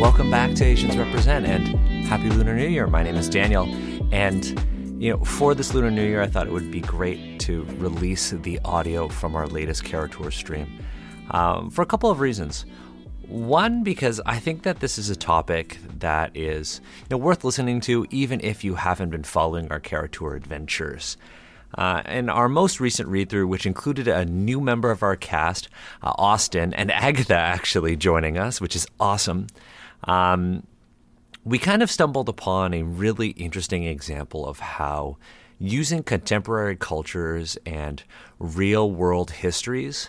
welcome back to Asians Represent and Happy Lunar New Year. My name is Daniel, and you know, for this Lunar New Year, I thought it would be great to release the audio from our latest Tour stream um, for a couple of reasons. One, because I think that this is a topic that is you know, worth listening to, even if you haven't been following our Tour adventures. Uh, in our most recent read through, which included a new member of our cast, uh, Austin, and Agatha actually joining us, which is awesome, um, we kind of stumbled upon a really interesting example of how using contemporary cultures and real world histories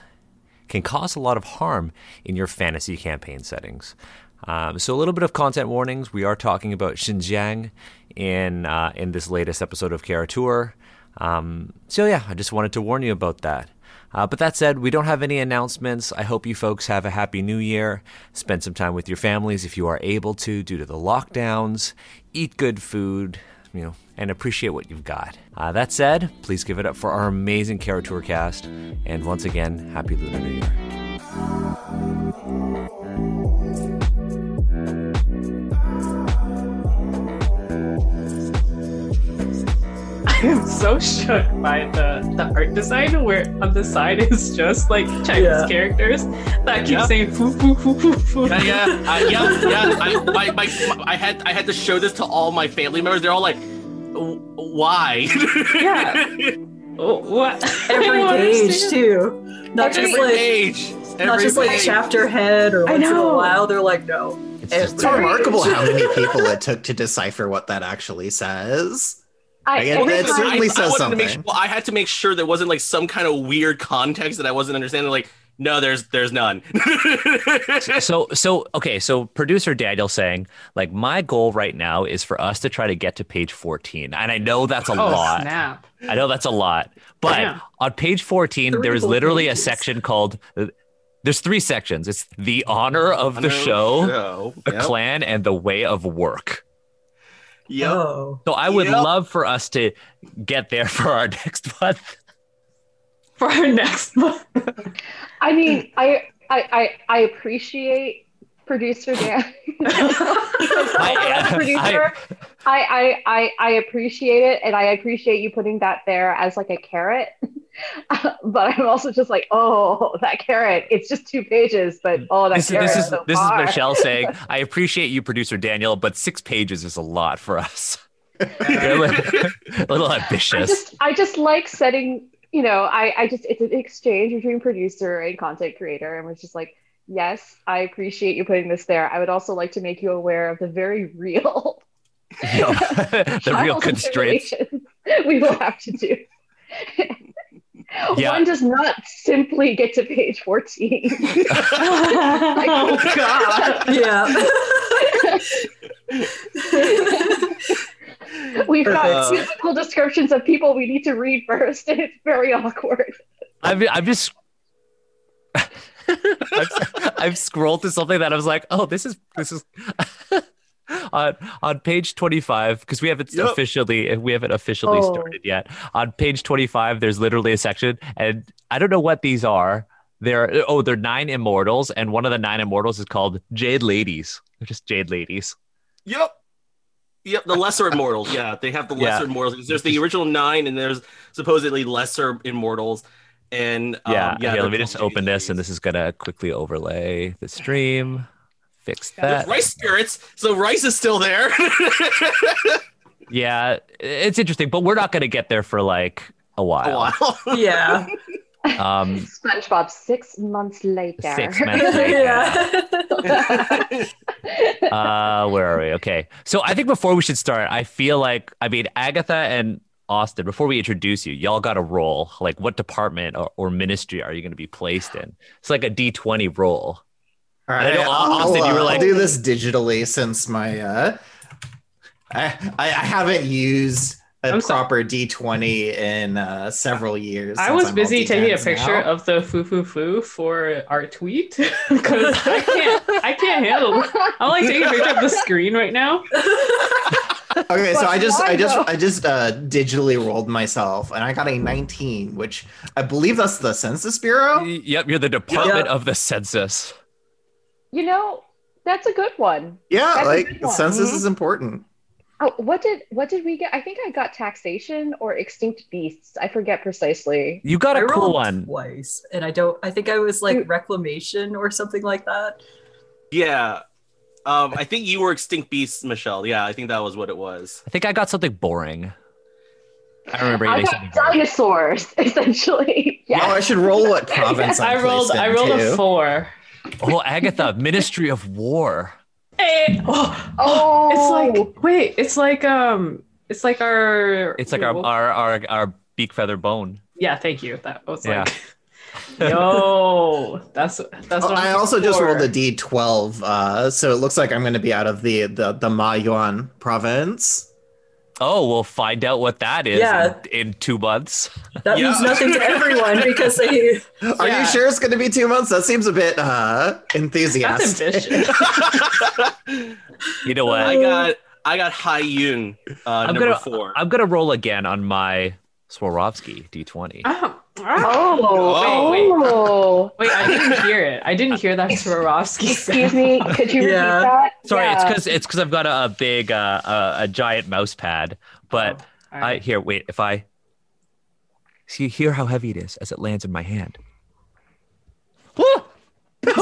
can cause a lot of harm in your fantasy campaign settings. Um, so, a little bit of content warnings. We are talking about Xinjiang in uh, in this latest episode of Kara Um, so, yeah, I just wanted to warn you about that. Uh, but that said, we don't have any announcements. I hope you folks have a happy new year. Spend some time with your families if you are able to due to the lockdowns. Eat good food, you know, and appreciate what you've got. Uh, that said, please give it up for our amazing Tour cast. And once again, happy Lunar New Year. I'm so shook by the, the art design where on the side is just like Chinese yeah. characters that keep yeah. saying foo foo foo foo foo. Yeah, yeah, uh, yeah, yeah. I, my, my, my, I had I had to show this to all my family members. They're all like, "Why?" yeah. what? Every page too. Not Every just like page. Every not just page. like chapter head or once in a while. They're like, no. It's, it's remarkable how many people it took to decipher what that actually says. I, it, it certainly I, says I something. Sure, well, I had to make sure there wasn't like some kind of weird context that I wasn't understanding. Like, no, there's there's none. so so okay, so producer Daniel saying like my goal right now is for us to try to get to page 14. And I know that's a oh, lot. Snap. I know that's a lot. But yeah. on page 14 three there's literally pages. a section called there's three sections. It's the honor of honor the show, show. the yep. clan and the way of work. Yep. Oh. So I would yep. love for us to get there for our next month. For our next month. I mean, I I I, I appreciate producer Dan. I, producer, I, I, I I appreciate it, and I appreciate you putting that there as like a carrot. but I'm also just like, oh, that carrot. It's just two pages, but mm. oh, that this, carrot. This is so this far. is Michelle saying, I appreciate you, producer Daniel, but six pages is a lot for us. a, little, a little ambitious. I just, I just like setting. You know, I, I just it's an exchange between producer and content creator, and we're just like, yes, I appreciate you putting this there. I would also like to make you aware of the very real, the real constraints we will have to do yeah. one does not simply get to page 14. oh, God. Yeah. We've got uh, physical descriptions of people we need to read first, and it's very awkward. I've, I've just. I've, I've scrolled to something that I was like, oh, this is this is on on page 25 because we haven't yep. officially we haven't officially oh. started yet on page 25 there's literally a section and i don't know what these are they're oh they're nine immortals and one of the nine immortals is called jade ladies they're just jade ladies yep Yep, the lesser immortals. Yeah, they have the lesser yeah. immortals. There's the original nine, and there's supposedly lesser immortals. And um, yeah, yeah. let me just open this, and this is gonna quickly overlay the stream fix that. rice spirits, so rice is still there. yeah, it's interesting, but we're not going to get there for like a while. A while. yeah. Um, SpongeBob six months later. Six months later. uh, where are we? Okay, so I think before we should start, I feel like I mean Agatha and Austin. Before we introduce you, y'all got a role. Like, what department or, or ministry are you going to be placed in? It's like a D twenty role. All right, I Austin, you were uh, like, I'll do this digitally since my uh, I I haven't used a I'm proper D twenty in uh, several years. I was busy taking a picture now. of the foo foo foo for our tweet because I can't I can't handle. I'm like taking a picture of the screen right now. okay, so I just I just I just uh, digitally rolled myself, and I got a 19, which I believe that's the Census Bureau. Yep, you're the Department yep. of the Census you know, that's a good one. Yeah, that's like census mm-hmm. is important. Oh, what did what did we get? I think I got taxation or extinct beasts. I forget precisely. You got a I cool one twice, and I don't. I think I was like reclamation or something like that. Yeah, um, I think you were extinct beasts, Michelle. Yeah, I think that was what it was. I think I got something boring. I remember I got dinosaurs, essentially. Yeah. Oh, I should roll what province I rolled. I rolled a four. Oh, Agatha, Ministry of War. Hey, oh, oh, it's like wait, it's like um, it's like our, it's like our our our, our beak feather bone. Yeah, thank you. That was yeah. like. Yo, that's that's. Oh, I also just rolled a d twelve, uh, so it looks like I'm going to be out of the the the Ma Yuan province. Oh, we'll find out what that is yeah. in, in two months. That yeah. means nothing to everyone because they. Are yeah. you sure it's going to be two months? That seems a bit uh, enthusiastic. you know what? I got I got Hai Yun uh, I'm number gonna, four. I'm gonna roll again on my Swarovski D20. Oh. Oh, wait, wait. Oh. Wait, I didn't hear it. I didn't hear that Swarovski. Excuse me. Could you yeah. repeat that? Sorry, yeah. it's because it's because I've got a, a big, uh, a, a, giant mouse pad. But oh, right. I here, wait. If I see, hear how heavy it is as it lands in my hand and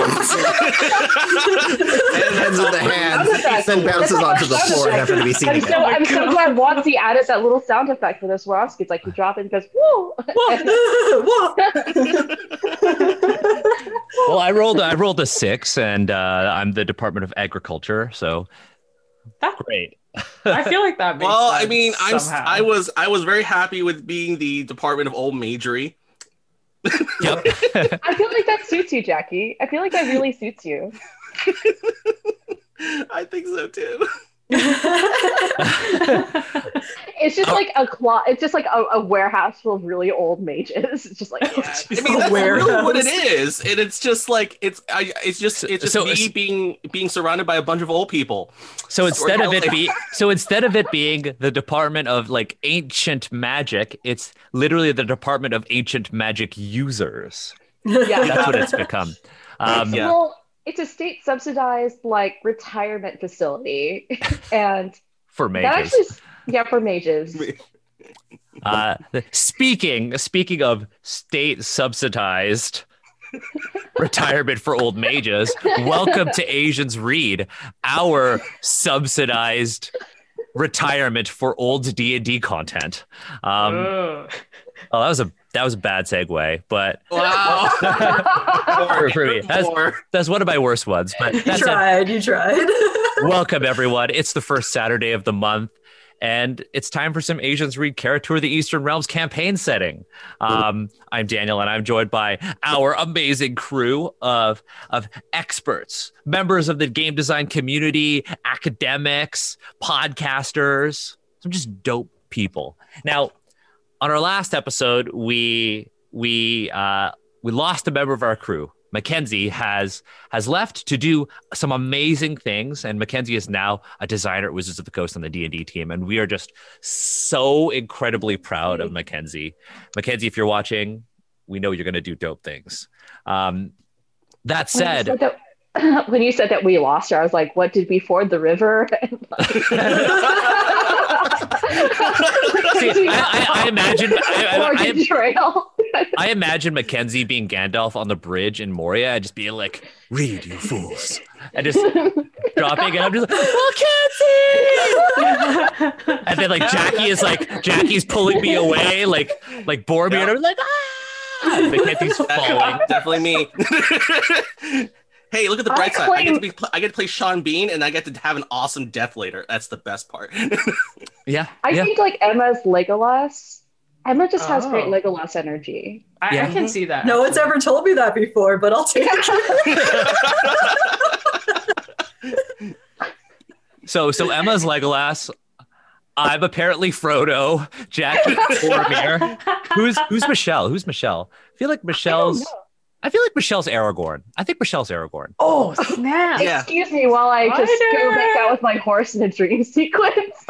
ends with the hand, then bounces onto the floor, never to be seen I'm again. So, oh I'm so glad Watsy added that little sound effect for the Swarovski. It's like you drop it and goes, whoa. well, I rolled I rolled a six, and uh, I'm the Department of Agriculture, so that's great. I feel like that. well, I mean, I'm I was I was very happy with being the Department of Old Majory. Yep. I feel like that suits you, Jackie. I feel like that really suits you. I think so too. it's just oh. like a closet. It's just like a, a, warehouse full of really old mages. It's just like yeah. I mean, that's really what it is, and it's just like it's. I, it's just it's just so, me being being surrounded by a bunch of old people. So instead of it be so instead of it being the Department of like ancient magic, it's literally the Department of ancient magic users. Yeah, that's what it's become. Um, yeah. Well, it's a state subsidized like retirement facility. And for mages. actually, yeah for mages. Uh speaking speaking of state subsidized retirement for old mages welcome to asians read our subsidized retirement for old d&d content. Um, oh that was a that was a bad segue, but wow. for, for me, that's, that's, one of my worst ones. But you tried, you tried. Welcome everyone. It's the first Saturday of the month, and it's time for some Asians Read Kara-Tur of the Eastern Realms campaign setting. Um, I'm Daniel, and I'm joined by our amazing crew of of experts, members of the game design community, academics, podcasters, some just dope people. Now, on our last episode, we we uh, we lost a member of our crew. Mackenzie has has left to do some amazing things, and Mackenzie is now a designer at Wizards of the Coast on the D and D team, and we are just so incredibly proud of Mackenzie. Mackenzie, if you're watching, we know you're going to do dope things. Um, that said, when you said that we lost her, I was like, "What did we ford the river?" See, I, I, I, imagine I, I, I, imagine Mackenzie being Gandalf on the bridge in Moria and just being like, "Read, you fools," and just dropping it. I'm just like, Mackenzie, and then like Jackie is like Jackie's pulling me away, like like Boromir, yep. and I'm like, ah, Mackenzie's falling. Definitely me. Hey, look at the bright I side. Claim... I get to be I get to play Sean Bean and I get to have an awesome death later. That's the best part. yeah. I yeah. think like Emma's Legolas. Emma just has oh. great Legolas energy. I, yeah. I, can see that. No one's ever told me that before, but I'll take it. so so Emma's Legolas. I'm apparently Frodo, Jackie Boromir. who's who's Michelle? Who's Michelle? I feel like Michelle's I feel like Michelle's Aragorn. I think Michelle's Aragorn. Oh snap! yeah. Excuse me while I just go back out with my horse in a dream sequence.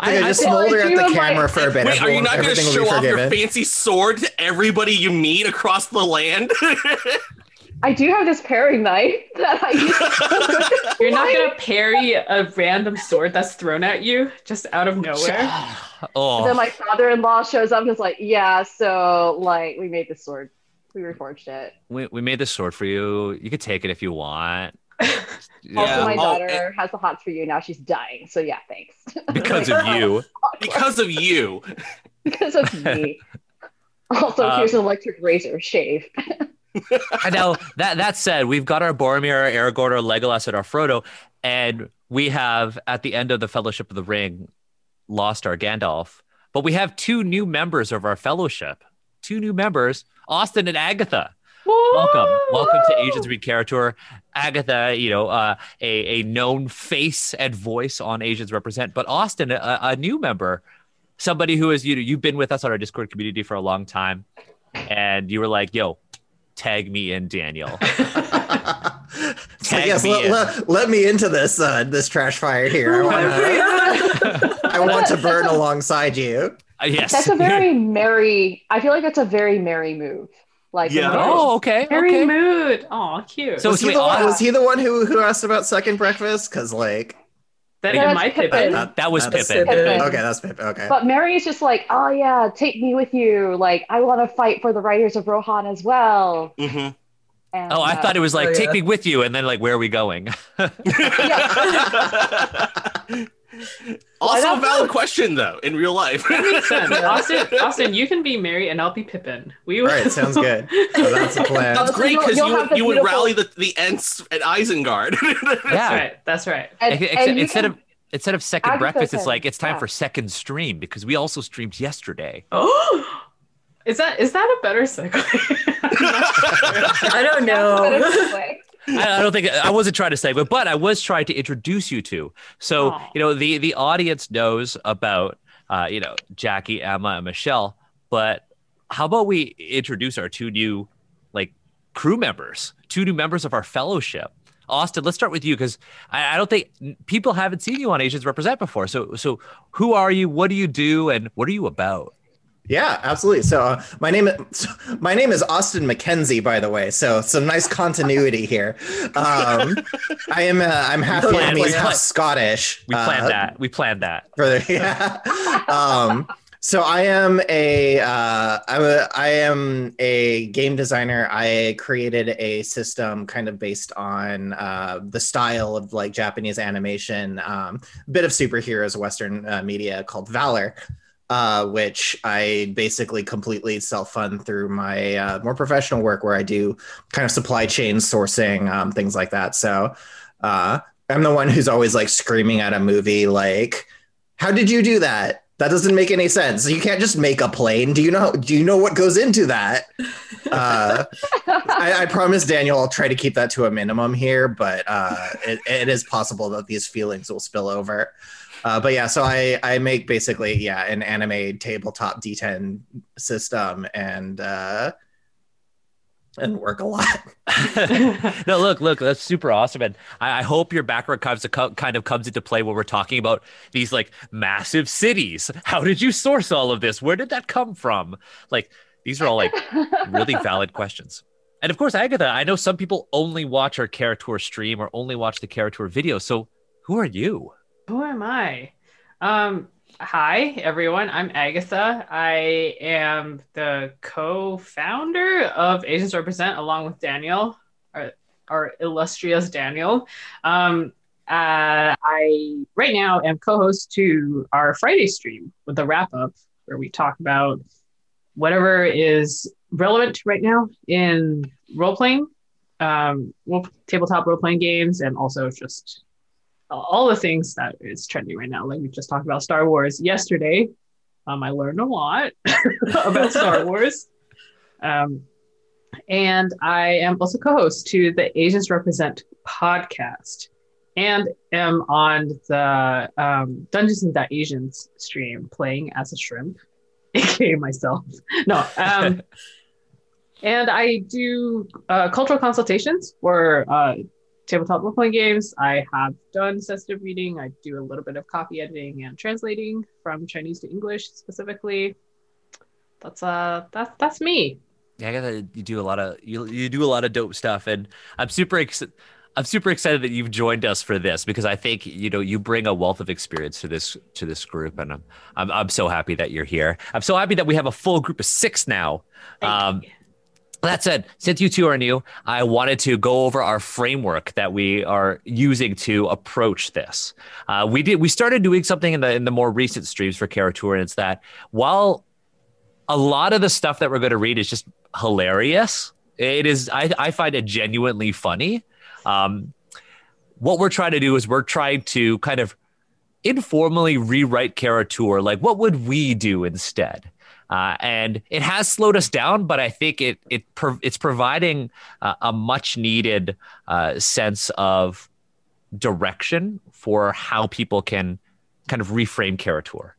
I, I just smolder at the camera like, for a bit. Wait, Everyone, are you not going to show off your fancy sword to everybody you meet across the land? I do have this paring knife that I use. You're not gonna parry a random sword that's thrown at you just out of nowhere. oh. And then my father-in-law shows up and is like, "Yeah, so like we made this sword, we reforged it. We we made this sword for you. You could take it if you want." yeah. Also, my daughter oh, it, has the hots for you now. She's dying. So yeah, thanks. Because of you. because of you. because of me. Also, uh, here's an electric razor. Shave. Now that that said, we've got our Boromir, our Aragorn, our Legolas, and our Frodo, and we have at the end of the Fellowship of the Ring lost our Gandalf, but we have two new members of our Fellowship. Two new members, Austin and Agatha. Woo! Welcome, welcome to Asians Read Kara-Tur. Agatha, you know, uh, a a known face and voice on Asians Represent, but Austin, a, a new member, somebody who is you know you've been with us on our Discord community for a long time, and you were like, "Yo, tag me in, Daniel." tag yes, me let, in. Let, let, me into this uh, this trash fire here. I, wanna, I want to burn alongside you. Uh, yes, that's a very merry. I feel like that's a very merry move. Like yeah. Oh, okay. Very okay. mood. Oh, cute. So was he, the one, was he the one who who asked about second breakfast? Because like. That, that, my Pippin. That, that was Pippin. Pippin. Okay, that's Pippin. Okay. But Merry's just like, oh yeah, take me with you. Like, I want to fight for the Riders of Rohan as well. Mm-hmm. And, oh, I uh, thought it was like, oh, take me with you, and then like, where are we going? also a valid question though in real life. that makes sense. Austin, Austin, you can be Merry and I'll be Pippin. We will. Right, sounds good. So that's the plan. That's great because you, would, you would rally the, the Ents at Isengard. that's yeah. right. That's right. And, and instead can... of instead of second breakfast, it's like it's time yeah. for second stream because we also streamed yesterday. Oh. Is that is that a better segue? I don't know. I, don't think I wasn't trying to say, but but I was trying to introduce you to. So Aww. you know the the audience knows about uh, you know Jackie, Emma, and Michelle, but how about we introduce our two new like crew members, two new members of our fellowship. Austin, let's start with you because I, I, don't think people haven't seen you on Asians Represent before. So so who are you? What do you do? And what are you about? Yeah, absolutely. So uh, my name is my name is Austin McKenzie, by the way. So some nice continuity here. Um, I am uh, I'm half Vietnamese, half Scottish. We planned uh, that. We planned that. Yeah. um, so I am a uh, I'm a I am a game designer. I created a system kind of based on uh, the style of like Japanese animation, um, bit of superheroes, Western uh, media called Valor uh, which I basically completely self fund through my uh, more professional work where I do kind of supply chain sourcing, um, things like that. So uh, I'm the one who's always like screaming at a movie, like, "How did you do that? That doesn't make any sense. You can't just make a plane. Do you know? Do you know what goes into that?" Uh, I, I, promise, Daniel, I'll try to keep that to a minimum here, but uh, it, it is possible that these feelings will spill over. Uh, but yeah, so I I make basically yeah an anime tabletop D10 system and uh, and work a lot. no, look, look, that's super awesome, and I, I hope your background comes kind of comes into play when we're talking about these like massive cities. How did you source all of this? Where did that come from? Like these are all like really valid questions. And of course, Agatha, I know some people only watch our Kara-Tur stream or only watch the Kara-Tur video. So who are you? Who am I? Um, hi, everyone. I'm Agatha. I am the co founder of Asians Represent along with Daniel, our, our illustrious Daniel. Um, uh, I right now am co host to our Friday stream with the wrap up where we talk about whatever is relevant right now in role playing, um, tabletop role playing games, and also just all the things that is trending right now. Like we just talked about Star Wars yesterday. Um, I learned a lot about Star Wars. Um, and I am also co-host to the Asians Represent podcast, and am on the um, Dungeons and Asians stream playing as a shrimp, aka myself. No, um, and I do uh, cultural consultations for uh, tabletop role playing games. I have done sensitive reading. I do a little bit of copy editing and translating from Chinese to English specifically. That's uh that's that's me. Yeah, I gotta you do a lot of you you do a lot of dope stuff, and I'm super excited. I'm super excited that you've joined us for this because I think you know you bring a wealth of experience to this to this group, and I'm I'm, I'm so happy that you're here. I'm so happy that we have a full group of six now. Um, that said, since you two are new, I wanted to go over our framework that we are using to approach this. Uh, we did we started doing something in the in the more recent streams for Kara-Tur, and it's that while a lot of the stuff that we're going to read is just hilarious, it is I, I find it genuinely funny. Um, what we're trying to do is we're trying to kind of informally rewrite Kara-Tur. Like, what would we do instead? Uh, and it has slowed us down, but I think it it it's providing uh, a much needed uh, sense of direction for how people can kind of reframe Kara-Tur.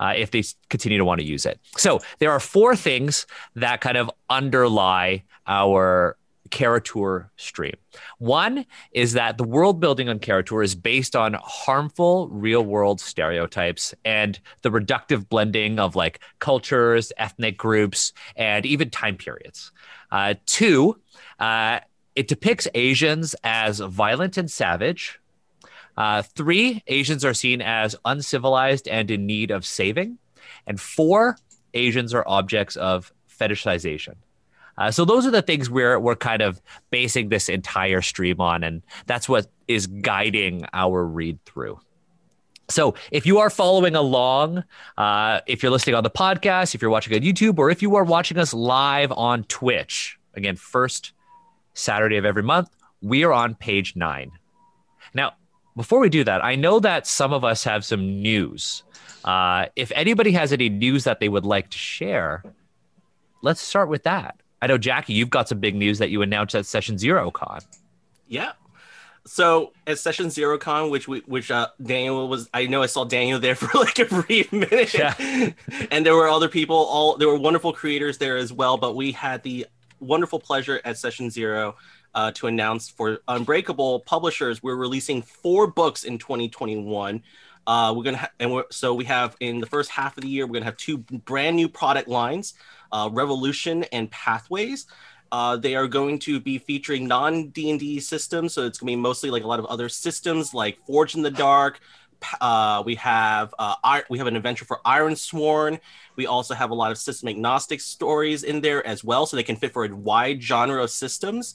Uh, if they continue to want to use it. So there are four things that kind of underlie our Kara-Tur stream. One is that the world building on Kara-Tur is based on harmful real world stereotypes and the reductive blending of like cultures, ethnic groups, and even time periods. Uh, two, uh, it depicts Asians as violent and savage. Uh, three, Asians are seen as uncivilized and in need of saving. And four, Asians are objects of fetishization. Uh, so those are the things we're we're kind of basing this entire stream on, and that's what is guiding our read through. So if you are following along, uh, if you're listening on the podcast, if you're watching on YouTube, or if you are watching us live on Twitch, again, first Saturday of every month, we are on page nine. Now, before we do that, I know that some of us have some news. Uh, if anybody has any news that they would like to share, let's start with that. I know Jackie, you've got some big news that you announced at Session Zero Con. Yeah. So at Session Zero Con, which we, which uh, Daniel was, I know I saw Daniel there for like a brief minute, yeah. and there were other people. All there were wonderful creators there as well. But we had the wonderful pleasure at Session Zero uh, to announce for Unbreakable Publishers, we're releasing four books in 2021. Uh, we're gonna ha- and we're, so we have in the first half of the year we're gonna have two brand new product lines uh, Revolution and Pathways. Uh, they are going to be featuring non D and D systems, so it's going to be mostly like a lot of other systems like Forged in the Dark. Uh, we have uh, we have an adventure for Ironsworn. We also have a lot of system agnostic stories in there as well, so they can fit for a wide genre of systems.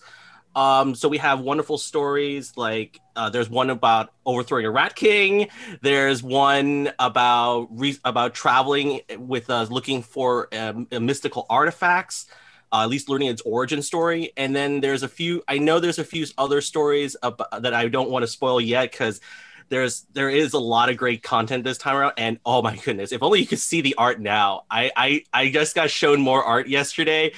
Um, so we have wonderful stories like uh, there's one about overthrowing a rat king. There's one about re- about traveling with uh, looking for um, mystical artifacts. Uh, at least learning its origin story, and then there's a few. I know there's a few other stories that I don't want to spoil yet because there's there is a lot of great content this time around and oh my goodness if only you could see the art now i i i just got shown more art yesterday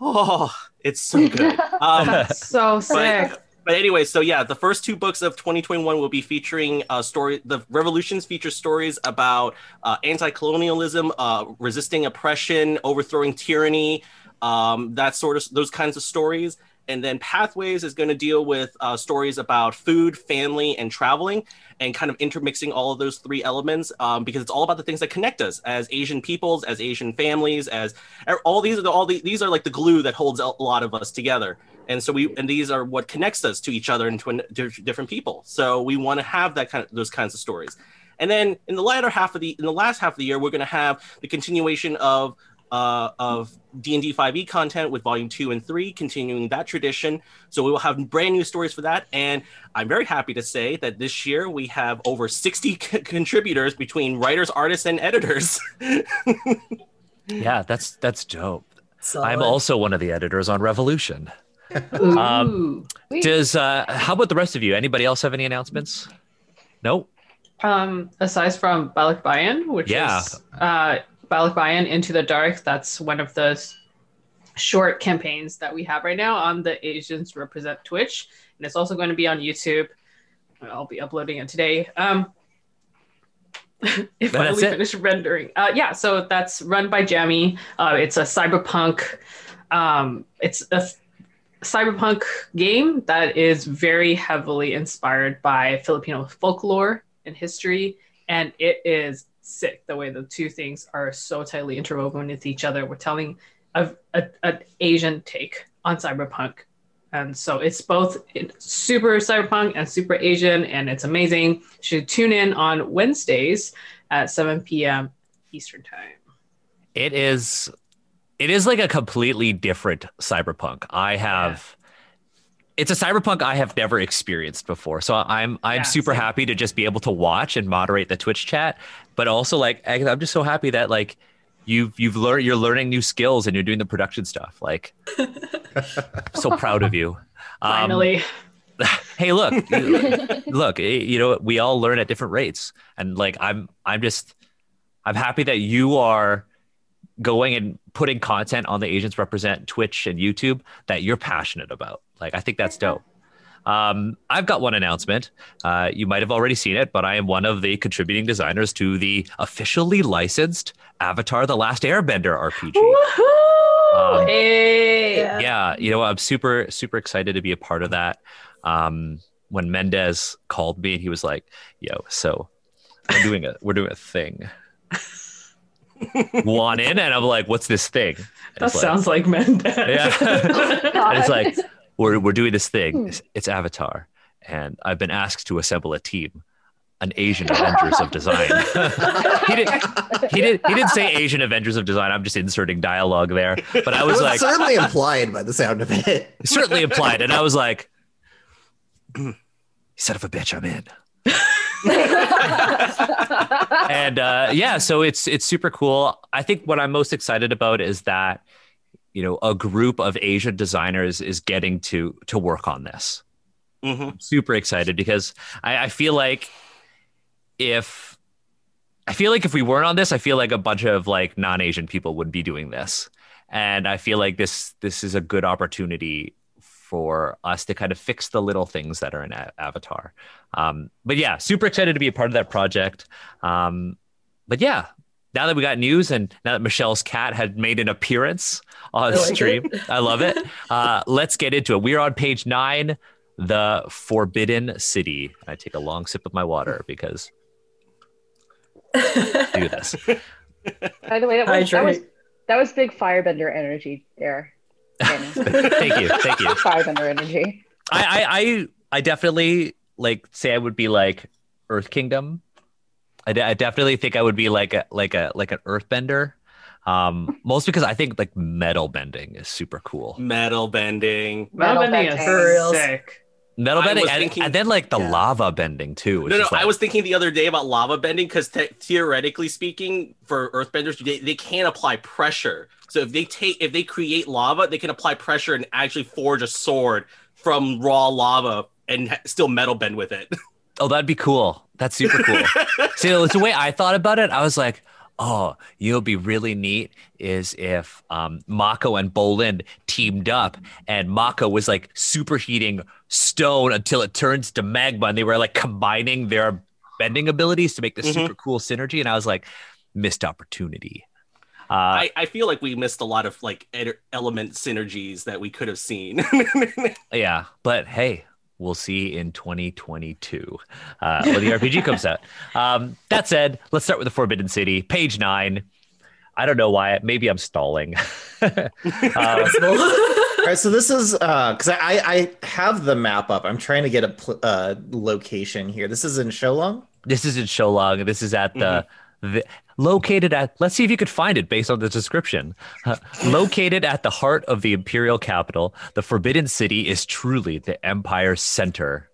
oh it's so good. Um, so sick. But, but anyway, so yeah, the first two books of 2021 will be featuring a uh, story. The Revolutions feature stories about uh, anti-colonialism, uh, resisting oppression, overthrowing tyranny, um, that sort of those kinds of stories. And then Pathways is going to deal with uh, stories about food, family, and traveling, and kind of intermixing all of those three elements um, because it's all about the things that connect us as Asian peoples, as Asian families, as all these are the, all the, these are like the glue that holds a lot of us together. And so we and these are what connects us to each other and to different people. So we want to have that kind of those kinds of stories. And then in the latter half of the in the last half of the year, we're going to have the continuation of uh, of D&D 5e content with volume 2 and 3 continuing that tradition. So we will have brand new stories for that. And i'm very happy to say that this year we have over 60 c- contributors between writers artists and editors. Yeah that's that's dope. Solid. i'm also one of the editors on revolution. Um, does uh, how about the rest of you? Anybody else have any announcements? No um aside from Balikbayan, which yeah. is uh Balikbayan Into the Dark. That's one of the short campaigns that we have right now on the Asians Represent Twitch. And it's also going to be on YouTube. I'll be uploading it today. Um, if I finish rendering. Uh, yeah, so that's run by Jammy. Uh, it's a cyberpunk. Um, it's a cyberpunk game that is very heavily inspired by Filipino folklore and history, and it is sick the way the two things are so tightly interwoven with each other. We're telling a, a, an Asian take on cyberpunk. And so it's both super cyberpunk and super Asian, and it's amazing. You should tune in on Wednesdays at 7 p.m. Eastern Time. It is it is like a completely different cyberpunk. I have it's a cyberpunk I have never experienced before. So I'm I'm Yeah, super same. happy to just be able to watch and moderate the Twitch chat, but also like I'm just so happy that like you've you've learned you're learning new skills and you're doing the production stuff. Like so proud of you. Um, Finally. hey look look you know we all learn at different rates and like i'm i'm just i'm happy that you are going and putting content on the asians represent twitch and youtube that you're passionate about like i think that's dope um, I've got one announcement. Uh, you might have already seen it, but I am one of the contributing designers to the officially licensed Avatar: The Last Airbender RPG. Woohoo! Um, hey. Yeah. yeah you know i'm super super excited to be a part of that um when mendez called me and he was like yo so we're doing a we're doing a thing want in and i'm like what's this thing And That it's like- sounds like Mendez. Yeah. and it's like we're, we're doing this Hmm. thing it's, it's avatar and i've been asked to assemble a team an asian avengers of design he didn't he didn't he didn't say asian avengers of design i'm just inserting dialogue there but i It was was like certainly implied by the sound of it. certainly implied. And I was like, son of a bitch, I'm in. and uh, yeah, so it's it's super cool. I think what I'm most excited about is that you know a group of Asian designers is getting to to work on this. hmm I'm super excited because I, I feel like if I feel like if we weren't on this, I feel like a bunch of like non-Asian people would be doing this. And I feel like this this is a good opportunity for us to kind of fix the little things that are in A- Avatar. Um, but yeah, super excited to be a part of that project. Um, but yeah, now that we got news and now that Michelle's cat had made an appearance on I like stream, it. I love it. Uh, let's get into it. We're on page nine, the Forbidden City. I take a long sip of my water because do this. By the way, that was, that was that was big firebender energy there. Danny. Thank you, thank you. Firebender energy. I, I, I, I definitely like say I would be like Earth Kingdom. I, de- I definitely think I would be like a like a like an Earthbender. Um, most because I think like metal bending is super cool. Metal bending. Metal Metal bending is bending. For reals. sick. Metal I bending, and, thinking- and then like the Yeah. lava bending too. No, no, I was thinking the other day about lava bending because theoretically speaking, for earthbenders, they, they can't apply pressure. So if they take, if they create lava, they can apply pressure and actually forge a sword from raw lava and ha- still metal bend with it. Oh, that'd be cool. That's super cool. See, it's the way I thought about it. I was like, oh, you know, what'd be really neat is if um, Mako and Bolin teamed up and Mako was like superheating stone until it turns to magma and they were like combining their bending abilities to make this Mhm. super cool synergy. And I was like, missed opportunity. Uh, I, I feel like we missed a lot of like ed- element synergies that we could have seen. Yeah, but hey, we'll see in 2022 uh, when the RPG comes out. Um, that said, let's start with the Forbidden City, page nine. I don't know why. Maybe I'm stalling. uh, All right, so this is because I I have the map up. I'm trying to get a pl- uh, location here. This is in Sholong. this is in Sholong. This is at the, the located at. Let's see if you could find it based on the description. Uh, located at the heart of the imperial capital, the Forbidden City is truly the empire's center.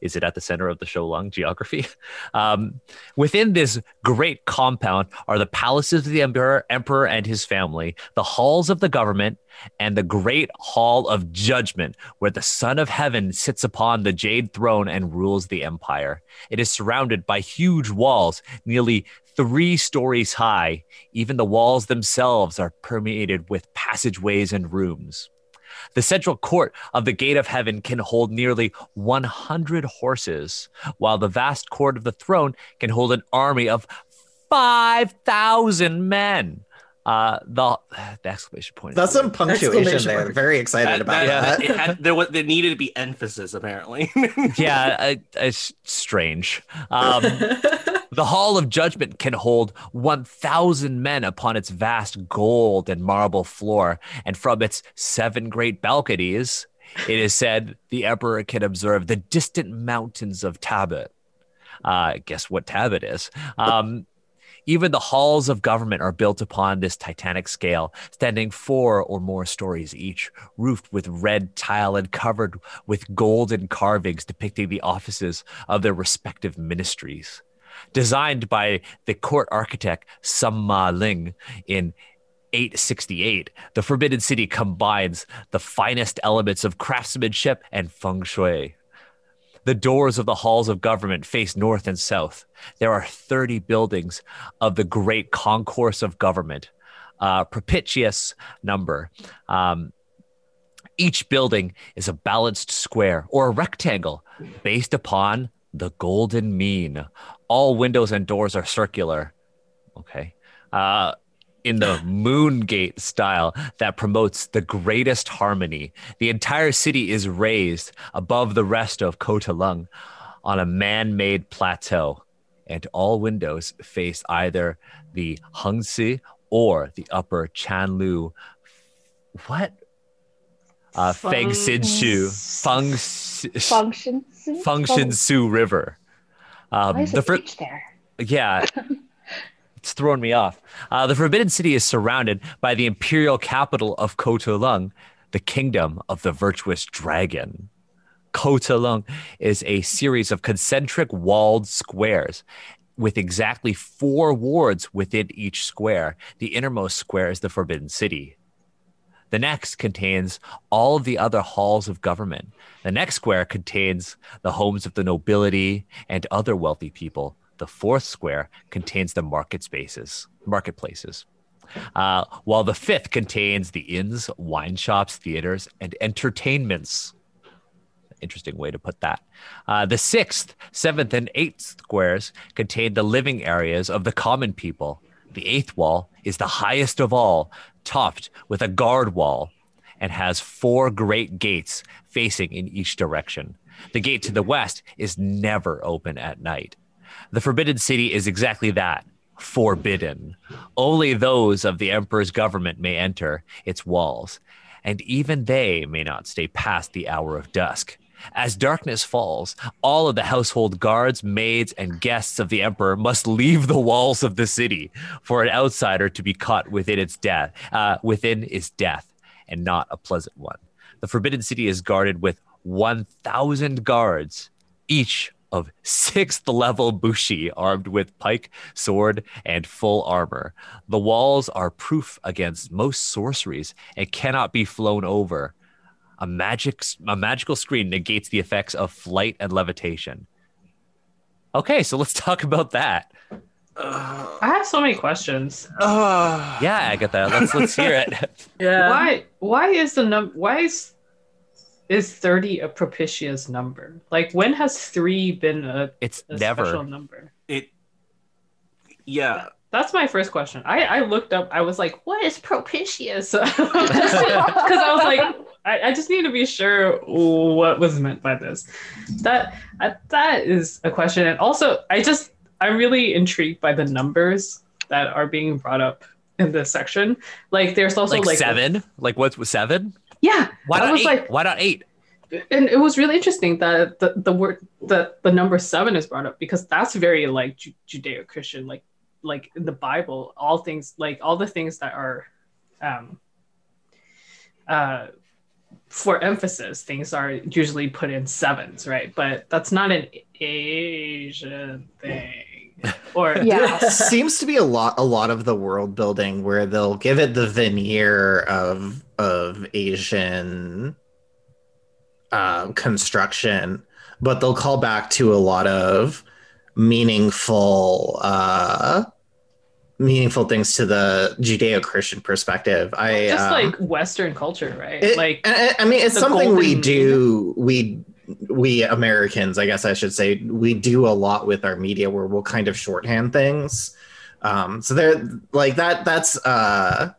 Is it at the center of the Sholong geography? Um, within this great compound are the palaces of the emperor, emperor and his family, the halls of the government, and the great hall of judgment, where the Son of Heaven sits upon the jade throne and rules the empire. It is surrounded by huge walls, nearly three stories high. Even the walls themselves are permeated with passageways and rooms. The central court of the Gate of Heaven can hold nearly 100 horses, while the vast court of the throne can hold an army of 5,000 men. Uh, the, the exclamation point. That's some punctuation Exclamation there. mark. Very excited That- about that- that. it had, there, was, there needed to be emphasis apparently. yeah, I, it's strange. Um, The Hall of Judgment can hold 1,000 men upon its vast gold and marble floor, and from its seven great balconies, it is said the emperor can observe the distant mountains of Tabet. Uh, guess what Tabit is? Um, even the halls of government are built upon this titanic scale, standing four or more stories each, roofed with red tile and covered with golden carvings depicting the offices of their respective ministries. Designed by the court architect summa Ling in 868, the Forbidden City combines the finest elements of craftsmanship and feng shui. The doors of the halls of government face north and south. There are 30 buildings of the great concourse of government, uh, propitious number. Um, each building is a balanced square or a rectangle based upon the golden mean. All windows and doors are circular. Okay. Uh, in the moon gate style that promotes the greatest harmony. The entire city is raised above the rest of Kota Lung on a man made plateau, and all windows face either the Hengsi or the upper Chanlu. What? Uh, Feng Shu, Feng, Function. Function Su River. Um, Why is the fir- there? yeah, it's thrown me off. Uh, the Forbidden City is surrounded by the imperial capital of Kota Lung, the kingdom of the virtuous dragon. Kota Lung is a series of concentric walled squares with exactly four wards within each square. The innermost square is the Forbidden City. The next contains all of the other halls of government. The next square contains the homes of the nobility and other wealthy people. The fourth square contains the market spaces, marketplaces. Uh, while the fifth contains the inns, wine shops, theaters, and entertainments. Interesting way to put that. Uh, the sixth, seventh, and eighth squares contain the living areas of the common people. The eighth wall is the highest of all, topped with a guard wall, and has four great gates facing in each direction. The gate to the west is never open at night. The Forbidden City is exactly that forbidden. Only those of the Emperor's government may enter its walls, and even they may not stay past the hour of dusk. As darkness falls, all of the household guards, maids, and guests of the Emperor must leave the walls of the city for an outsider to be caught within its death. Uh, within is death, and not a pleasant one. The Forbidden City is guarded with 1,000 guards, each of sixth level Bushi armed with pike, sword, and full armor. The walls are proof against most sorceries and cannot be flown over. A magic a magical screen negates the effects of flight and levitation. Okay, so let's talk about that. I have so many questions. Uh, Yeah, Agatha, let's let's hear it. Yeah. Why why is the num why is is 30 a propitious number? Like when has 3 been a, It's a never. special number? it. Yeah. That's my first question. I, I looked up, I was like, what is propitious? Because I was like, I, I just need to be sure what was meant by this. That uh, that is a question. And also I just I'm really intrigued by the numbers that are being brought up in this section. Like there's also Like, like, seven? Like what's with seven? Yeah. Why not eight? like- Why not eight? and it was really interesting that the, the word that the number seven is brought up because that's very like Ju- judeo-christian like like in the bible all things like all the things that are um uh for emphasis things are usually put in sevens right but that's not an asian thing or Yeah. Seems to be a lot a lot of the world building where they'll give it the veneer of of Asian uh, construction, but they'll call back to a lot of meaningful uh, meaningful things to the Judeo-Christian perspective. I just um, like western culture right it- like I, I mean, it's something we do. We we Americans, I guess I should say, we do a lot with our media where we'll kind of shorthand things. Um, so there, like that. That's uh,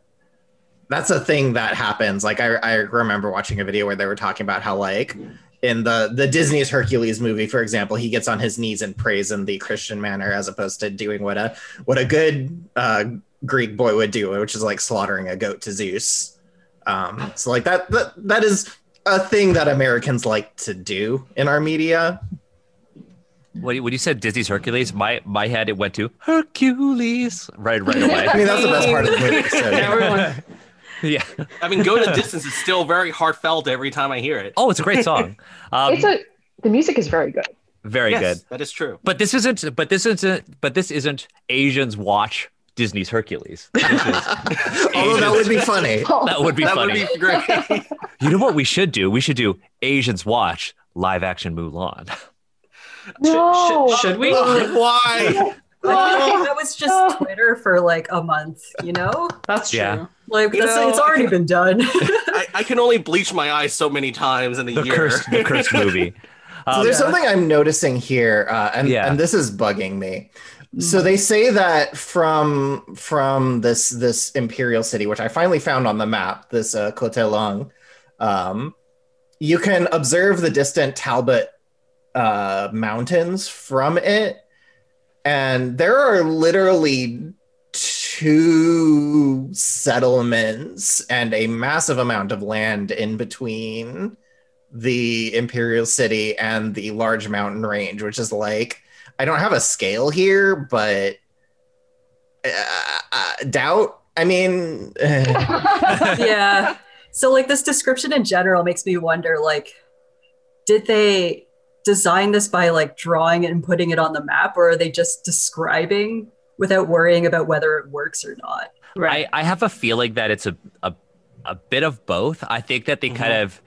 that's a thing that happens. Like I, I remember watching a video where they were talking about how like in the the Disney's Hercules movie, for example, he gets on his knees and prays in the Christian manner, as opposed to doing what a what a good uh, Greek boy would do, which is like slaughtering a goat to Zeus. Um, so like that that that is a thing that Americans like to do in our media. When you, when you said Disney's Hercules, my my head it went to Hercules right right away. I mean, that's the best part of the movie. So, yeah. Everyone. Yeah. I mean, Go the Distance is still very heartfelt every time I hear it. Oh, it's a great song. Um, it's a the music is very good. very yes, good. That is true. But this isn't. But this isn't. But this isn't Asians watch Disney's Hercules. This is Although that would be funny. that would be that funny. would be great. You know what we should do? We should do Asians watch live action Mulan. No. Should, should we? Why? I that was just Twitter for like a month, you know? That's true. Yeah. Like that's, know- it's already been done. I, I can only bleach my eyes so many times in a The year. cursed, the cursed movie. So Um, there's something I'm noticing here, uh, and Yeah. and this is bugging me. So they say that from from this this imperial city, which I finally found on the map, this uh, Kotelong, um, you can observe the distant Talbot uh, mountains from it, and there are literally two settlements and a massive amount of land in between the imperial city and the large mountain range which is like i don't have a scale here but uh, uh, doubt i mean yeah. So like this description in general makes me wonder like did they design this by like drawing it and putting it on the map or are they just describing without worrying about whether it works or not? Right. I, I have a feeling that it's a, a a bit of both. I think that they mm-hmm. kind of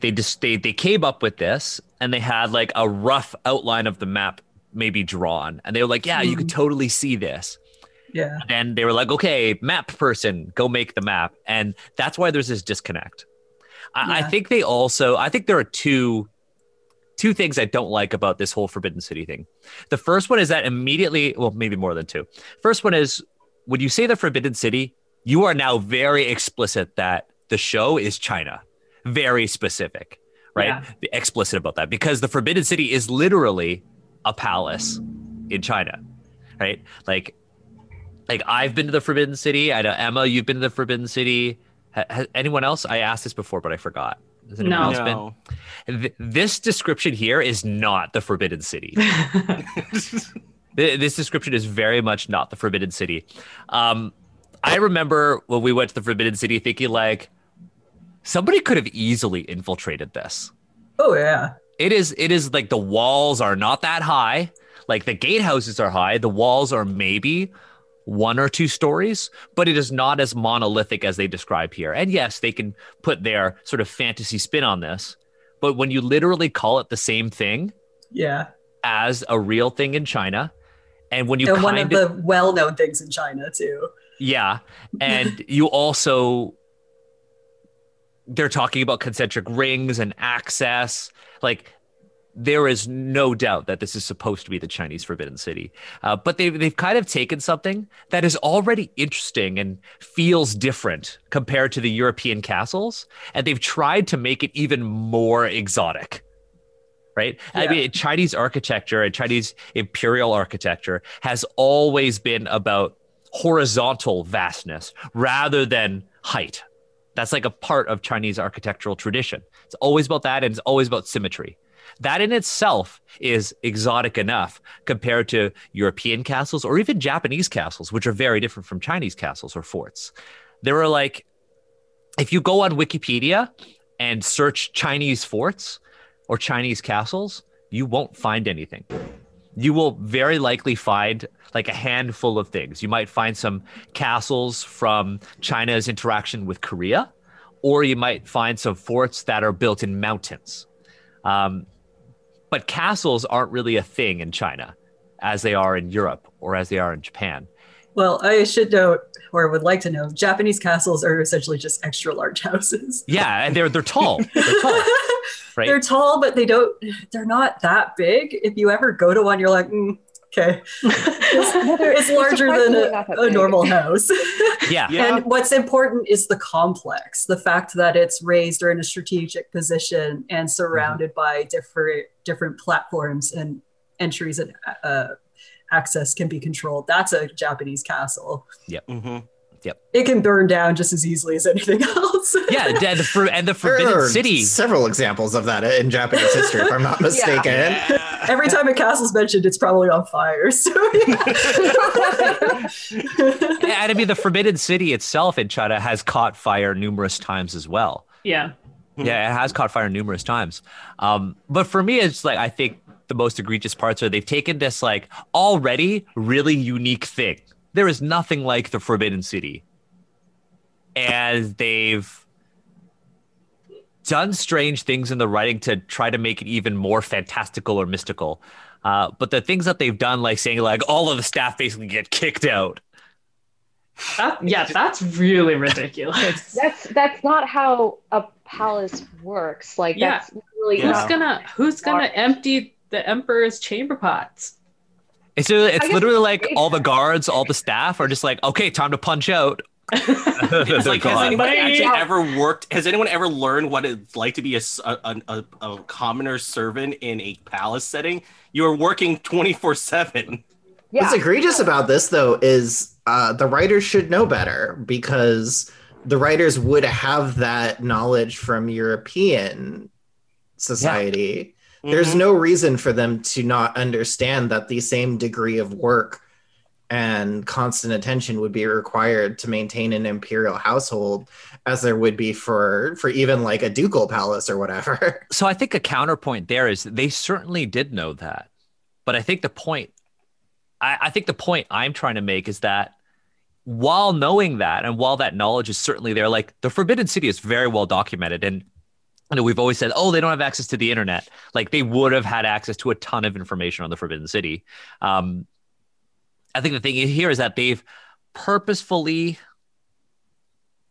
they just they they came up with this and they had like a rough outline of the map maybe drawn and they were like, yeah, you could mm-hmm. totally see this. Yeah. Then they were like, okay, map person, go make the map, and that's why there's this disconnect. I, I think they also I think there are two two things I don't like about this whole Forbidden City thing. The first one is that immediately, well, maybe more than two. First one is when you say the Forbidden City, you are now very explicit that the show is China. Very specific, right? Yeah. Be explicit about that because the Forbidden City is literally a palace in China, right? Like, like I've been to the Forbidden City. I know Emma, you've been to the Forbidden City. Has anyone else? I asked this before, but I forgot. Has anyone No. else been? No. Th- this description here is not the Forbidden City. This description is very much not the Forbidden City. Um, I remember when we went to the Forbidden City thinking like somebody could have easily infiltrated this. Oh yeah. It is it is like the walls are not that high. Like the gatehouses are high, the walls are maybe one or two stories, but it is not as monolithic as they describe here. And yes, they can put their sort of fantasy spin on this, but when you literally call it the same thing Yeah. as a real thing in China, and when you and one of the well-known things in China too. Yeah. And you also they're talking about concentric rings and access. Like there is no doubt that this is supposed to be the Chinese Forbidden City. Uh, but they've, they've kind of taken something that is already interesting and feels different compared to the European castles, and they've tried to make it even more exotic. Right? I mean, Chinese architecture and Chinese imperial architecture has always been about horizontal vastness rather than height. That's like a part of Chinese architectural tradition. It's always about that and it's always about symmetry. That in itself is exotic enough compared to European castles or even Japanese castles, which are very different from Chinese castles or forts. There are like, if you go on Wikipedia and search Chinese forts or Chinese castles, you won't find anything. You will very likely find like a handful of things. You might find some castles from China's interaction with Korea, or you might find some forts that are built in mountains. Um, but castles aren't really a thing in China as they are in Europe or as they are in Japan. Well, I should note, or would like to know, Japanese castles are essentially just extra large houses. Yeah, and they're they're tall. They're tall, right? They're tall, but they don't. They're not that big. If you ever go to one, you're like, mm, Okay. it's larger than a, a normal house. Yeah. Yeah. And what's important is the complex, the fact that it's raised or in a strategic position and surrounded by different different platforms and entries and uh, access can be controlled. That's a Japanese castle. Mhm. It can burn down just as easily as anything else. Yeah, and the, for- and the There Forbidden are City. several examples of that in Japanese history, if I'm not mistaken. Every time a castle's mentioned, it's probably on fire. So Yeah, and I mean, the Forbidden City itself in China has caught fire numerous times as well. Yeah. Yeah, it has caught fire numerous times. Um, but for me, it's like I think the most egregious parts are they've taken this like already really unique thing. There is nothing like the Forbidden City, and they've done strange things in the writing to try to make it even more fantastical or mystical. Uh, but the things that they've done, like saying like all of the staff basically get kicked out. That, yeah, that's really ridiculous. That's that's not how a palace works. Like Yeah. that's really Who's gonna Who's gonna empty the emperor's chamber pots? It's, it's literally like all the guards, all the staff are just like, okay, time to punch out. It's like, has God. anybody actually ever worked? Has anyone ever learned what it's like to be a a a commoner servant in a palace setting? You are working 24 7. yeah. What's egregious about this, though, is uh, the writers should know better because the writers would have that knowledge from European society. There's mm-hmm. no reason for them to not understand that the same degree of work and constant attention would be required to maintain an imperial household as there would be for for even like a ducal palace or whatever. So I think a counterpoint there is they certainly did know that. But I think the point I, I think the point I'm trying to make is that while knowing that and while that knowledge is certainly there, like the Forbidden City is very well documented. And you know, we've always said, oh, they don't have access to the internet. Like they would have had access to a ton of information on the Forbidden City. Um, I think the thing here is that they've purposefully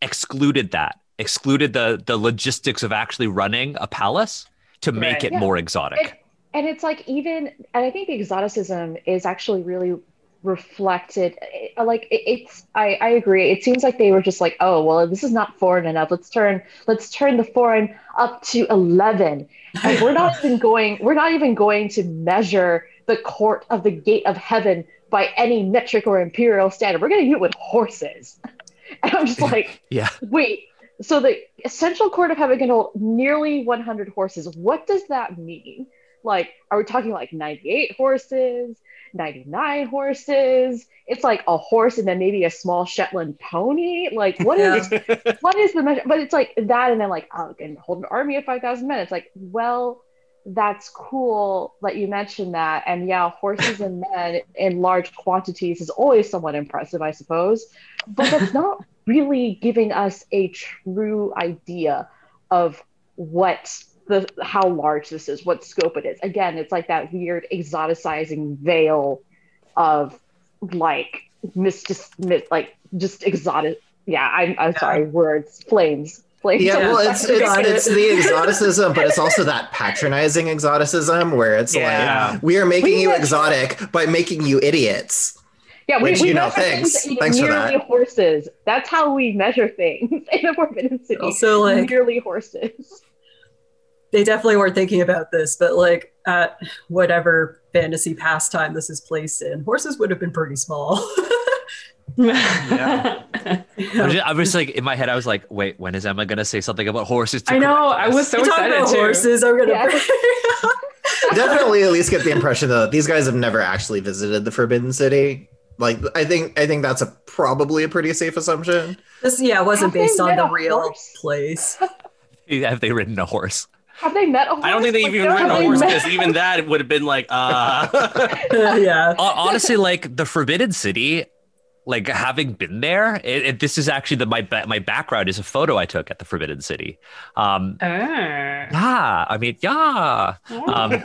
excluded that, excluded the the logistics of actually running a palace to make Right. it Yeah. more exotic. And it's like even and i think the exoticism is actually really reflected eh, like it, it's I, I agree. It seems like they were just like oh well this is not foreign enough. Let's turn let's turn the foreign up to 11 and we're not even going we're not even going to measure the court of the gate of heaven by any metric or imperial standard. We're going to do it with horses. And i'm just like yeah. Wait, so the essential court of heaven can hold nearly 100 horses. What does that mean? Like, are we talking like 98 horses, 99 horses? It's like a horse and then maybe a small Shetland pony. Like, what is what is the measure? But it's like that, and then like, oh, and hold an army of 5,000 men. It's like, well, that's cool that you mentioned that. And yeah, horses and men in large quantities is always somewhat impressive, I suppose. But that's not really giving us a true idea of what the how large this is, what scope it is. Again, it's like that weird exoticizing veil of like mis just mis- like just exotic. Yeah, I'm I'm sorry, words, flames, flames. Yeah, well, it's it's, it's the exoticism, but it's also that patronizing exoticism where it's Yeah. like we are making We you measure- exotic by making you idiots. Yeah, we, Which, we you know, thanks. things Thanks for nearly that. horses. That's how we measure things in the Forbidden City. Also, like- nearly horses. They definitely weren't thinking about this, but like at whatever fantasy pastime this is placed in, horses would have been pretty small. I was, just, I was like in my head, I was like, wait, when is Emma gonna say something about horses? To I know. correct I us? was so excited about too. horses, I'm gonna. Yeah. Definitely, at least get the impression though that these guys have never actually visited the Forbidden City. Like, I think I think that's a probably a pretty safe assumption. this, yeah, it wasn't Have based on the real horse? place. Have they ridden a horse? Have they met a horse? I don't think they've Like, even have ridden a horse because even that would have been like, uh. yeah. Honestly, like the Forbidden City, like having been there, it, it- this is actually the my my background is a photo I took at the Forbidden City. Um, Oh. yeah, I mean, yeah. Um,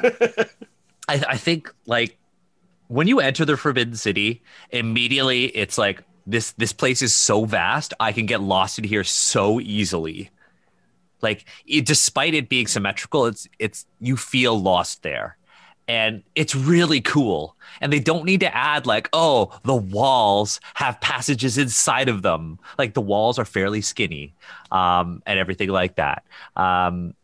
I, I think like when you enter the Forbidden City, immediately it's like this this place is so vast. I can get lost in here so easily. Like it, despite it being symmetrical, it's it's you feel lost there, and it's really cool. And they don't need to add like, oh, the walls have passages inside of them. Like the walls are fairly skinny, um, and everything like that. Um,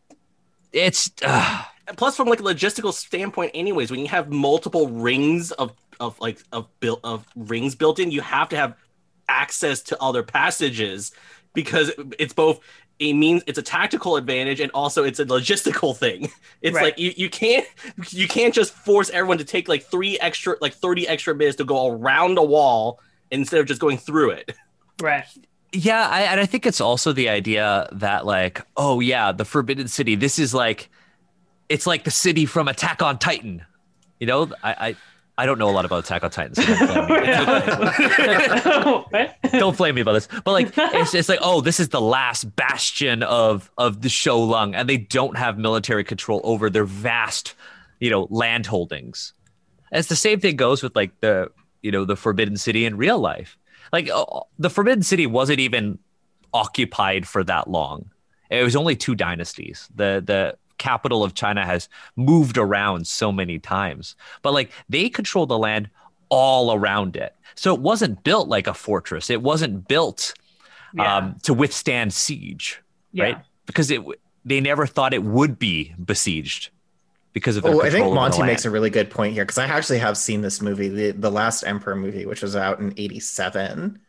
it's uh, plus from like a logistical standpoint anyways when you have multiple rings of of like of built of rings built in you have to have access to other passages because it's both a means it's a tactical advantage and also it's a logistical thing it's Right. like you, you can't you can't just force everyone to take like three extra like 30 extra minutes to go around a wall instead of just going through it Right. Yeah, I, and I think it's also the idea that like, oh yeah, the Forbidden City. This is like, it's like the city from Attack on Titan. You know, I I, I don't know a lot about Attack on Titan. So don't, flame me. what? don't flame me about this. But like, it's it's like, oh, this is the last bastion of of the Shou Lung, and they don't have military control over their vast, you know, land holdings. As the same thing goes with like the you know the Forbidden City in real life. Like uh, the Forbidden City wasn't even occupied for that long. It was only two dynasties. The the capital of China has moved around so many times, but like they control the land all around it. So it wasn't built like a fortress. It wasn't built Yeah. um, to withstand siege, yeah. right? Because it they never thought it would be besieged because of their Oh, I think over the Monty makes a really good point here because I actually have seen this movie, the the last Emperor movie, which was out in '87.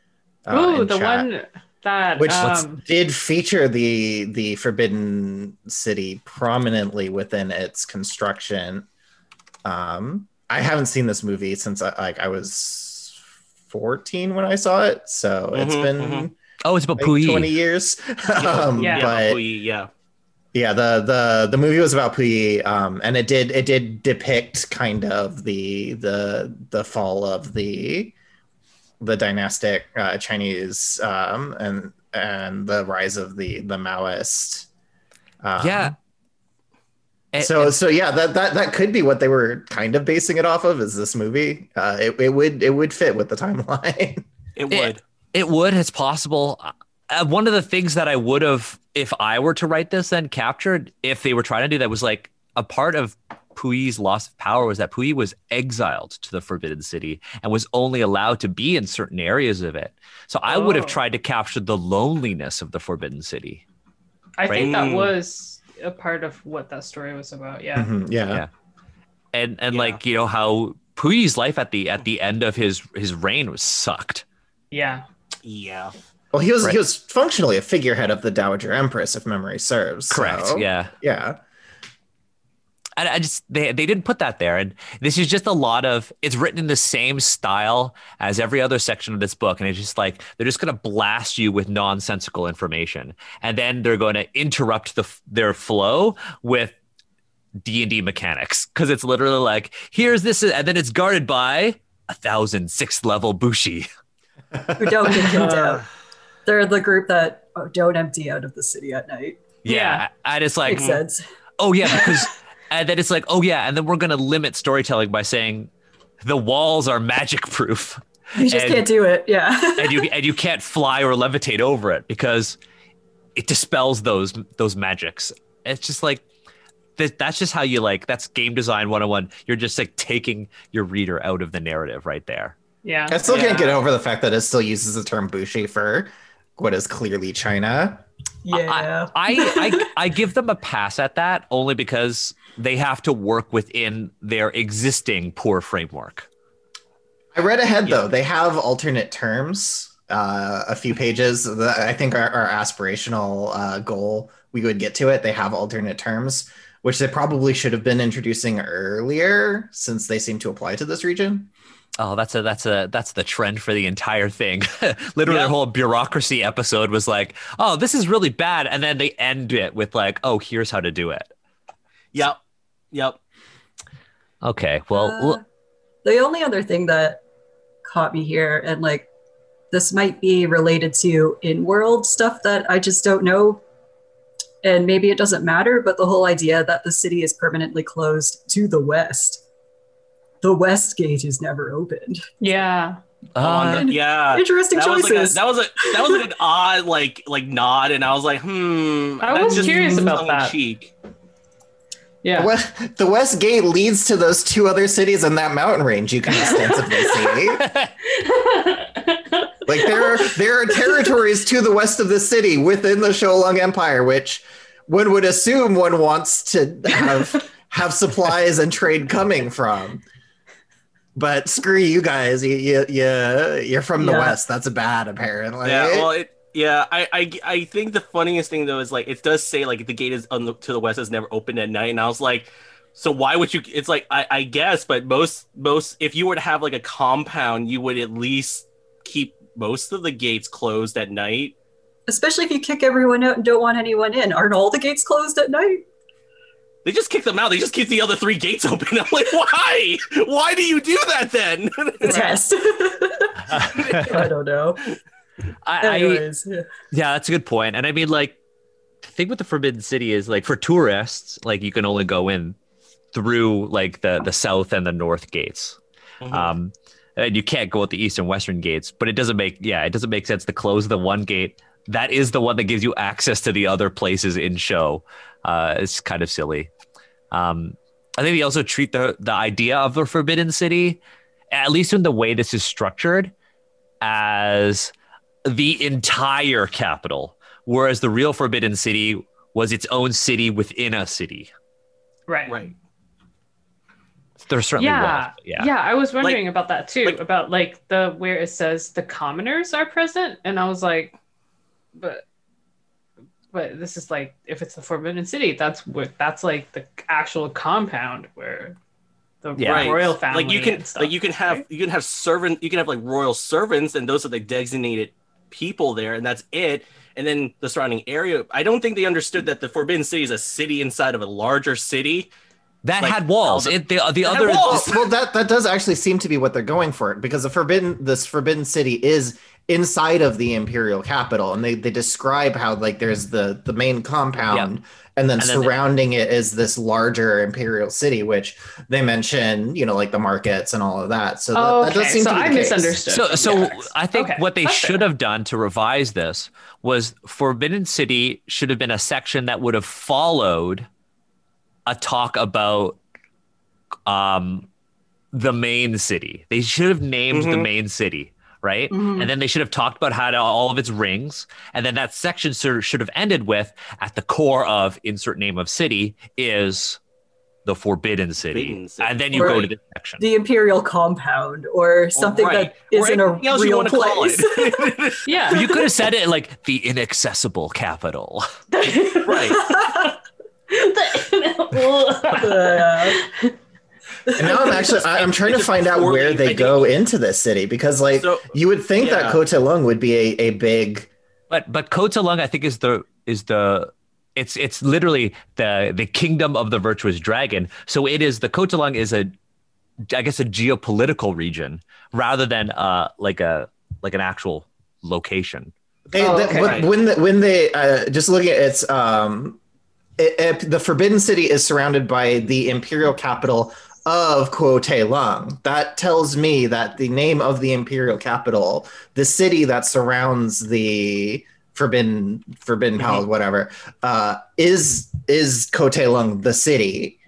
uh, Ooh, in the chat, one that which um, did feature the the Forbidden City prominently within its construction. Um, I haven't seen this movie since I, like I was 14 when I saw it, so it's Mhm, been mhm. Oh, it's about like, 20 years. um, Yeah. but we, yeah yeah the the the movie was about Puyi um and it did it did depict kind of the the the fall of the the dynastic uh, chinese um and and the rise of the the maoist um, Yeah. And- so and- so yeah that, that that could be what they were kind of basing it off of is this movie uh it, it would it would fit with the timeline it Yeah. would It would. It's possible. Uh, one of the things that I would have, if I were to write this, then captured, if they were trying to do that, was like a part of Puyi's loss of power was that Puyi was exiled to the Forbidden City and was only allowed to be in certain areas of it. So I would have Oh. tried to capture the loneliness of the Forbidden City. I think that was a part of what that story was about. Yeah. Mhm, yeah. Yeah. And and Yeah. like you know how Puyi's life at the at the end of his his reign was sucked. Yeah. yeah well he was Right. he was functionally a figurehead of the dowager empress if memory serves Correct. so, Yeah. yeah I, I just they they didn't put that there, and this is just a lot of. It's written in the same style as every other section of this book, and it's just like they're just going to blast you with nonsensical information, and then they're going to interrupt the their flow with D and D mechanics because it's literally like here's this, and then it's guarded by a thousand sixth level bushi. who don't get killed out. They're the group that oh, don't empty out of the city at night. Yeah, Yeah. and it's like Makes mm-hmm. sense. oh yeah because and then it's like oh yeah and then we're going to limit storytelling by saying the walls are magic proof You just and- can't do it. Yeah. and you and you can't fly or levitate over it because it dispels those those magics it's just like that, that's just how you like that's game design 101 you're just like taking your reader out of the narrative right there Yeah. I still can't get over the fact that it still uses the term bushi for what is clearly China. yeah. I, I I give them a pass at that only because they have to work within their existing poor framework I read ahead Yeah. though; they have alternate terms. Uh, a few pages. The, I think our, our aspirational uh, goal we would get to it. They have alternate terms, which they probably should have been introducing earlier, since they seem to apply to this region. Oh, that's a that's a that's the trend for the entire thing. Literally, Yeah. the whole bureaucracy episode was like, "Oh, this is really bad," and then they end it with like, "Oh, here's how to do it." yep yep Okay, well, Uh, l- the only other thing that caught me here, and like this might be related to in world stuff that I just don't know. And maybe it doesn't matter, but the whole idea that the city is permanently closed to the west. The west gate is never opened. Yeah. uh, On the- yeah Interesting that was, like a, choices. that was a that was like an odd like like nod and i was like hmm I that's was just curious about that. tongue-in-cheek. Yeah. The west, the west gate leads to those two other cities in that mountain range you can extensively see. Like there are there are territories to the west of the city within the Shou Lung Empire, which one would assume one wants to have have supplies and trade coming from. But screw you guys, you you, you you're from the Yeah. west. That's bad, apparently. Yeah, well, it, yeah, I, I, I think the funniest thing though is like it does say like the gate is on the, to the west is never open at night, and I was like, so why would you? It's like I, I guess, but most most if you were to have like a compound, you would at least keep most of the gates closed at night. Especially if you kick everyone out and don't want anyone in. Aren't all the gates closed at night? They just kick them out. They just keep the other three gates open. I'm like, why? Why do you do that then? The test. I don't know. I, I yeah. yeah, that's a good point. And I mean, like, the thing with the Forbidden City is like for tourists, like you can only go in through like the the south and the north gates. Mhm. Um, and you can't go at the east and western gates. But it doesn't make yeah, it doesn't make sense to close the one gate. That is the one that gives you access to the other places in Shou. Uh, it's kind of silly. Um, I think they also treat the the idea of the Forbidden City, at least in the way this is structured, as the entire capital, whereas the real Forbidden City was its own city within a city. right. right. There's certainly Yeah. was, yeah. yeah. I was wondering about that too. like- about like the where it says the commoners are present, and I was like, but but this is like if it's the Forbidden City, that's what that's like the actual compound where the Yeah. Royal family. like you can and stuff, like you can have right? you can have servant you can have like royal servants and those are the designated people there and that's it and then the surrounding area i don't think they understood that the forbidden city is a city inside of a larger city That Like, had walls. the- it, the the other walls. well, that that does actually seem to be what they're going for because the forbidden this forbidden city is inside of the imperial capital and they they describe how like there's the the main compound and then And then surrounding it is this larger imperial city which they mention you know like the markets and all of that so that, Oh, that does okay. seem So to be I the case. misunderstood. So, so Yeah. I think Okay, what they that's should fair. have done to revise this was Forbidden City should have been a section that would have followed a talk about um, the main city. They should have named the Mhm. main city, right? Mhm. And then they should have talked about how to all of its rings. And then that section should, should have ended with at the core of insert name of city is the Forbidden City. Forbidden City. And then you go to Right. the section. the imperial compound or something right. that Or isn't a anything you real wanna call place. it. yeah. you could have said it like the inaccessible capital. right Uh, and now i'm actually I- i'm trying to find out where they go into this city because like So- you would think yeah. that kote lung would be a, a big But but Kota Lung, I think, is the is the it's it's literally the the kingdom of the virtuous dragon. So it is the Kota Lung is a I guess a geopolitical region rather than uh like a like an actual location. They, Oh, okay. when- when the, when they uh, just looking at its um, it, it- the Forbidden City is surrounded by the imperial capital of Kuo Lung. That tells me that the name of the imperial capital, the city that surrounds the Forbidden Forbidden Mhm. Palace, whatever, uh, is is Kote Lung the city.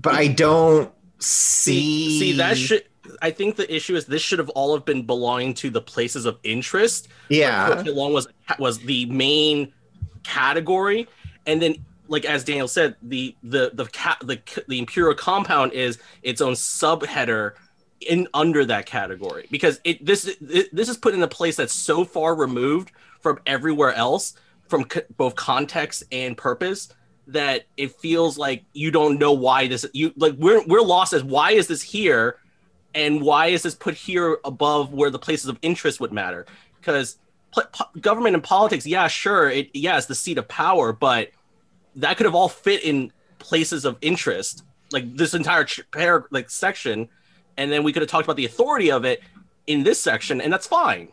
But I don't see. see that should i think the issue is this should have all have been belonging to the places of interest yeah. Coach Long was was the main category, and then like as Daniel said, the the the ca- the the Imperial compound is its own subheader in under that category. Because it this it, this is put in a place that's so far removed from everywhere else from both context and purpose that it feels like you don't know why this you like we're we're lost as why is this here? And why is this put here above where the places of interest would matter? Because government and politics yeah sure it yeah it's the seat of power but that could have all fit in places of interest like this entire ch- pair like section and then we could have talked about the authority of it in this section and that's fine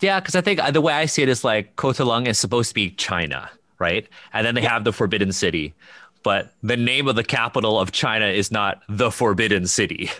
Yeah, because I think uh, the way I see it is like Kotalung is supposed to be China, right? And then they have the Forbidden City, but the name of the capital of China is not the Forbidden City.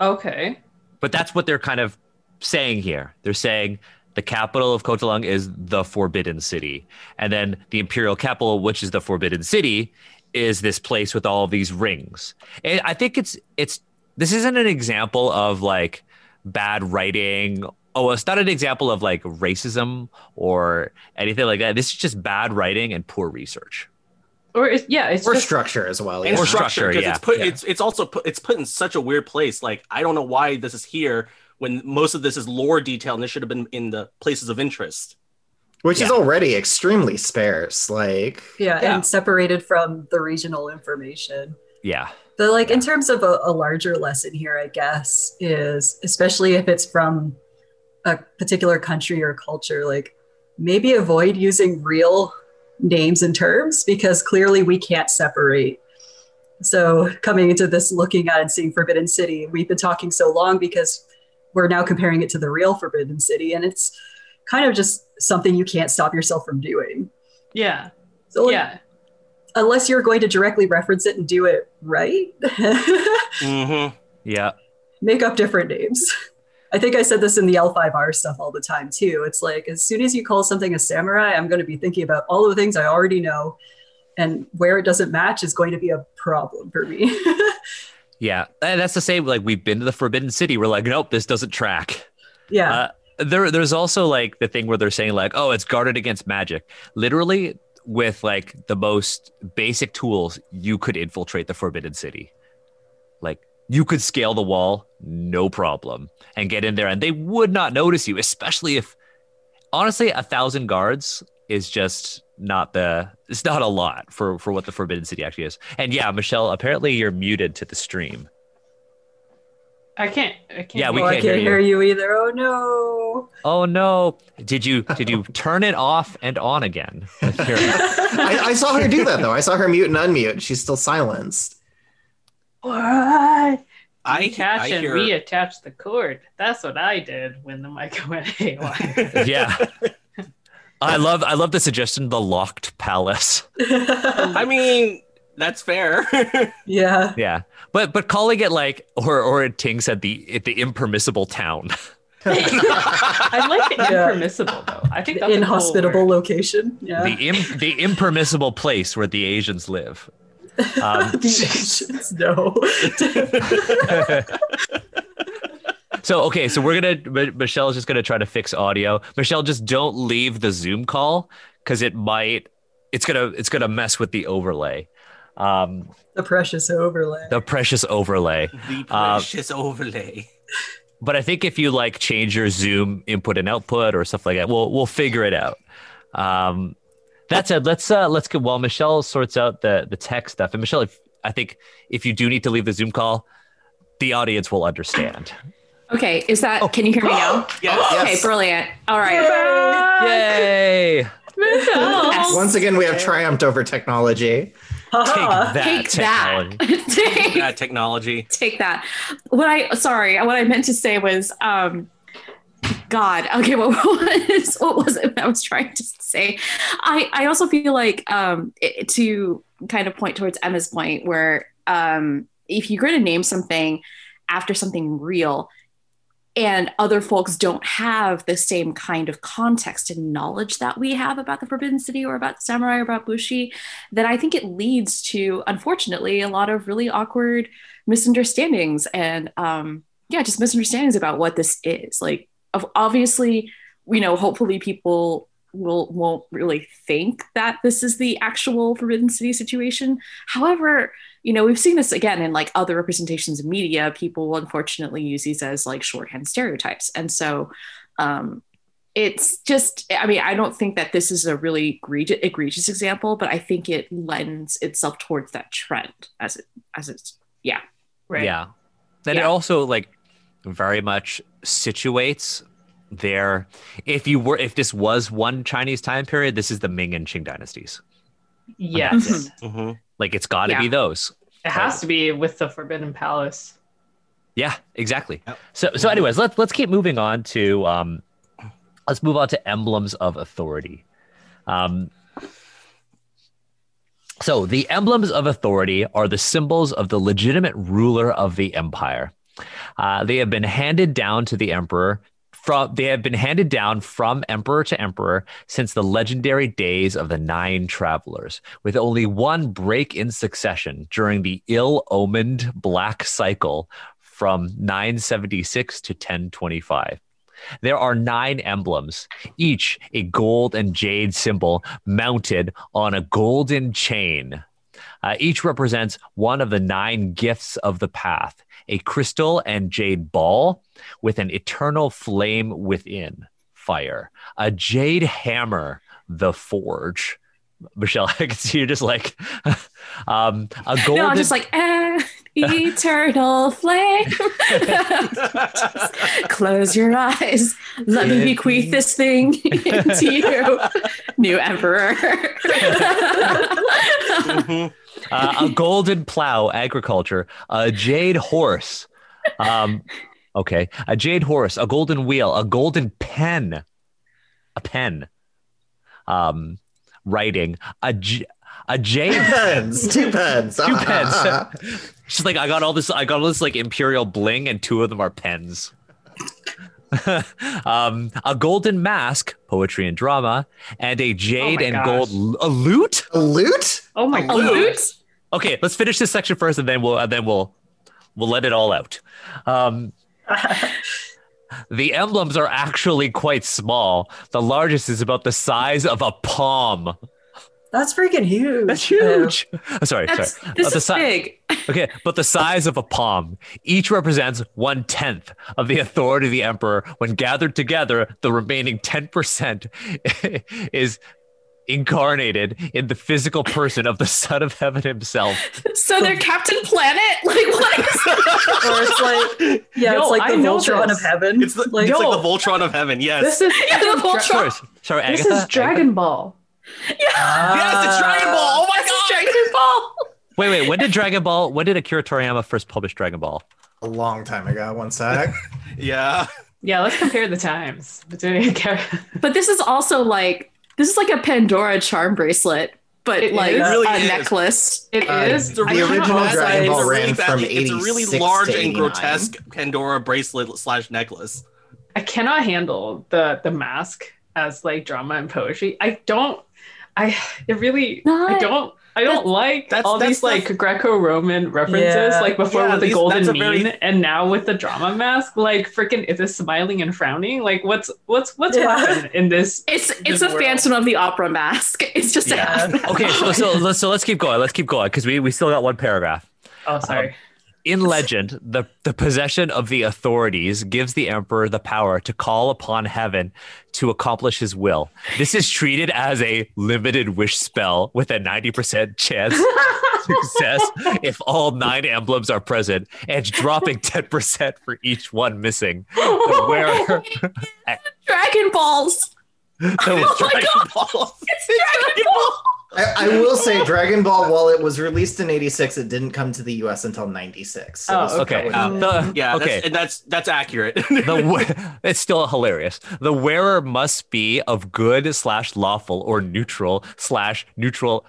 Okay. But that's what they're kind of saying here. They're saying the capital of Kotalung is the Forbidden City. And then the imperial capital, which is the Forbidden City, is this place with all of these rings. And I think it's it's this isn't an example of like bad writing. Oh, it's not an example of like racism or anything like that. This is just bad writing and poor research. Or it's, yeah, it's or just structure as well. yeah. Or structure structure, yeah, it's put yeah. it's it's also put it's put in such a weird place. Like I don't know why this is here when most of this is lore detail and this should have been in the places of interest. which is already extremely sparse. Like, Yeah, Yeah. and separated from the regional information. Yeah. But like in terms of a, a larger lesson here, I guess, is especially if it's from a particular country or culture, like maybe avoid using real names and terms because clearly we can't separate. So coming into this looking at and seeing Forbidden City, we've been talking so long because we're now comparing it to the real Forbidden City, and it's kind of just something you can't stop yourself from doing. yeah, So like, yeah. unless you're going to directly reference it and do it right, Mm-hmm. Yeah. make up different names. I think I said this in the L5R stuff all the time too. It's like as soon as you call something a samurai, I'm going to be thinking about all the things I already know, and where it doesn't match is going to be a problem for me. Yeah. And that's the same. Like we've been to the Forbidden City. We're like, nope, this doesn't track. yeah, Uh, there, there's also like the thing where they're saying like, oh, it's guarded against magic. Literally, with like the most basic tools, you could infiltrate the Forbidden City. Like you could scale the wall, no problem, and get in there, and they would not notice you. Especially if, honestly, a thousand guards is just not the. It's not a lot for for what the Forbidden City actually is. And yeah, Michelle, apparently you're muted to the stream. I can't. I can't. Yeah, we oh, I can't can't hear hear you either. Oh no! Oh no! Did you did you turn it off and on again? I, I saw her do that though. I saw her mute and unmute. She's still silenced. What? I, Attach I and hear reattach the cord. That's what I did when the mic went haywire. yeah. I love I love the suggestion the locked palace. I mean, that's fair. yeah, Yeah. But but calling it like or or Ting said the the impermissible town. I like the Yeah. impermissible though. I think that's a cool inhospitable location. Yeah, The Im, the impermissible place where the Asians live. Um, The Asians, no. So okay, so we're gonna Mi- Michelle's just gonna try to fix audio. Michelle, just don't leave the Zoom call because it might it's gonna it's gonna mess with the overlay. Um, the precious overlay. the precious overlay. the Uh, precious overlay. but I think if you like change your Zoom input and output or stuff like that, we'll we'll figure it out. Um, that said, let's uh, let's get while Michelle sorts out the the tech stuff. And Michelle, if, I think if you do need to leave the Zoom call, the audience will understand. Okay, is that? Can you hear me now? Yes. Okay, Yes. brilliant. All right. Yay! Yes. Once again, we have triumphed over technology. Take that, Take that. Take- That technology. take that. What I sorry, what I meant to say was um God, okay, what was what was it I was trying to say? I I also feel like um it, to kind of point towards Emma's point where um if you're going to name something after something real and other folks don't have the same kind of context and knowledge that we have about the Forbidden City or about Samurai or about Bushi, then I think it leads to, unfortunately, a lot of really awkward misunderstandings and um yeah just misunderstandings about what this is. Like obviously you know hopefully people will won't really think that this is the actual forbidden city situation. However you know we've seen this again in like other representations of media. People will unfortunately use these as like shorthand stereotypes. And so um it's just i mean i don't think that this is a really egregious, egregious example but i think it lends itself towards that trend as it as it's yeah. Right. Yeah. Then it also like very much situates there. If you were, if this was one Chinese time period, this is the Ming and Qing dynasties. Yes. hmm Like it's got to Yeah. be those. it has to be with the Forbidden Palace. Yeah, exactly. Yep. So, so anyways, let's let's keep moving on to um, let's move on to emblems of authority. Um, so the emblems of authority are the symbols of the legitimate ruler of the empire. Uh, they have been handed down to the emperor from they have been handed down from emperor to emperor since the legendary days of the nine travelers with only one break in succession during the ill-omened black cycle from 976 to 1025 there are nine emblems, each a gold and jade symbol mounted on a golden chain. Uh, each represents one of the nine gifts of the path a crystal and jade ball with an eternal flame within fire, a jade hammer, the forge. Michelle, I can see you're just like um, a golden. No, I'm just like eh, eternal flame. close your eyes. Let me bequeath this thing to you, new emperor. Mhm. Uh, a golden plow, agriculture, a jade horse. Um, okay, a jade horse, a golden wheel, a golden pen, a pen. Um, writing a j- a jade pens, two pens, two pens. She's like, I got all this, I got all this like imperial bling, and two of them are pens. um, a golden mask, poetry and drama, and a jade my and gosh. gold a lute. A loot? Oh my A god. loot? Okay, let's finish this section first, and then we'll and then we'll we'll let it all out. Um, the emblems are actually quite small. The largest is about the size of a palm. That's freaking huge. That's huge. Oh, sorry, That's sorry. this Uh, the is si- big. Okay, but the size of a palm. Each represents one tenth of the authority of the emperor. When gathered together, the remaining 10% is incarnated in the physical person of the Son of Heaven himself. So they're Captain Planet? Like what? Is or it's like, yeah, Yo, it's like the know Voltron of heaven. It's, the, like, it's Yo. like the Voltron of heaven. Yes. This is Yeah, the Voltron. Sorry, sorry, this is Dragon Ball. Yes, it's Dragon Ball. Oh my This god. Dragon Ball. Wait, wait. When did Dragon Ball? When did Akira Toriyama first publish Dragon Ball? A long time ago. One sec. Yeah. Yeah, let's compare the times between. But this is also like this is like a Pandora charm bracelet, but It like is. It really a is. necklace. It Uh, is. The the original Dragon Ball it's a ran really from It's a really large and grotesque Pandora bracelet slash necklace. I cannot handle the the mask as like drama and poetry. I don't. I it really. I don't. I don't like that's- all that's these like Greco-Roman references, Yeah. like before Yeah, with the golden mean, very- and now with the drama mask. Like freaking, is this smiling and frowning? Like what's what's what's Yeah. happening in this? It's this it's a world? Phantom of the Opera mask. It's just a Yeah. half mask. Okay, so so let's so let's keep going. Let's keep going because we we still got one paragraph. Oh, sorry. Um, In legend, the, the possession of the authorities gives the emperor the power to call upon heaven to accomplish his will. This is treated as a limited wish spell with a 90% chance of success if all nine emblems are present and dropping 10% for each one missing. The wearer, Dragon Balls. Oh my God. Ball. It's Dragon Ball. I, I will say Dragon Ball, while it was released in 86, it didn't come to the US until 96. So Oh, Okay. Um, the, Yeah, okay. that's, and that's that's accurate. the it's still hilarious. The wearer must be of good slash lawful or neutral slash neutral.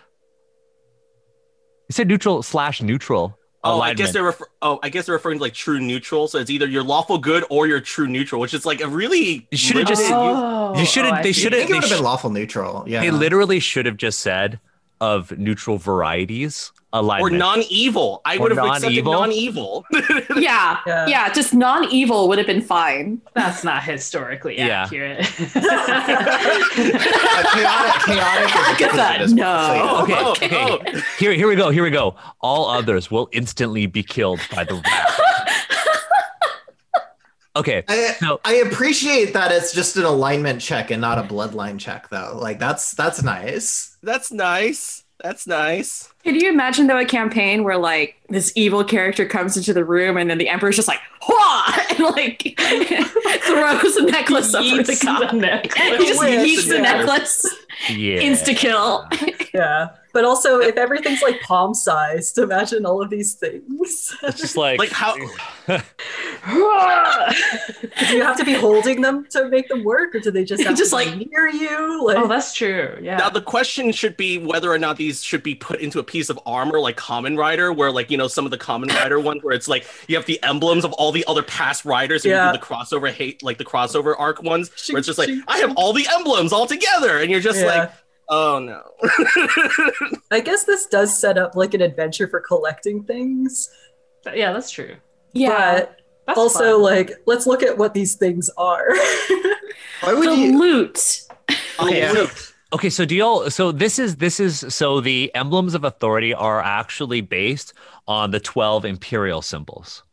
It said neutral slash neutral. Oh, I guess they're refer- oh, I guess they're referring to like true neutral. So it's either your lawful good or your true neutral, which is like a really You should've just- Oh, you should've- oh, they should've- think it would have sh- been lawful neutral. Yeah. They literally should have just said of neutral varieties or non-evil. I Or would have accepted non-evil? non-evil. Yeah. Yeah. yeah, Just non-evil would have been fine. That's not historically Yeah. accurate. Chaotic, chaotic. is Get that? explicit as No. Okay, Oh, oh okay. oh. Here, here we go. Here we go. All others will instantly be killed by the wrath. Okay. I, No. I appreciate that it's just an alignment check and not a bloodline check, though. Like that's that's nice. That's nice. That's nice. Can you imagine though a campaign where like this evil character comes into the room and then the emperor's just like, Hwah! and like throws a necklace over the Yeets guy. the necklace. he just With yeets the the necklace. Yeah. Insta kill. Yeah. But also, if everything's like palm sized, imagine all of these things. It's just like, Like how do you have to be holding them to make them work, or do they just have Just to like- be near you? Like, oh, that's true. Yeah. now the question should be whether or not these should be put into a piece of armor like Kamen Rider, where like you know some of the Kamen Rider ones where it's like you have the emblems of all the other past riders and Yeah. you do the crossover hate like the crossover arc ones where it's just like Shing, I have all the emblems all together and you're just Yeah. like oh no. I guess this does set up like an adventure for collecting things, yeah, that's true. Yeah. but That's also fun. like let's look at what these things are. Why would the you? loot. Okay, Oh, so, okay, so do y'all? So this is this is so the emblems of authority are actually based on the twelve imperial symbols.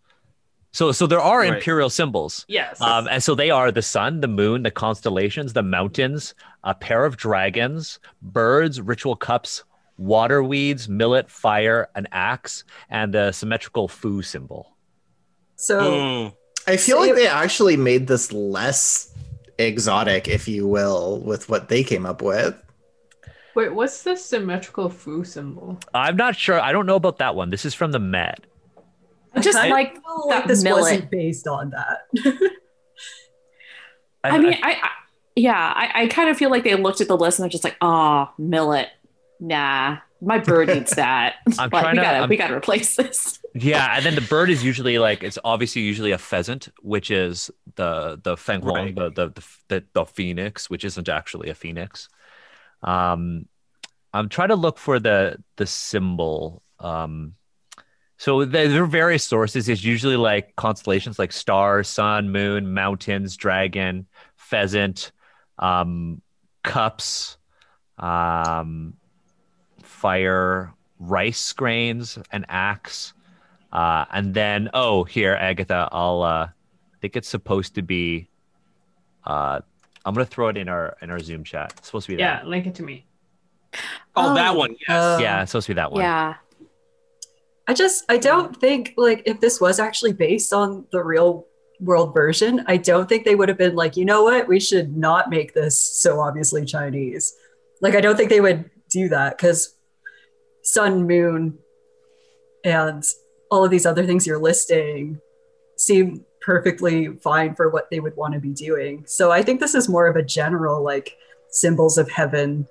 So so there are Right. imperial symbols, yes. um, and so they are the sun, the moon, the constellations, the mountains, a pair of dragons, birds, ritual cups, water weeds, millet, fire, an axe, and the symmetrical foo symbol. so Mm. I feel So like it- they actually made this less exotic, if you will, with what they came up with. Wait, what's the symmetrical foo symbol? I'm not sure. I don't know about that one. This is from the Met. I just I like feel that this millet. wasn't based on that. I mean, I, I yeah, I, I kind of feel like they looked at the list and they're just like, oh, millet. Nah, my bird needs that. I'm Like, trying we to- gotta I'm- we gotta replace this. Yeah, and then the bird is usually like it's obviously usually a pheasant, which is the the feng huang, Right. the, the the the the phoenix, which isn't actually a phoenix. Um, I'm trying to look for the the symbol. Um, so there are various sources. It's usually like constellations, like star, sun, moon, mountains, dragon, pheasant, um, cups, um, fire, rice grains, an axe. Uh, and then, oh, here, Agatha, I'll. Uh, I think it's supposed to be. Uh, I'm gonna throw it in our in our Zoom chat. It's supposed to be there. Yeah, link it to me. Oh, that Oh. one. Yes. Uh, Yeah, it's supposed to be that one. Yeah. I just I don't think like if this was actually based on the real world version, I don't think they would have been like, you know what, we should not make this so obviously Chinese. Like I don't think they would do that because sun, moon, and all of these other things you're listing seem perfectly fine for what they would want to be doing. So I think this is more of a general like symbols of heaven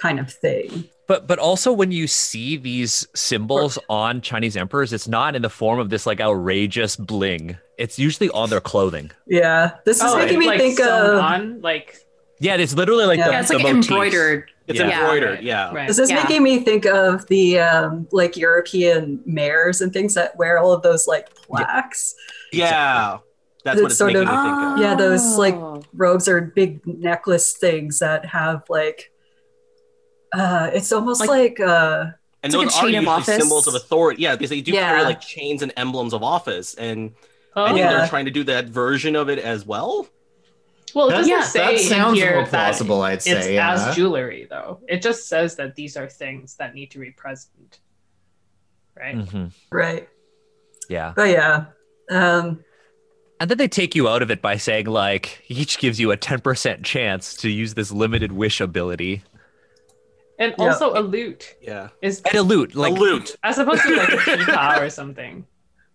kind of thing. But but also when you see these symbols on Chinese emperors, it's not in the form of this like outrageous bling. It's usually on their clothing. Yeah, this is Oh, making me like think of on, like Yeah, it's literally like Yeah. the, Yeah, it's like motifs. embroidered. It's Yeah. embroidered. Yeah. Right. This is Yeah. making me think of the um, like European mayors and things that wear all of those like plaques. Yeah. That's It's what it's sort making of- me think of. Yeah, those, like, Oh. Robes are big necklace things that have like uh it's almost Like- like, uh And It's like those a are chain of usually symbols of authority. Yeah, because they do carry like chains and emblems of office, and Oh, I think Yeah. they're trying to do that version of it as well. well, it That- doesn't yeah, say that sounds here more that plausible, I'd it's say. Yeah. as jewelry, though. It just says that these are things that need to be present. Right. Mm-hmm. right. Yeah. But yeah. Um And then they take you out of it by saying like each gives you a 10% chance to use this limited wish ability. And Yeah. also a lute Yeah, is And a loot. Like a loot as opposed to like a pipa or something.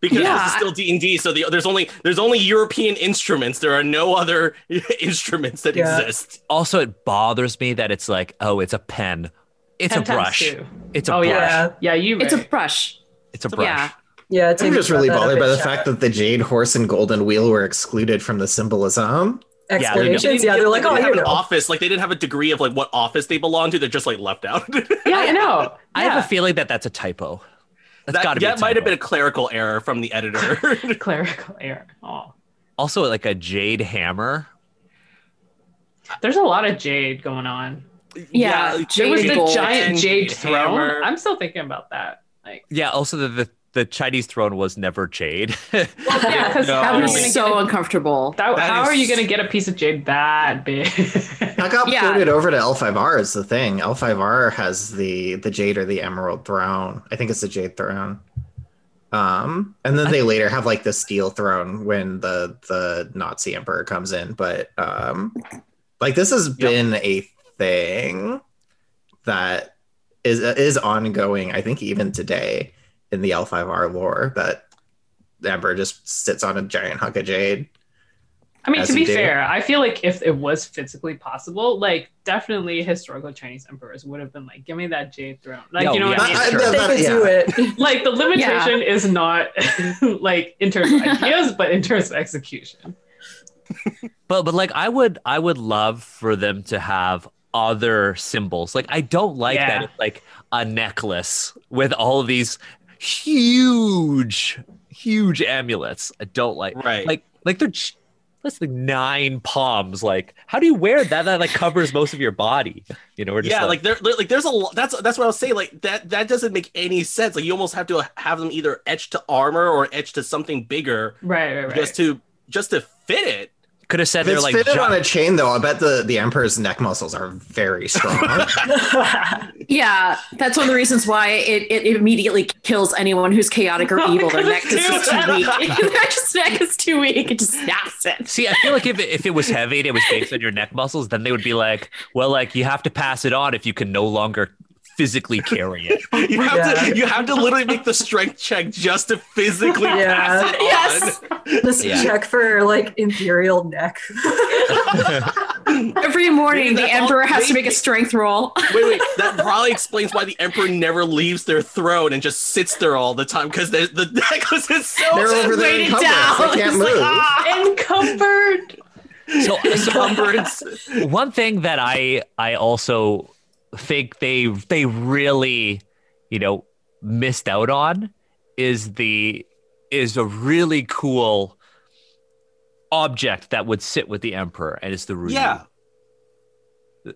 because Yeah. this is still D and D. So the, there's only there's only European instruments. There are no other instruments that Yeah. exist. also it bothers me that it's like, oh, it's a pen. It's Ten a brush. two. It's a oh brush. yeah, yeah. You. It's a brush. It's a brush. Yeah. Yeah, I'm just really bothered by the chat. fact that the jade horse and golden wheel were excluded from the symbolism. Yeah, there you go. They explanations. Yeah, they're like, they oh, didn't you have an know. office. Like they didn't have a degree of like what office they belong to. They're just like left out. Yeah, I know. I have a feeling that that's a typo. That's that got to be. that a might have been a clerical error from the editor. clerical error. Oh, also like a jade hammer. there's a lot of jade going on. Yeah, There was the giant jade jade throne. hammer. I'm still thinking about that. Like, Yeah. Also, the the, the Chinese throne was never jade. yeah, No. how That are you was gonna so get a- uncomfortable. that- that how is- are you gonna get a piece of jade that big? I got Yeah. ported over to L5R is the thing. L5R has the the jade or the emerald throne. I think it's the jade throne. Um, and then they later have like the steel throne when the the Nazi emperor comes in. But um, like this has been a thing that is is ongoing. I think even today in the L5R lore that the Emperor just sits on a giant hunk of jade. I mean, to be do. fair, I feel like if it was physically possible, like definitely historical Chinese emperors would have been like, "Give me that jade throne." Like, Yo, you know what I mean? Sure. They that- could do it. Like the limitation is not like in terms of ideas, but in terms of execution. But but like I would I would love for them to have other symbols. Like I don't like Yeah. that it's like a necklace with all of these huge huge amulets. I don't like Right. like like they're ch- that's like nine palms. Like how do you wear that? That like covers most of your body. You know, we're just yeah, like, like there, like there's a lot. That's that's what I was saying. Like that that doesn't make any sense. Like you almost have to have them either etched to armor or etched to something bigger Right, right, right. just to just to fit it. Could have said If they're it's like fitted gi- on a chain, though, I bet the, the Emperor's neck muscles are very strong. Yeah, that's one of the reasons why it, it immediately kills anyone who's chaotic or evil. Their neck is just too weak. Their just neck is too weak. It just snaps it. See, I feel like if it, if it was heavy and it was based on your neck muscles, then they would be like, well, like you have to pass it on if you can no longer physically carry it. You have Yeah. to you have to literally make the strength check just to physically Yeah. pass it Yes. on. Just Yeah. check for like imperial neck. Every morning, Maybe the that's all- emperor has to make a strength roll. Wait, wait. That probably explains why the emperor never leaves their throne and just sits there all the time because the the necklace is so. They're over there Weighted down. They can't It's like, move. ah. encumbered. So, so one thing that I I also think they they really you know missed out on is the is a really cool object that would sit with the emperor and it's the Ruyi. Yeah.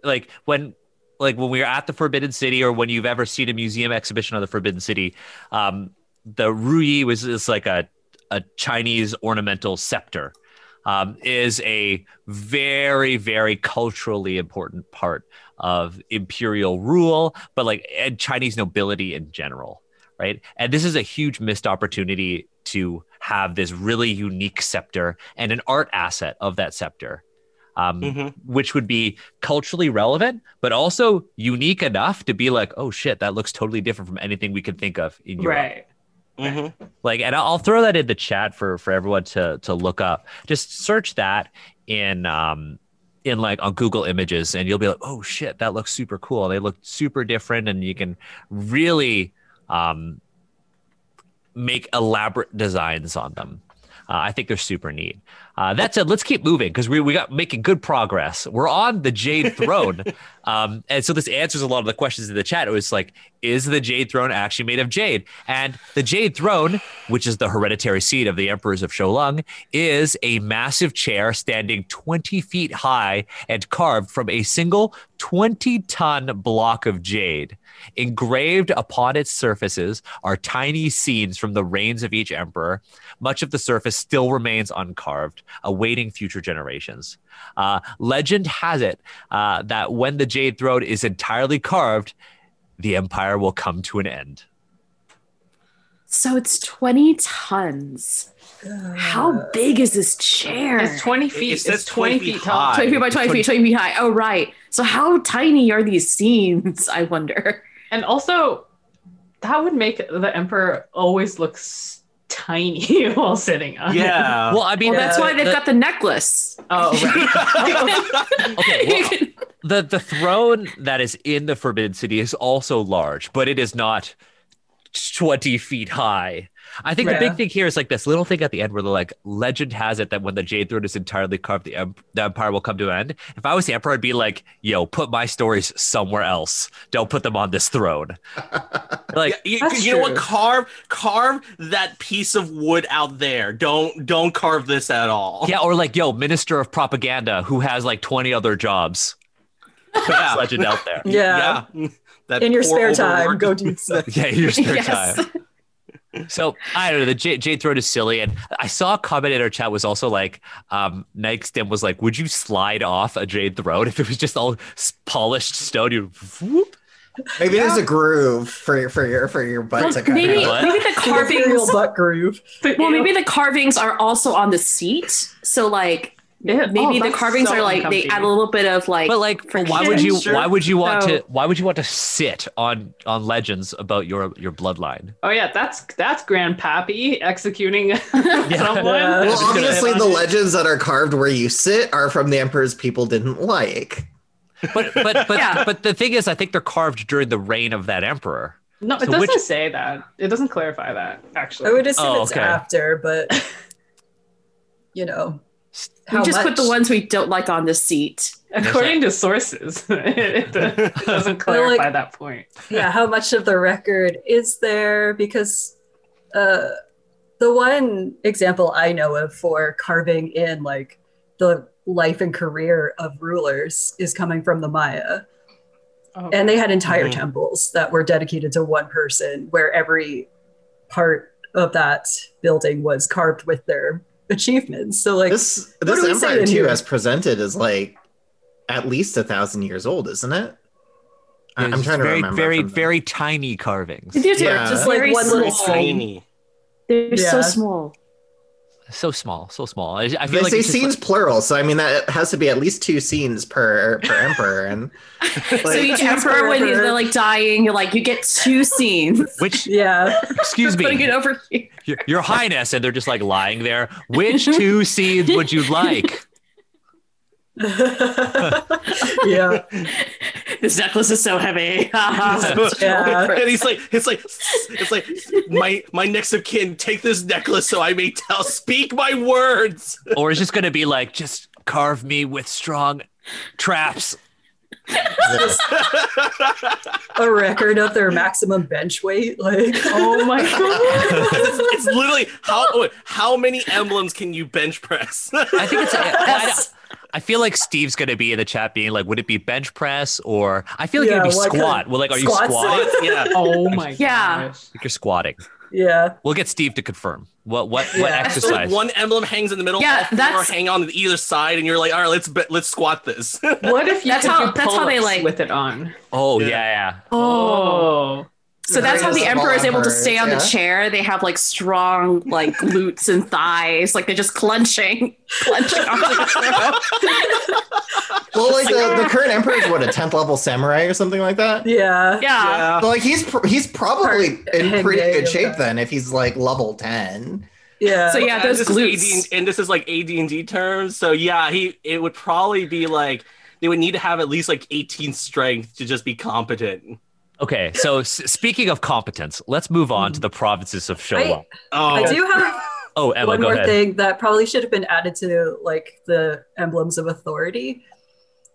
like when like when we were at the Forbidden City or when you've ever seen a museum exhibition of the Forbidden City, um, the Ruyi was is like a a Chinese ornamental scepter. Um, is a very very culturally important part of imperial rule, but like and Chinese nobility in general, right? And this is a huge missed opportunity to have this really unique scepter and an art asset of that scepter um, Mhm. which would be culturally relevant, but also unique enough to be like, oh shit, that looks totally different from anything we can think of in Europe. Right. Mhm. Like, and I'll I'll throw that in the chat for for everyone to to look up. Just search that in um in like on Google Images, and you'll be like, oh shit, that looks super cool. They look super different, and you can really um make elaborate designs on them. Uh, I think they're super neat. Uh, that said, let's keep moving because we, we got making good progress. We're on the Jade Throne. um, and so this answers a lot of the questions in the chat. It was like, is the Jade Throne actually made of jade? And the Jade Throne, which is the hereditary seat of the emperors of Shou Lung, is a massive chair standing 20 feet high and carved from a single 20 ton block of jade. Engraved upon its surfaces are tiny scenes from the reigns of each emperor. Much of the surface still remains uncarved, awaiting future generations. Uh, legend has it uh, that when the Jade Throne is entirely carved, the empire will come to an end. So it's 20 tons. How big is this chair? It's 20 feet. It says it's 20 feet tall. 20 feet by 20 feet, 20 feet high. Oh, right. So how tiny are these scenes? I wonder. And also, that would make the emperor always look tiny while sitting on it. Yeah. Well, I mean, Well, that's the- why they've the- got the necklace. Oh, right. Okay, well, the the throne that is in the Forbidden City is also large, but it is not twenty feet high. I think the big thing here is like this little thing at the end where they're like, legend has it that when the Jade Throne is entirely carved, the, em- the Empire will come to an end. If I was the Emperor, I'd be like, yo, put my stories somewhere else. Don't put them on this throne. like, you, you know what? Carve carve that piece of wood out there. Don't don't carve this at all. yeah, or like, yo, Minister of Propaganda who has like 20 other jobs. Yeah. legend out there. Yeah. Yeah. That In your poor spare time, go do stuff. Yeah, in your spare Yes. time. So I don't know. The J- Jade Throne is silly, and I saw a comment in our chat was also like, um, Nike Stim was like, "Would you slide off a Jade Throne if it was just all polished stone? You whoop." Maybe there's a groove for your for your for your butt to kind maybe, of. What? maybe the Imperial carvings. butt groove. Well, maybe the carvings are also on the seat. So, like, Yeah. Oh, maybe Oh, the carvings so are like they add a little bit of like But like, why would you? Why would you want So- to? Why would you want to sit on on legends about your your bloodline? Oh yeah, that's that's Grandpappy executing Yeah. someone. Well, obviously, the legends that are carved where you sit are from the emperors people didn't like. But but but Yeah. but the thing is, I think they're carved during the reign of that emperor. No, it So doesn't which- say that. It doesn't clarify that actually. I would assume Oh, it's okay. after, but you know, we just put the ones we don't like on the seat. According to sources, it, it doesn't clarify like- that point. yeah, how much of the record is there? Because uh, the one example I know of for carving in like the life and career of rulers is coming from the Maya. Oh, And they had entire Mhm. temples that were dedicated to one person where every part of that building was carved with their achievements. So like This this empire say too, here? as presented, is like at least a thousand years old, isn't it? I- I'm trying to very remember. very from very tiny carvings. These Yeah. are Just like very one little. Tiny. They're so small. So small, so small. I, I They like say scenes like- plural, so I mean that has to be at least two scenes per er, per emperor, and so each emperor, when forever. they're like dying, you're like, you get two scenes. which yeah. excuse me, Putting it me, over here. your, your highness, and they're just like lying there. Which two scenes would you like? yeah. This necklace is so heavy. Yeah. and he's like, it's like, it's like my my next of kin, take this necklace so I may tell, speak my words. Or it's just gonna be like, just carve me with strong traps. a record of their maximum bench weight. Like, oh my god. it's, it's literally how how many emblems can you bench press? I think it's. I, I feel like Steve's gonna be in the chat being like, would it be bench press or I feel like Yeah, it'd be what kind of- squat. Well, like, are you squatting? yeah. Oh my Yeah. gosh. Like you're squatting. yeah. We'll get Steve to confirm. What what what Yeah. So exercise? one emblem hangs in the middle, Yeah, all four that's- hang on either side, and you're like, all right, let's let's squat this. What if you That's how- that's how they, like- with it on? oh Yeah. yeah, yeah. Oh. oh. So that's how the emperor is able to stay on yeah. the chair. They have like strong like glutes and thighs, like they're just clenching, clenching onto the throne. well, like the, the current emperor is what a tenth level samurai or something like that. Yeah. Yeah. So, like he's pr- he's probably Part- in pretty good yeah. shape then if he's like level ten. Yeah. So yeah, And those this is glutes. AD, and this is like AD&D terms. So yeah, he it would probably be like they would need to have at least like 18 strength to just be competent. Okay, so s- speaking of competence, let's move on to mm-hmm. the provinces of Showa. Oh, I do have oh, Emma, one go more ahead. thing that probably should have been added to like the emblems of authority.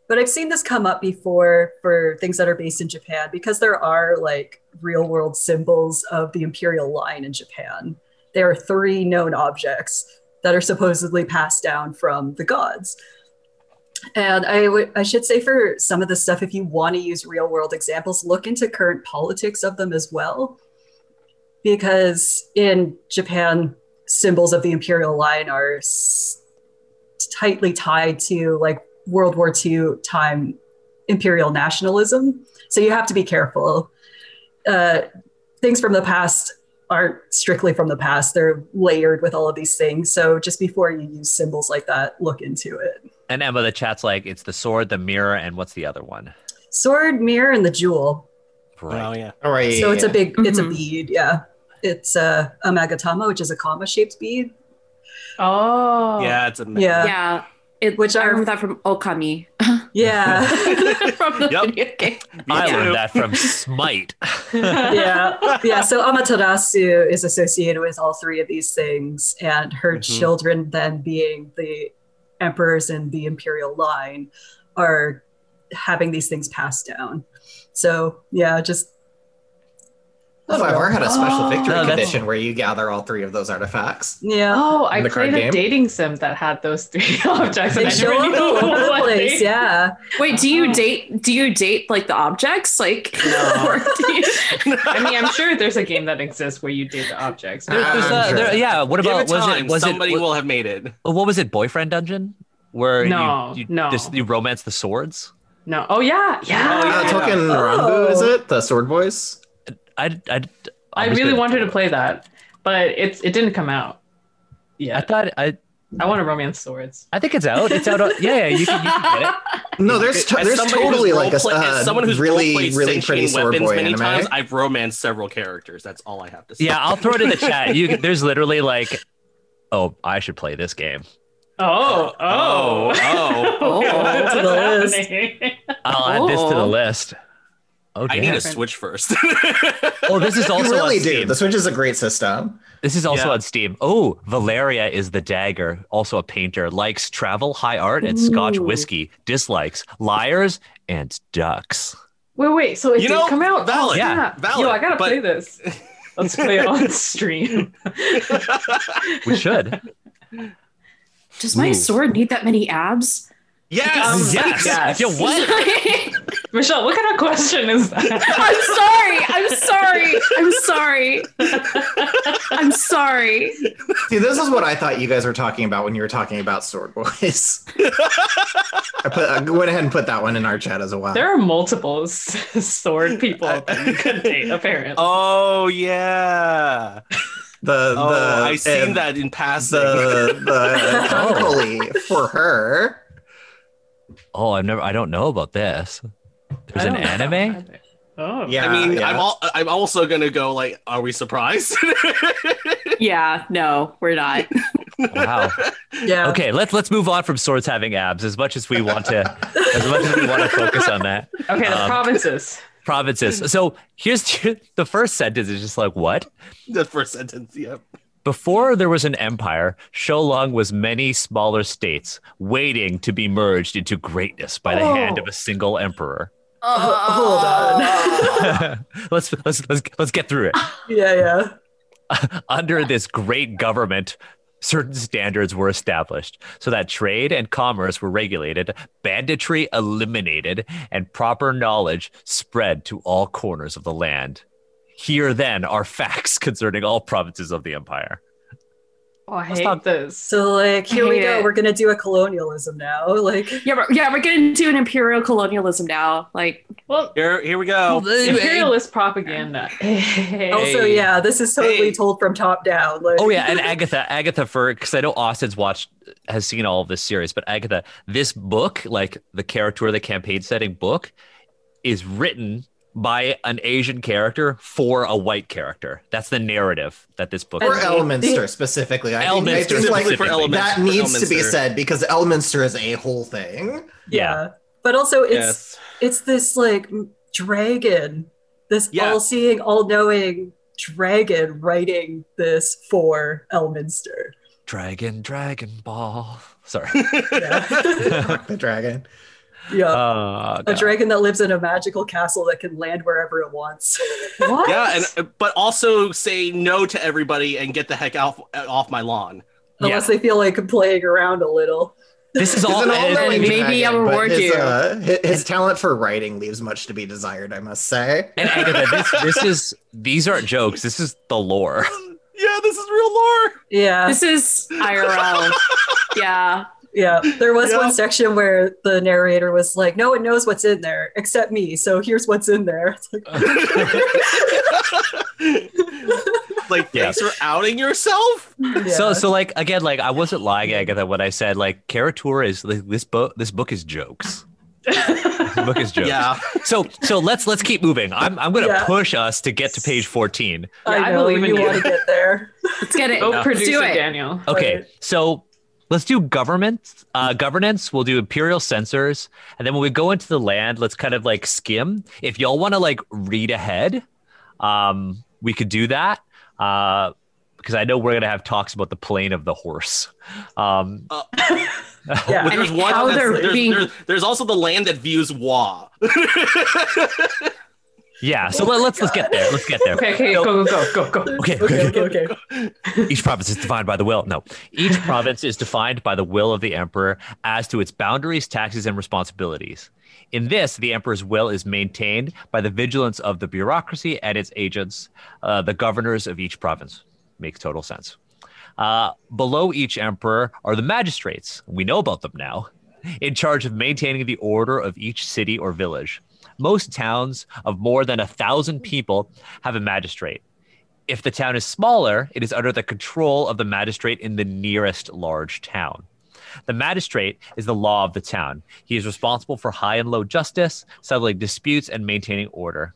But I've seen this come up before for things that are based in Japan because there are like real world symbols of the imperial line in Japan. There are three known objects that are supposedly passed down from the gods. And I should say for some of the stuff, if you want to use real world examples, look into current politics of them as well. Because in Japan, symbols of the imperial line are s- tightly tied to like World War II time imperial nationalism. So you have to be careful. Uh, things from the past aren't strictly from the past, they're layered with all of these things. So just before you use symbols like that, look into it. And Emma, the chat's like, it's the sword, the mirror, and what's the other one? Sword, mirror, and the jewel. Right. oh yeah. All right. So it's a big, it's a Mhm. bead, yeah. It's uh, a magatama, which is a comma shaped bead. Oh. Yeah, it's a Yeah. yeah. It, Which I are- remember that from Okami. Yeah. from the Yep. video game. I too. learned that from Smite. yeah yeah so amaterasu is associated with all three of these things and her Mhm. children then being the emperors and the imperial line are having these things passed down. So yeah just However, had a special Oh. victory No, condition where you gather all three of those artifacts. yeah Oh, I In the card played a game? dating sim that had those three objects. they and I show never up knew all over the what place yeah Wait, do you date? Do you date like the objects? Like, No. or do you- I mean, I'm sure there's a game that exists where you date the objects. There- there's a- sure. there- yeah. What about it was time. it was Somebody it will have made it. what was it boyfriend dungeon where No, you you, no. this- you romance the swords? No. Oh yeah, yeah. Oh, Uh, yeah. Touken Oh. Ranbu, is it? The sword boys? I I I I'm really wanted to play that, but it's it didn't come out. Yeah, I thought I I want to romance swords. I think it's out. It's out. on- yeah, yeah, you can, you can get it. No, there's to- there's totally like a role-play- as uh, someone who's really really pretty sentient sword boy many anime. times. I've romanced several characters. That's all I have to say. Yeah, I'll throw it in the chat. You, can- there's literally like, oh, I should play this game. Oh, Oh, oh, oh. Oh, What's to the list. I'll add this to the Oh. list. Oh, I need damn. a Switch first. Oh, this is also you really on do. Steam. The Switch is a great system. This is also Yeah. on Steam. Oh, Valeria is the dagger, also a painter, likes travel, high art, and Scotch whiskey. Dislikes liars and ducks. Wait, wait. So it You did know, come out. valid, Oh, yeah, valid, Yo, I gotta but- play this. Let's play it on stream. We should. Does my Ooh. sword need that many abs? Yes. Um, yes. yes. Yo, what? Michelle, what kind of question is that? I'm sorry. I'm sorry. I'm sorry. I'm sorry. See, this is what I thought you guys were talking about when you were talking about Sword Boys. I put I went ahead and put that one in our chat as well. There are multiple s- sword people that you could date, apparently. Oh yeah. the Oh, the I seen and that in passing. the the Concoli for her. Oh, I've never. I don't know about this. There's an anime. Oh, Yeah, I mean, yeah. I'm all, I'm also gonna go like, are we surprised? Yeah, no, we're not. Wow. Yeah. Okay, let's let's move on from swords having abs. As much as we want to, as much as we want to focus on that. Okay, the Um, provinces. Provinces. So here's the first sentence is just like what? the first sentence, yeah. Before there was an empire, Shou Lung was many smaller states waiting to be merged into greatness by the hand of a single emperor. Uh, hold on. let's let's let's let's get through it. Yeah, yeah. Under this great government, certain standards were established so that trade and commerce were regulated, banditry eliminated, and proper knowledge spread to all corners of the land. Here then are facts concerning all provinces of the empire. Oh, I Let's hate talk- this. So like here we go. it. We're gonna do a colonialism now. Like Yeah, but, yeah, we're gonna do an imperial colonialism now. Like, well, Here, here we go. imperialist propaganda. also, yeah, this is totally Hey. told from top down. Like Oh yeah, and Agatha, Agatha for because I know Austin's watched has seen all of this series, but Agatha, this book, like the character the campaign setting book, is written by an Asian character for a white character. That's the narrative that this book. Or is. Elminster specifically. I think, I Elminster think like specifically. For Elminster. that needs to be said because Elminster is a whole thing. Yeah. But also it's Yes. it's this like dragon, this Yeah. all-seeing, all-knowing dragon writing this for Elminster. Dragon, Dragon Ball. Sorry. The dragon. Yeah. Uh, a dragon that lives in a magical castle that can land wherever it wants. What? Yeah, and uh, but also say no to everybody and get the heck off off my lawn. Unless they feel like playing around a little. this is He's all. an and- all-knowing maybe dragon, I'll reward his, you. Uh, his, his talent for writing leaves much to be desired, I must say. and Agatha, this, this is these aren't jokes. This is the lore. Yeah, this is real lore. Yeah. this is IRL. yeah. Yeah, there was Yeah. one section where the narrator was like, "No one knows what's in there except me, so here's what's in there." Like, like, Yeah. thanks for outing yourself. yeah. So so like again, like I wasn't lying, Agatha, when I said like Caricature is like, this book. This book is jokes. This book is jokes. Yeah, So so let's let's keep moving. I'm I'm gonna Yeah. push us to get to page 14. I, Yeah, I know believe you you. want to get there. Let's get it. Go Let's producer do it. Daniel. Okay, Right. so let's do government uh, governance. We'll do imperial censors, and then when we go into the land, let's kind of like skim. If y'all want to like read ahead, um, we could do that. Uh, because I know we're gonna have talks about the plane of the horse. Um, Yeah. There's And one. how they're there's, being- there's, there's also the land that views Wa. yeah, so let, let's let's get there. Let's get there. Okay, okay, So- go, go, go, go, go. Okay, Okay, okay. okay, okay. Each province is defined by the will. No, each province is defined by the will of the emperor as to its boundaries, taxes, and responsibilities. In this, the emperor's will is maintained by the vigilance of the bureaucracy and its agents, uh, the governors of each province. Makes total sense. Uh, below each emperor are the magistrates. We know about them now, in charge of maintaining the order of each city or village. Most towns of more than a thousand hmm. people have a magistrate. If the town is smaller, it is under the control of the magistrate in the nearest large town. The magistrate is the law of the town. He is responsible for high and low justice, settling disputes, and maintaining order.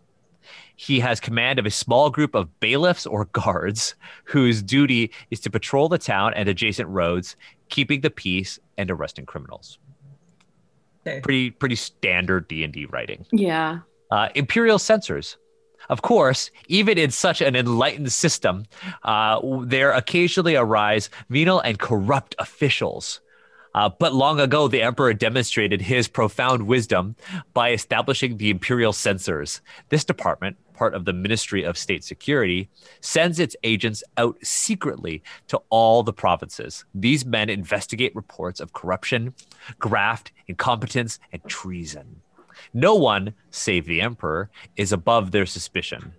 He has command of a small group of bailiffs or guards whose duty is to patrol the town and adjacent roads, keeping the peace and arresting criminals. Okay. Pretty pretty standard D&D writing. Yeah. Uh, imperial censors. Of course, even in such an enlightened system, uh, there occasionally arise venal and corrupt officials. Uh, but long ago, the emperor demonstrated his profound wisdom by establishing the imperial censors. This department, part of the Ministry of State Security, sends its agents out secretly to all the provinces. These men investigate reports of corruption, graft, incompetence, and treason. No one, save the emperor, is above their suspicion.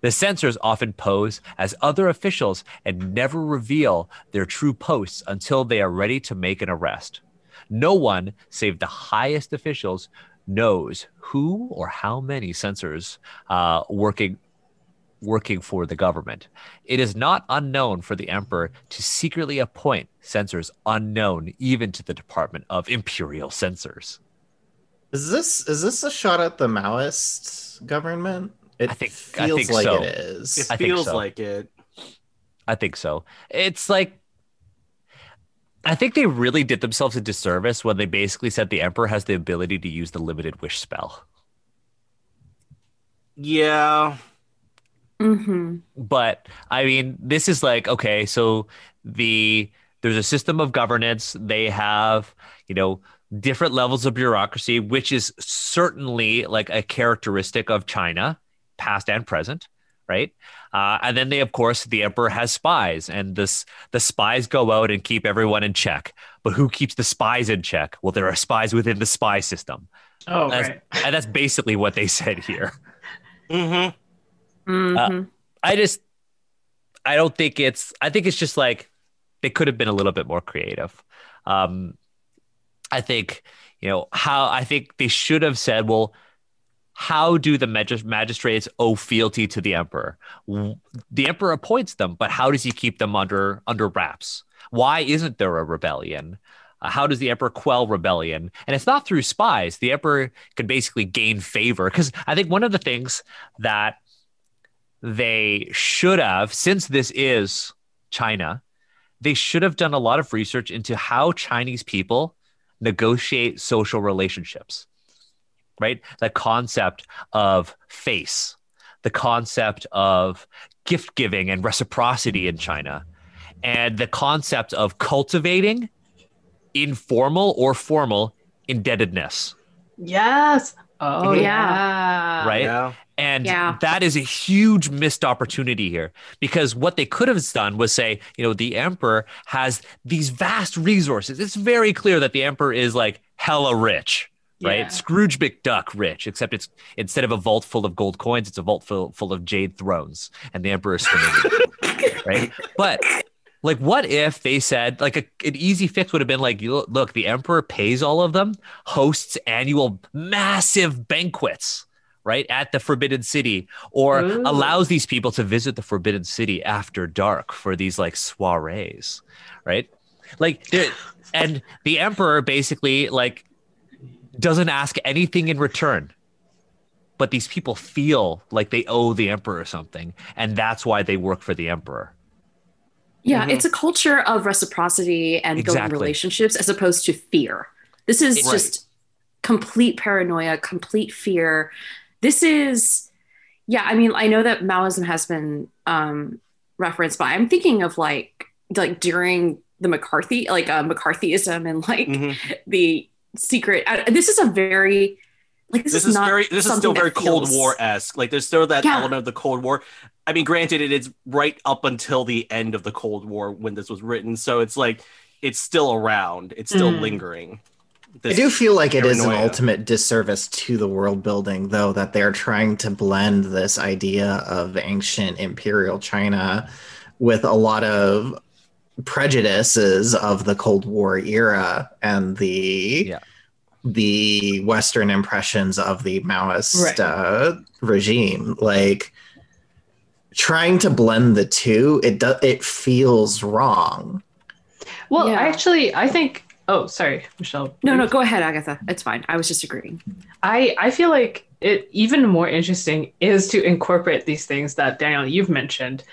The censors often pose as other officials and never reveal their true posts until they are ready to make an arrest. No one, save the highest officials, knows who or how many censors uh, working working for the government. It is not unknown for the emperor to secretly appoint censors unknown even to the Department of Imperial Censors. Is this is this a shot at the Maoist government? It I think- I feels think like so. it is. It I feels so. like it. I think so. It's like I think they really did themselves a disservice when they basically said the emperor has the ability to use the limited wish spell. Yeah. Mm-hmm. but i mean this is like okay so the there's a system of governance they have you know different levels of bureaucracy which is certainly like a characteristic of china past and present right uh, and then they of course the emperor has spies and this the spies go out and keep everyone in check but who keeps the spies in check well there are spies within the spy system Oh, That's- right. and that's basically what they said here Mm-hmm. Mm-hmm. I just I don't think it's I think it's just like they could have been a little bit more creative. Um I think you know how I think they should have said well how do the magis- magistrates owe fealty to the emperor? The emperor appoints them, but how does he keep them under under wraps? Why isn't there a rebellion? Uh, how does the emperor quell rebellion? And it's not through spies. The emperor could basically gain favor because I think one of the things that they should have, since this is China, they should have done a lot of research into how Chinese people negotiate social relationships, right? The concept of face, the concept of gift giving and reciprocity in China, and the concept of cultivating informal or formal indebtedness, Yes. Oh, yeah. right? Yeah. And Yeah. that is a huge missed opportunity here because what they could have done was say, you know, the emperor has these vast resources. It's very clear that the emperor is like hella rich, right? Yeah. Scrooge McDuck rich, except it's instead of a vault full of gold coins, it's a vault full, full of jade thrones, and the emperor is swimming, in it, right? But like, what if they said like a, an easy fix would have been like, look, look, the emperor pays all of them, hosts annual massive banquets, right, at the Forbidden City, or Ooh. allows these people to visit the Forbidden City after dark for these like soirees, right? Like, and the emperor basically like doesn't ask anything in return. But these people feel like they owe the emperor something, and that's why they work for the emperor. Yeah, Mhm. it's a culture of reciprocity and building relationships as opposed to fear. This is Right. just complete paranoia, complete fear. This is, yeah, I mean, I know that Maoism has been um, referenced, but I'm thinking of like, like during the McCarthy, like uh, McCarthyism and like Mhm. the secret. This is a very, like, this, This is, is not very. This is something still that very Cold feels- War esque. Like there's still that Yeah. element of the Cold War. I mean, granted, it is right up until the end of the Cold War when this was written, so it's like it's still around. It's still Mm. lingering. I do feel like it is an ultimate disservice to the world building, though, that they're trying to blend this idea of ancient imperial China with a lot of prejudices of the Cold War era and the Yeah. the Western impressions of the Maoist Right. uh, regime. Like trying to blend the two, it does it feels wrong. Well, Yeah. actually, I think. Oh, sorry, Michelle. No, no, go ahead, Agatha. It's fine. I was just agreeing. I I feel like it even more interesting is to incorporate these things that Daniel you've mentioned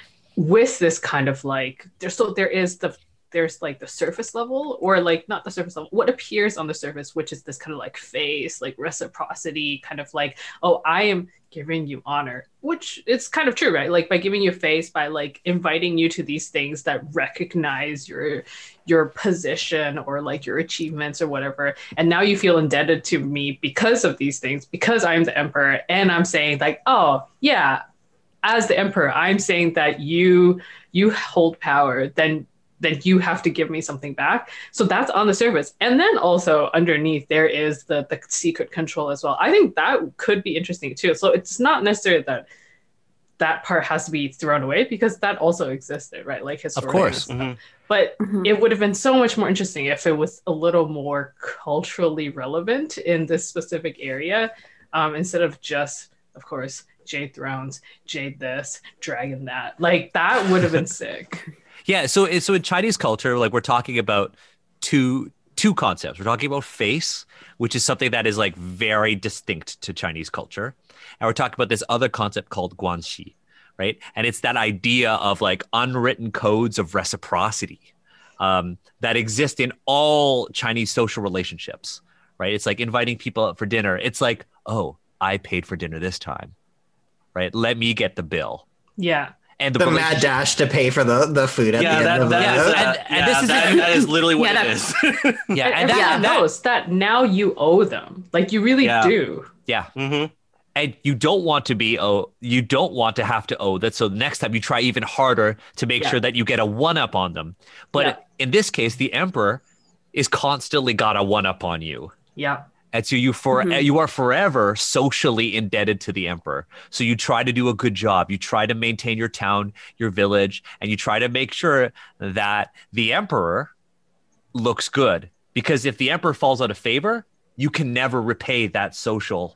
with this kind of like there's so there is the there's like the surface level or like not the surface level what appears on the surface which is this kind of like face like reciprocity kind of like oh i am giving you honor which it's kind of true right? Like by giving you face by like inviting you to these things that recognize your your position or like your achievements or whatever. And now you feel indebted to me because of these things because i'm the emperor and i'm saying like oh yeah as the emperor i'm saying that you you hold power then then you have to give me something back so that's on the surface and then also underneath there is the the secret control as well i think that could be interesting too so it's not necessarily that that part has to be thrown away because that also existed right like Of historically course. Mhm. but Mhm. it would have been so much more interesting if it was a little more culturally relevant in this specific area um, instead of just of course jade thrones jade this dragon that like that would have been sick Yeah, so so in Chinese culture, like we're talking about two two concepts. We're talking about face, which is something that is like very distinct to Chinese culture, and we're talking about this other concept called guanxi, right? And it's that idea of like unwritten codes of reciprocity um, that exist in all Chinese social relationships, right? It's like inviting people out for dinner. It's like, oh, I paid for dinner this time, right? Let me get the bill. yeah And the, The mad dash to pay for the, the food at Yeah, the that, end of that the yeah, and- and yeah, this is- that- that is literally what Yeah, it that- is. yeah, and, and that, everyone and that- knows that now you owe them like you really Yeah. do yeah. hmm and you don't want to be oh you don't want to have to owe that so next time you try even harder to make Yeah. sure that you get a one up on them but Yeah. in this case the emperor is constantly got a one up on you yeah and so you for Mhm. you are forever socially indebted to the emperor so you try to do a good job you try to maintain your town your village and you try to make sure that the emperor looks good because if the emperor falls out of favor you can never repay that social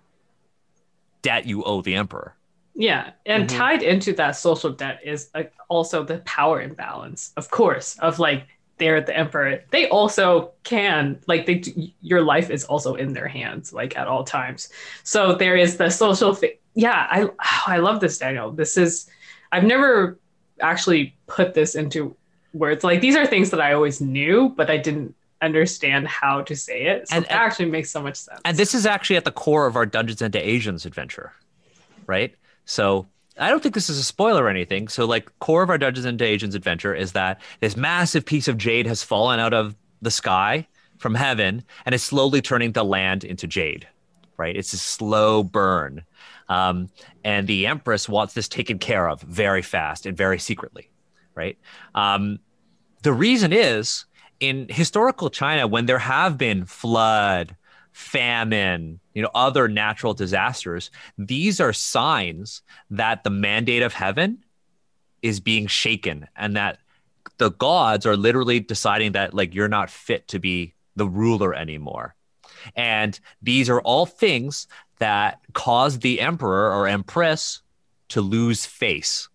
debt you owe the emperor Yeah, and Mhm. tied into that social debt is also the power imbalance, of course, of like they're at the emperor. They also can like they your life is also in their hands like at all times. So there is the social fi- yeah, I oh, I love this Daniel. This is I've never actually put this into words. Like these are things that I always knew, but I didn't understand how to say it. So And- it uh, actually makes so much sense. And this is actually at the core of our Dungeons and Asians adventure, right? So I don't think this is a spoiler or anything. So like core of our Dungeons and Asians adventure is that this massive piece of jade has fallen out of the sky from heaven and is slowly turning the land into jade, right? It's a slow burn. Um, and the Empress wants this taken care of very fast and very secretly, right? Um, the reason is in historical China, when there have been flood, famine, you know, other natural disasters, these are signs that the mandate of heaven is being shaken and that the gods are literally deciding that like you're not fit to be the ruler anymore. And these are all things that cause the emperor or empress to lose face.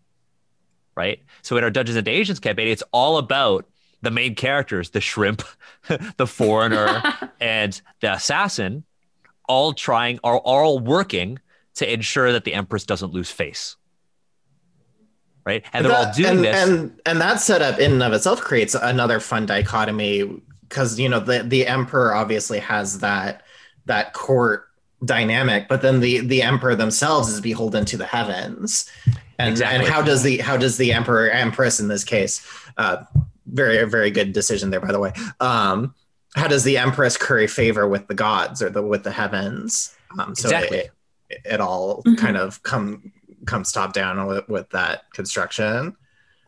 Right? So in our Dungeons and Asians campaign, it's all about the main characters, the shrimp, the foreigner, and the assassin, all trying are all working to ensure that the empress doesn't lose face. Right? And they're all doing and, this. and and that setup in and of itself creates another fun dichotomy because you know the the emperor obviously has that that court dynamic but then the the emperor themselves is beholden to the heavens and Exactly. and how does the how does the emperor empress in this case uh very very good decision there by the way um how does the empress curry favor with the gods or the with the heavens um so Exactly. it, it all Mhm. kind of come comes top down with, with that construction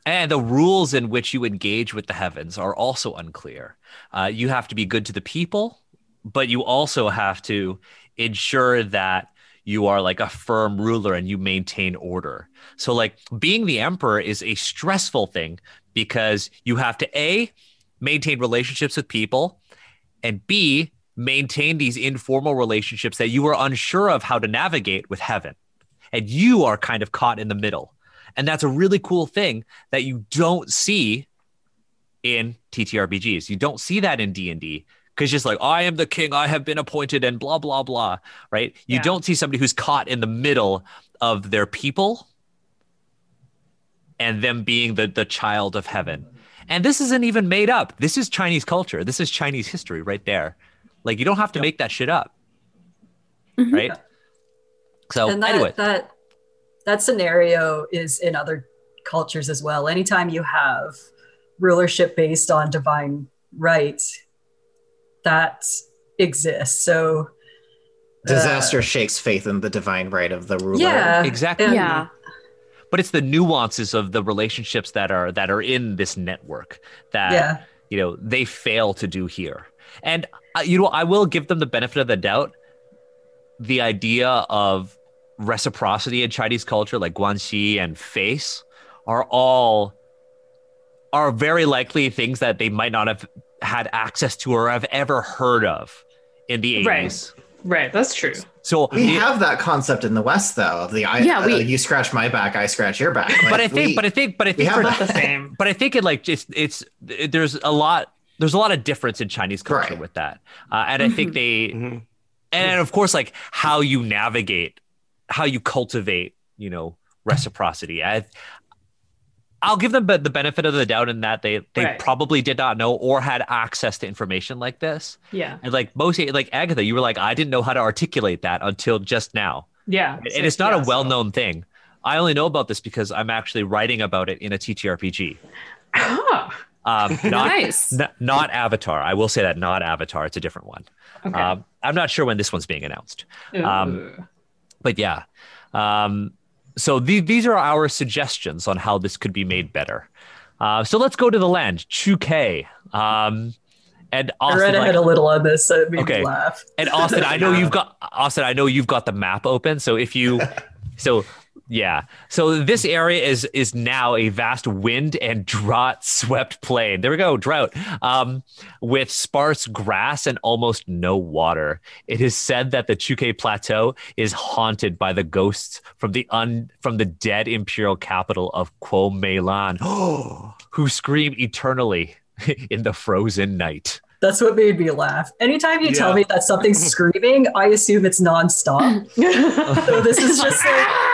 And the rules in which you engage with the heavens are also unclear. Uh, you have to be good to the people, but you also have to ensure that you are like a firm ruler and you maintain order. So, like being the emperor is a stressful thing because you have to A, maintain relationships with people, and B, maintain these informal relationships that you are unsure of how to navigate with heaven. And you are kind of caught in the middle. And that's a really cool thing that you don't see in TTRPGs. You don't see that in D&D because just like I am the king, I have been appointed and blah blah blah, right? You Yeah. don't see somebody who's caught in the middle of their people and them being the the child of heaven. And this isn't even made up. This is Chinese culture. This is Chinese history right there. Like you don't have to make that shit up. Mhm. Right? So and that, anyway, that that scenario is in other cultures as well. Anytime you have rulership based on divine right, that exists. So Disaster shakes faith in the divine right of the ruler. yeah, exactly. and- Yeah. But it's the nuances of the relationships that are that are in this network that yeah, you know they fail to do here. And uh, you know i will give them the benefit of the doubt. The idea of reciprocity in chinese culture like guanxi and face are all are very likely things that they might not have had access to or have ever heard of in the 80s Right. Right, that's true. So We it- have that concept in the West, though, of the I, Yeah, we- uh, you scratch my back, I scratch your back. but i think we- but i think but i think have for, Not the same. but I think it like just it's there's a lot there's a lot of difference in Chinese culture Right. with that, uh, and I think they Mhm. and of course like how you navigate, how you cultivate, you know, reciprocity. I I'll give them the benefit of the doubt in that they they Right. probably did not know or had access to information like this. Yeah. And like most like Agatha, you were like I didn't know how to articulate that until just now Yeah. and it's not yeah, a well-known thing. I only know about this because I'm actually writing about it in a TTRPG. Oh, Um, not, nice. N- not Avatar. I will say that not Avatar. It's a different one. okay. Um, I'm not sure when this one's being announced, um, but yeah. Um, so the, these are our suggestions on how this could be made better. Uh, so let's go to the land, Chukei. Um, and I Austin, read like- a little on this, so it made Okay. me laugh. and Austin, I know you've got Austin. I know you've got the map open. So if you, so yeah, so this area is is now a vast wind and drought swept plain. There we go, drought. Um, with sparse grass and almost no water. It is said that the Chukei Plateau is haunted by the ghosts from the un from the dead imperial capital of Kuo Meilan, who scream eternally in the frozen night. That's what made me laugh. Anytime you tell me that something's screaming, I assume it's nonstop. so this is just like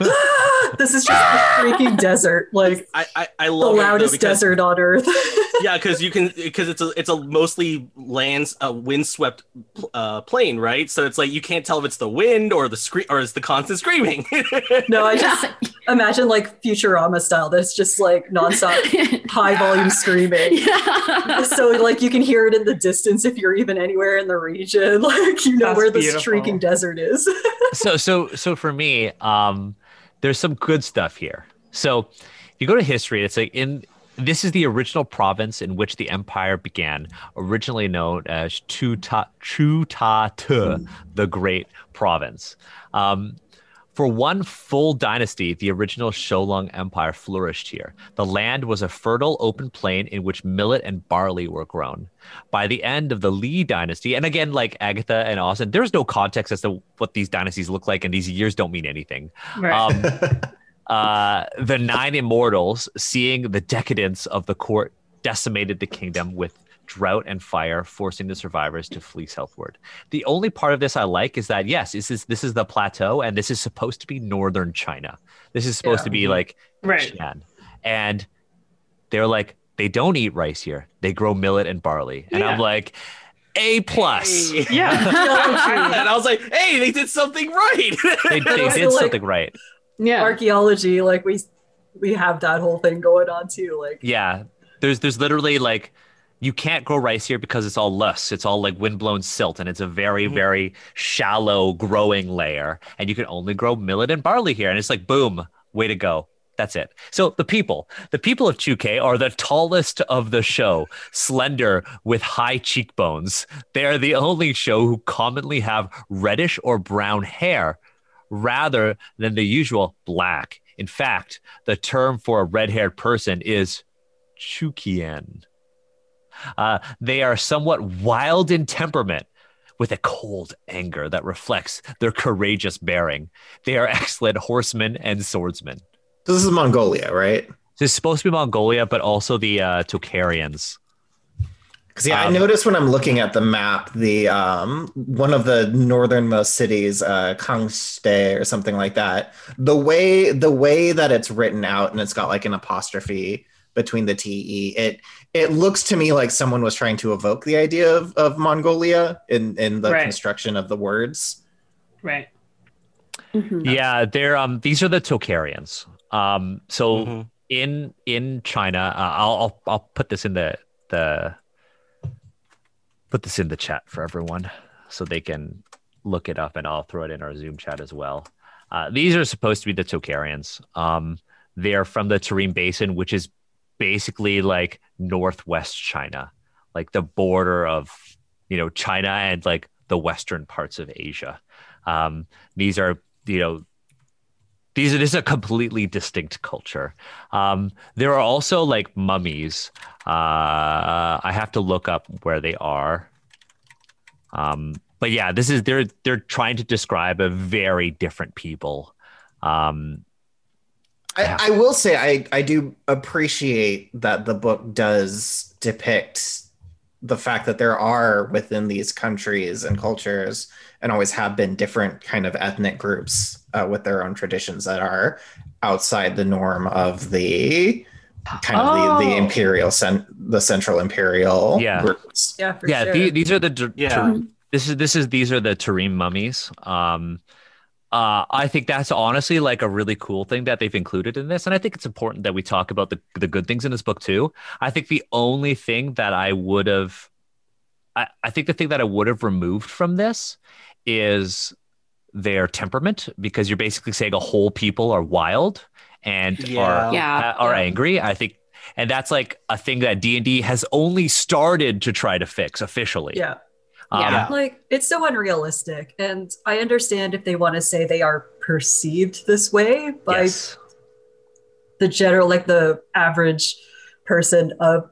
this is just a freaking desert, like I I, I the love it, though, loudest because- desert on earth. yeah, because you can because it's a it's a mostly lands a windswept uh, plain, right? So it's like you can't tell if it's the wind or the scream or is the constant screaming. no, I just imagine like Futurama style. That's just like nonstop high volume screaming. yeah. So like you can hear it in the distance if you're even anywhere in the region. Like you know That's where the beautiful. shrieking desert is. so so so for me um there's some good stuff here. So if you go to history it's like in this is the original province in which the empire began originally known as chu ta chu the great province. Um for one full dynasty, the original Shou Lung Empire flourished here. The land was a fertile open plain in which millet and barley were grown. By the end of the Li dynasty, and again, like Agatha and Austin, there's no context as to what these dynasties look like, and these years don't mean anything. right. Um, uh, the nine immortals, seeing the decadence of the court, decimated the kingdom with drought and fire, forcing the survivors to flee southward. The only part of this I like is that yes, this is this is the plateau, and this is supposed to be northern China. This is supposed Yeah. to be like right. Shan. And they're like, they don't eat rice here. They grow millet and barley. And I'm like, A plus. Hey. Yeah. and I was like, hey, they did something right. They, they did like- something right. yeah. Archaeology, like we we have that whole thing going on too. Like Yeah. There's there's literally like you can't grow rice here because it's all loess. It's all like windblown silt and it's a very, Mhm. very shallow growing layer. And you can only grow millet and barley here. And it's like, boom, way to go. That's it. So the people, the people of Chukei are the tallest of the Shou, slender with high cheekbones. They are the only Shou who commonly have reddish or brown hair rather than the usual black. In fact, the term for a red haired person is Chukian. Uh, they are somewhat wild in temperament with a cold anger that reflects their courageous bearing. They are excellent horsemen and swordsmen. So this is Mongolia, right? So it's supposed to be Mongolia, but also the uh, Tocharians. Because yeah, Um, I noticed when I'm looking at the map, the um, one of the northernmost cities, uh, Kangste or something like that. The way the way that it's written out, and it's got like an apostrophe between the te. It it looks to me like someone was trying to evoke the idea of, of Mongolia in in the Right. construction of the words. Right. Mhm. Yeah, they're um these are the Tocharians. Um so Mhm. in in China, uh, I'll, I'll I'll put this in the the put this in the chat for everyone so they can look it up and I'll throw it in our Zoom chat as well. Uh, these are supposed to be the Tocharians. Um, they're from the Tarim Basin, which is basically like northwest China, like the border of you know China and like the western parts of Asia. Um, these are you know these this is a completely distinct culture. Um, there are also like mummies. Uh, I have to look up where they are. Um, but yeah, this is they're they're trying to describe a very different people. Um. I, I will say I, I do appreciate that the book does depict the fact that there are within these countries and cultures and always have been different kind of ethnic groups uh, with their own traditions that are outside the norm of the kind of the, the Oh. imperial cent- the central imperial Yeah. groups. Yeah, for yeah, sure. the- these are the Yeah. Tur- this is this is these are the Tarim mummies. Um, uh, I think that's honestly like a really cool thing that they've included in this, and I think it's important that we talk about the the good things in this book too. I think the only thing that I would have, I, I think the thing that I would have removed from this is their temperament because you're basically saying a whole people are wild and Yeah. are Yeah. are Yeah. angry. I think. And that's like a thing that D and D has only started to try to fix officially. yeah. Um, Yeah. Like it's so unrealistic. And I understand if they want to say they are perceived this way by yes. the general like the average person of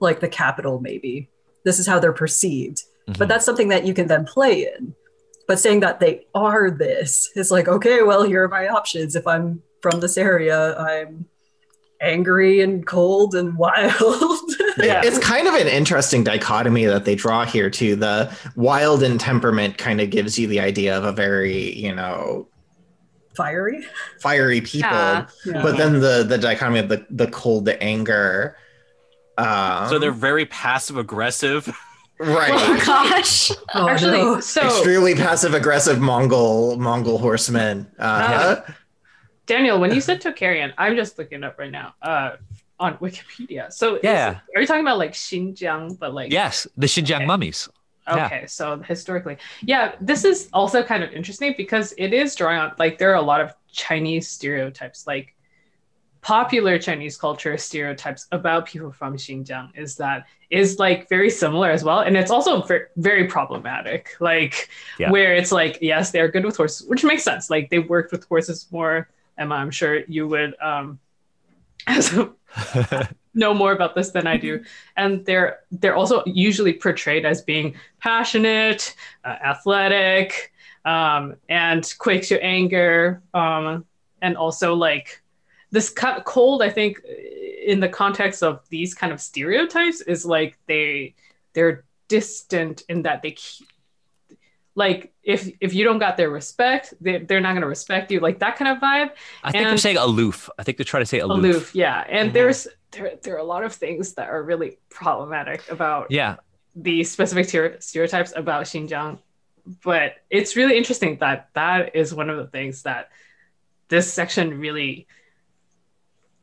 like the capital maybe. This is how they're perceived. Mhm. But that's something that you can then play in. But saying that they are this is like, okay, well, here are my options. If I'm from this area, I'm angry and cold and wild. Yeah. It's kind of an interesting dichotomy that they draw here too. The wild and temperament kind of gives you the idea of a very, you know, Fiery. fiery people. Yeah. Yeah. But then the the dichotomy of the the cold the anger. Um, so they're very passive aggressive. right. Oh gosh. Oh, Actually, no. so Extremely passive aggressive Mongol Mongol horsemen. Uh, Daniel, when you said Tocharian, I'm just looking it up right now uh, on Wikipedia. So is- Yeah. are you talking about like Xinjiang, but like Yes, the Xinjiang Okay. mummies. yeah. Okay, so historically, yeah, this is also kind of interesting because it is drawing on like there are a lot of Chinese stereotypes, like popular Chinese culture stereotypes about people from Xinjiang is that is like very similar as well, and it's also very, very problematic. Like Yeah. where it's like yes, they're good with horses, which makes sense. Like they worked with horses more. Emma, I'm sure you would um, as a know more about this than I do. And they're they're also usually portrayed as being passionate, uh, athletic, um, and quick to anger, um, and also like this cold. I think in the context of these kind of stereotypes is like they they're distant in that they like if if you don't got their respect they, they're not going to respect you like that kind of vibe I think they're saying aloof. I think they're trying to say aloof. aloof yeah and Mhm. there's there, there are a lot of things that are really problematic about Yeah, the specific ter- stereotypes about Xinjiang but it's really interesting that that is one of the things that this section really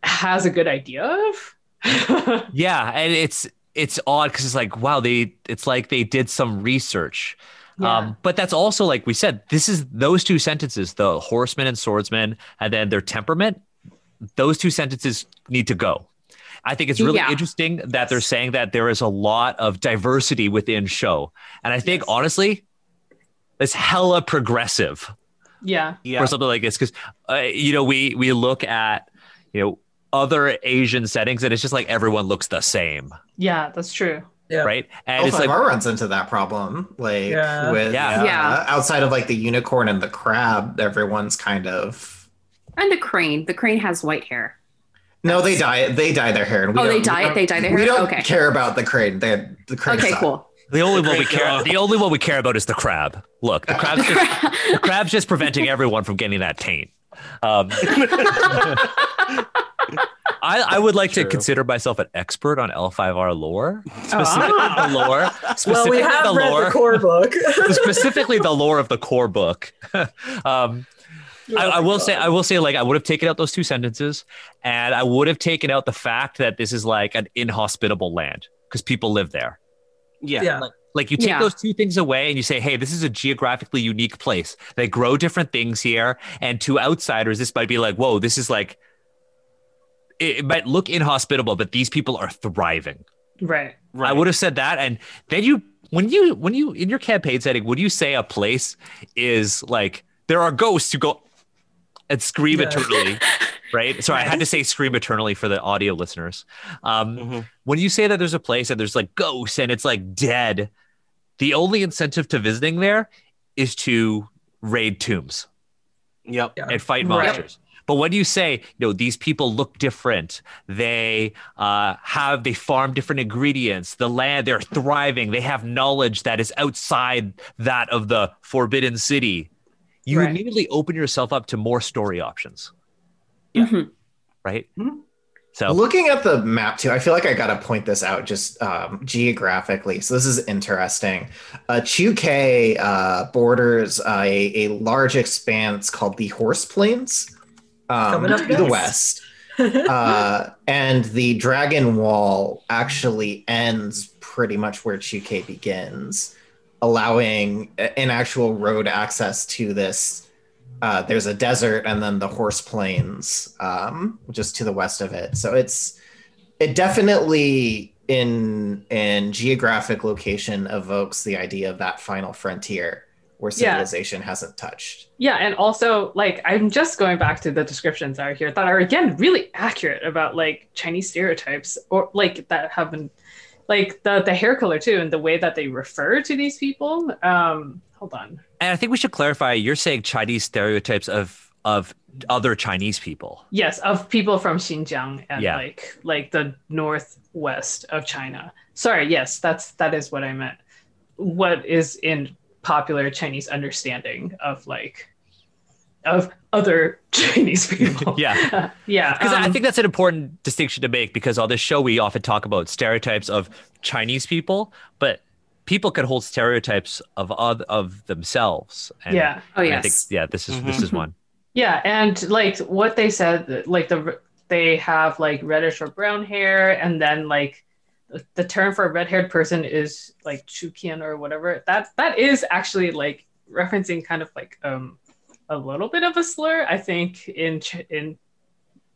has a good idea of yeah, and it's it's odd because it's like wow, they it's like they did some research. Yeah. Um, but that's also like we said, this is those two sentences, the horseman and swordsman, and then their temperament. Those two sentences need to go. I think it's really Yeah. interesting that they're saying that there is a lot of diversity within Shou, and I think Yes. honestly, it's hella progressive. yeah Yeah. or something like this because uh, you know we we look at you know other asian settings and it's just like everyone looks the same yeah that's true Yeah. right and it's like L5R runs into that problem, like Yeah. with Yeah. uh, Yeah. outside of like the unicorn and the crab, everyone's kind of And the crane. The crane has white hair. No, they dye they dye their hair. And we oh, they dye it. They dye their hair. We don't okay. care about the crane. They, the crane. Okay, suck. cool. The only one we care dog. the only one we care about is the crab. Look, the crab's just, the crab's just preventing everyone from getting that taint. Um, I, I would like to consider myself an expert on L5R lore, specifically the lore. Well, Specifically we have the read lore. the core book. specifically the lore of the core book. um, I, I will say, I will say, like I would have taken out those two sentences, and I would have taken out the fact that this is like an inhospitable land because people live there. Yeah. yeah. Like you take Yeah. those two things away and you say, hey, this is a geographically unique place. They grow different things here. And to outsiders, this might be like, whoa, this is like, it, it might look inhospitable, but these people are thriving. Right. Right. I would have said that. And then you, when you, when you, in your campaign setting, would you say a place is like, there are ghosts who go and scream Yeah. eternally, right? So I had to say scream eternally for the audio listeners. Um, Mhm. when you say that there's a place and there's like ghosts and it's like dead, the only incentive to visiting there is to raid tombs Yep. Yeah. and fight Right. Monsters. But when you say, you know, these people look different, they uh, have, they farm different ingredients, the land, they're thriving, they have knowledge that is outside that of the forbidden city, you Right. immediately open yourself up to more story options, Yeah. Mhm. right? Mhm. So, Looking at the map too, I feel like I got to point this out just um, geographically. So this is interesting. Uh, Chukei uh, borders uh, a, a large expanse called the Horse Plains um, up to the west. uh, and the Dragon Wall actually ends pretty much where Chukei begins, allowing an actual road access to this. Uh, there's a desert and then the horse plains um, just to the west of it. So it's it definitely in in geographic location evokes the idea of that final frontier where Yeah. civilization hasn't touched. Yeah, and also like I'm just going back to the descriptions that are here that are again really accurate about like Chinese stereotypes or like that have been like the the hair color too and the way that they refer to these people. Um hold on. and I think we should clarify you're saying Chinese stereotypes of, of other Chinese people. Yes, of people from Xinjiang and Yeah. like like the northwest of China. Sorry, yes, that's that is what I meant. What is in popular Chinese understanding of like of other Chinese people. Yeah. yeah. Because I um, think that's an important distinction to make because on this show we often talk about stereotypes of Chinese people, but people can hold stereotypes of oth- of themselves. And yeah. Oh I yes. think yeah, this is this Mhm. is one. Yeah, and like what they said, like the they have like reddish or brown hair, and then like the- term for a red-haired person is like chukian or whatever. That that is actually like referencing kind of like um a little bit of a slur, I think, in Ch- in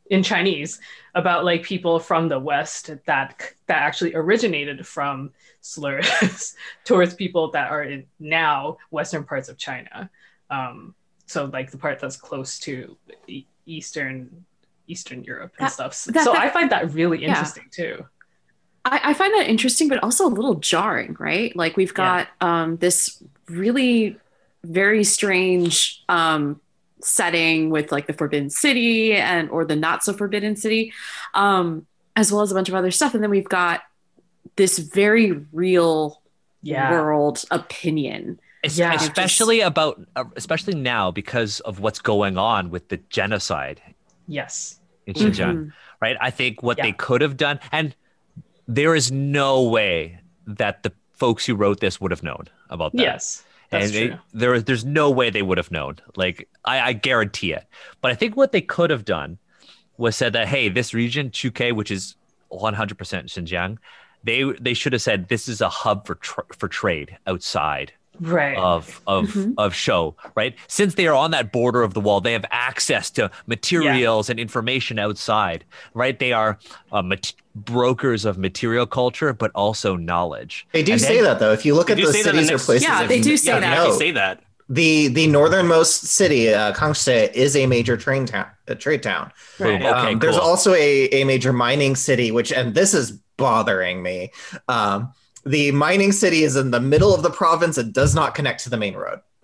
in Chinese about like people from the West that that actually originated from slurs towards people that are in now Western parts of China. Um, so like the part that's close to e- Eastern Eastern Europe and That- stuff. So, that- so that- I find that really Yeah. interesting too. I, I find that interesting, but also a little jarring, right? Like we've got um, this really very strange um, setting with like the Forbidden City and or the not so Forbidden City, um, as well as a bunch of other stuff, and then we've got this very real Yeah. world opinion. Es- Yeah. especially about uh, especially now because of what's going on with the genocide Yes. in Mm-hmm. Xinjiang, Mhm. right? I think what Yeah. they could have done, and there is no way that the folks who wrote this would have known about that. Yes. That's and true. it- there, there's no way they would have known. Like I, I guarantee it. But I think what they could have done was said that hey, this region Chukei, which is 100% Xinjiang, they they should have said this is a hub for tr- for trade outside right. of of Mhm. of Shou right since they are on that border of the wall they have access to materials and information outside right they are uh, mat- brokers of material culture but also knowledge They do And say then- that though. If you look at do the say that in cities the or places, Yeah, they do say Yeah, that. they say that. the the northernmost city, uh, Kangxi, is a major train town, a trade town. Boom. Right. okay Um, There's also a, a major mining city, which, and this is bothering me. Um, the mining city is in the middle of the province. It does not connect to the main road.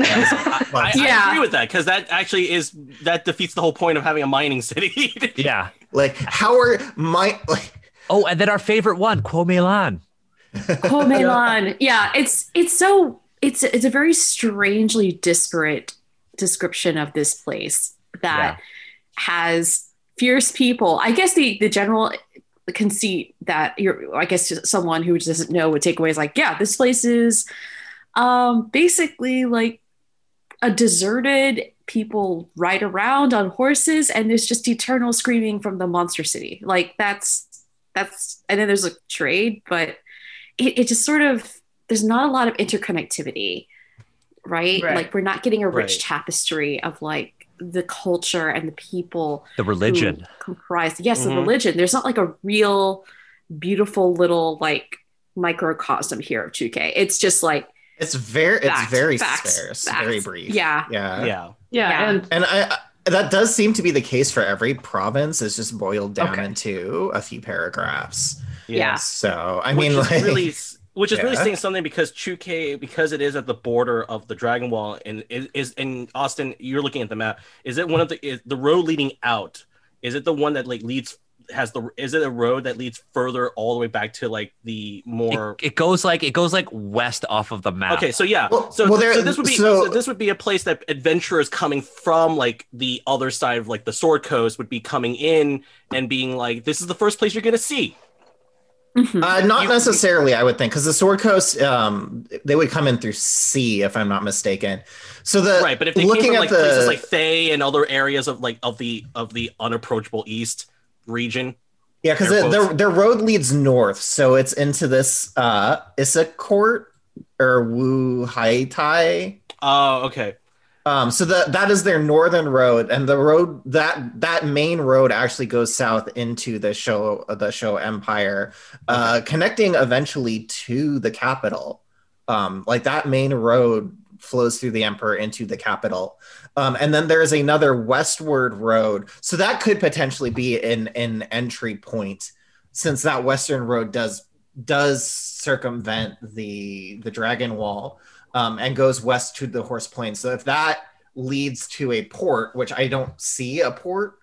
I, Yeah. I agree with that because that actually is that defeats the whole point of having a mining city. Yeah. like how are my like Oh, and then our favorite one, Kuo Meilan. Oh Milan. Yeah, it's it's so it's it's a very strangely disparate description of this place that has fierce people. I guess the the general conceit that you're I guess someone who doesn't know would take away is like, yeah, this place is um basically like a deserted people ride around on horses and there's just eternal screaming from the monster city. Like that's that's and then there's a trade, but it, it just sort of there's not a lot of interconnectivity right? Right. like we're not getting a rich Right. tapestry of like the culture and the people The religion. who comprise yes the Mhm. religion there's not like a real beautiful little like microcosm here of Chukei it's just like it's very it's very facts, sparse facts. very brief yeah yeah yeah. Yeah, Yeah. and and I, I that does seem to be the case for every province it's just boiled down Okay. into a few paragraphs Yeah. so i which mean like really which is really saying something because Chukei because it is at the border of the Dragon Wall and is in Austin. You're looking at the map. Is it one of the is the road leading out? Is it the one that like leads has the is it a road that leads further all the way back to like the more It, it goes like it goes like west off of the map. Okay, so yeah, Well- so, well, there- so this would be so- so this would be a place that adventurers coming from like the other side of like the Sword Coast would be coming in and being like, "This is the first place you're gonna see." Mhm. uh, not You- necessarily i would think because the sword coast um they would come in through sea if i'm not mistaken so the right, but if they looking came from at like the places like Thay and other areas of like of the of the unapproachable East region, Yeah, because their their road leads north, so it's into this uh Issa Court or Wu Hai Tai. oh, okay, Um, so that that is their northern road, and the road that that main road actually goes south into the Shou the Shou Empire, uh, connecting eventually to the capital. Um, like that main road flows through the Emperor into the capital. Um, and then there's another westward road, so that could potentially be an an entry point, since that western road does does circumvent the the Dragon Wall um, and goes west to the Horse Plain. So if that leads to a port, which I don't see a port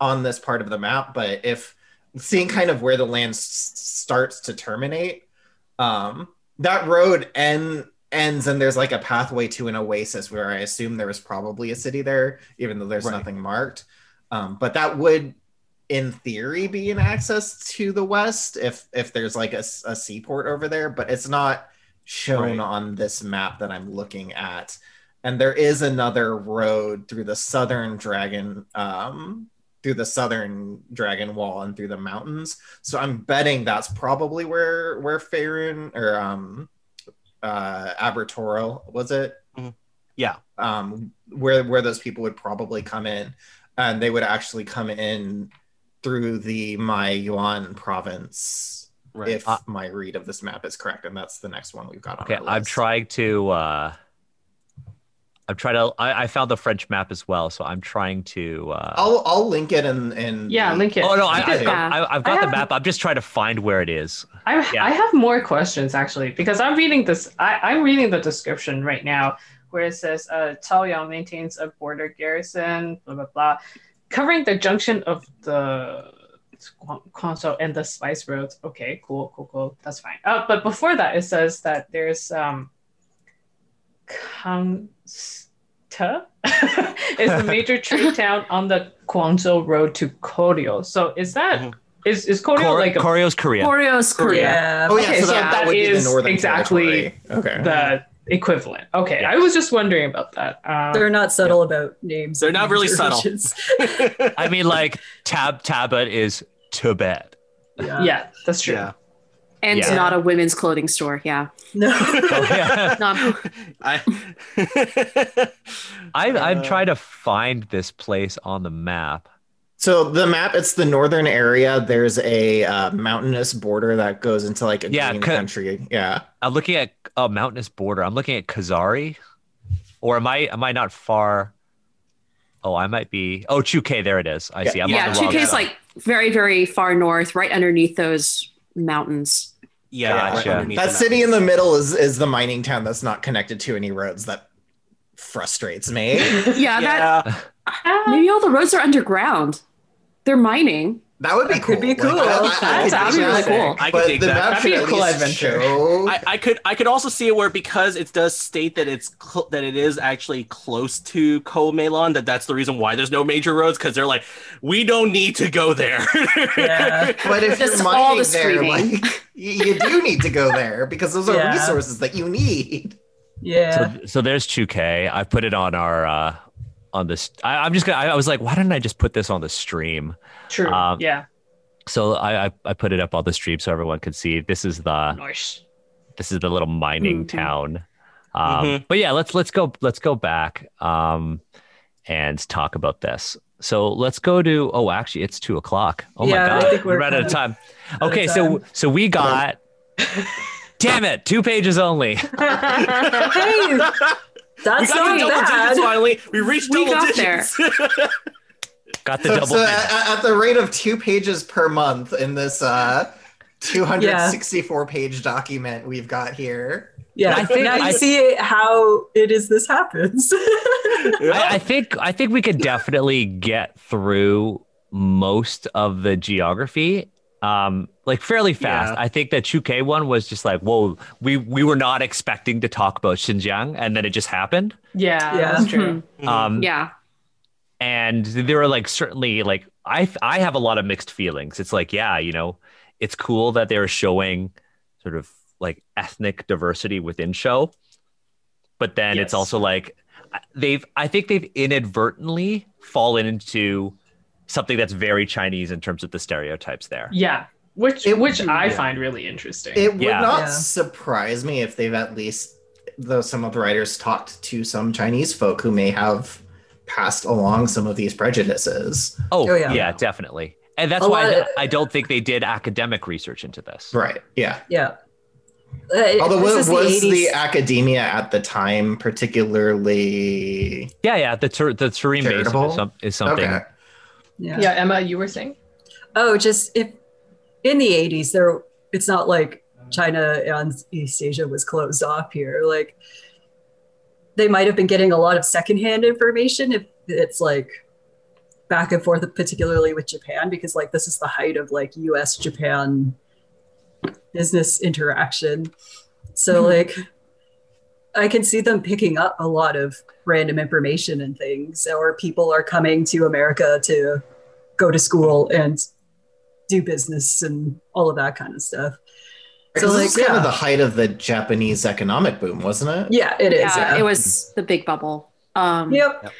on this part of the map, but if seeing kind of where the land s- starts to terminate, um, that road end ends and there's like a pathway to an oasis where I assume there was probably a city there, even though there's Right. nothing marked. Um, but that would in theory be an access to the west if if there's like a seaport over there but it's not shown Right. on this map that i'm looking at. And there is another road through the southern dragon um through the southern dragon wall and through the mountains. So i'm betting that's probably where where Faerun or um uh Abeir-Toril was it? Yeah, um, where where those people would probably come in, and they would actually come in through the my Yuan province. Right. If Uh, my read of this map is correct, and that's the next one we've got on Okay, I'm trying to. uh I'm trying to. I, I found the French map as well, so I'm trying to. uh I'll I'll link it and and yeah, the- link it. Oh no, I, You I've got, I, I've got I the map. I'm just trying to find where it is. I, Yeah. I have more questions actually because I'm reading this. I, I'm reading the description right now where it says uh, Taoyang maintains a border garrison, blah blah blah, covering the junction of the Quanzhou and the Spice Roads. Okay, cool, cool, cool. That's fine. Uh, but before that, it says that there's um, Kangsta is the major trade town on the Guangzhou road to Koryo. So is that Mhm. is is Koryo Kor- like a Koryo's Korea. Korea's Korea. Yeah. Oh yeah, Okay, so, so that, that would be is the northern exactly territory. okay. the equivalent. Okay, Yeah. I was just wondering about that. Um, They're not subtle about names. They're not really subtle. I mean, like Tab Tabat is Tibet. yeah. yeah, that's true. yeah, And Yeah. not a women's clothing store. Yeah. No. Oh, yeah. Not, I. I'm, I'm Uh, trying to find this place on the map. So the map, it's the northern area. There's a uh, mountainous border that goes into like a Yeah, green ca- country. Yeah. I'm looking at a mountainous border. I'm looking at Kazari, or am I am I not far? Oh, I might be. Oh, Chukei, there it is. I Yeah. see. I'm yeah. on Chukei is like very, very far north, right underneath those mountains. yeah, Gotcha. underneath That the city in the middle is is the mining town that's not connected to any roads that frustrates me. Yeah, that Yeah. maybe all the roads are underground. They're mining. That would be That cool. could be cool. I- I- I That would be really cool. I could dig that. That'd be a cool adventure. I, I could I could also see it where because it does state that it's cl- that it is actually close to Kuo Meilan that that's the reason why there's no major roads because they're like we don't need to go there. Yeah. But if Just you're all mining the there, like you, you do need to go there because those are Yeah. resources that you need. Yeah. So, so there's Chukei. I put it on our uh on this. I, I'm just gonna. I, I was like, why didn't I just put this on the stream? True. Um, yeah. So I, I I put it up on the stream so everyone could see. This is the Nice. this is the little mining Mhm. town. Um, Mhm. But yeah, let's let's go let's go back um, and talk about this. So let's go to. Oh, actually, it's two o'clock. Oh Yeah, my god, I think we're we're out of time. out of Okay, so time. so we got. Damn it! Two pages only. hey, we that's got not to double digits bad. finally. We reached We double got digits. Got the So, double. so at, at the rate of two pages per month in this uh, 264 page document we've got here. Yeah. I think now you I- see how it is this happens. I, I think I think we could definitely get through most of the geography um like fairly fast. Yeah. I think that Chukei one was just like, whoa, we we were not expecting to talk about Xinjiang and then it just happened. Yeah, Yeah. that's true. Mhm. Um Yeah. and there are like certainly like I I have a lot of mixed feelings. It's like, yeah, you know, it's cool that they're showing sort of like ethnic diversity within Shou, but then it's also like they've I think they've inadvertently fallen into something that's very Chinese in terms of the stereotypes there. Yeah, which It- which I yeah. find really interesting. It would Yeah. not Yeah. surprise me if they've at least, though some of the writers talked to some Chinese folk who may have passed along some of these prejudices. Oh, Oh, yeah. yeah. definitely. And that's A why lot- I, I don't think they did academic research into this. Right. Yeah. yeah. Uh, Although was, was the, 80s. academia at the time particularly Yeah, yeah. The tur- the Tarim Basin Charitable? is, some- is something. okay? Yeah. yeah, Emma, you were saying. Oh, just if in the 80s there it's not like China and East Asia was closed off here. Like they might have been getting a lot of secondhand information if it's like back and forth, particularly with Japan, because like this is the height of like US Japan business interaction. So Mhm. like I can see them picking up a lot of random information and things, or people are coming to America to go to school and do business and all of that kind of stuff. Because So, this is like, kind of the height of the Japanese economic boom, wasn't it? Yeah, it is. yeah, Yeah, it was the big bubble. Um, Yep.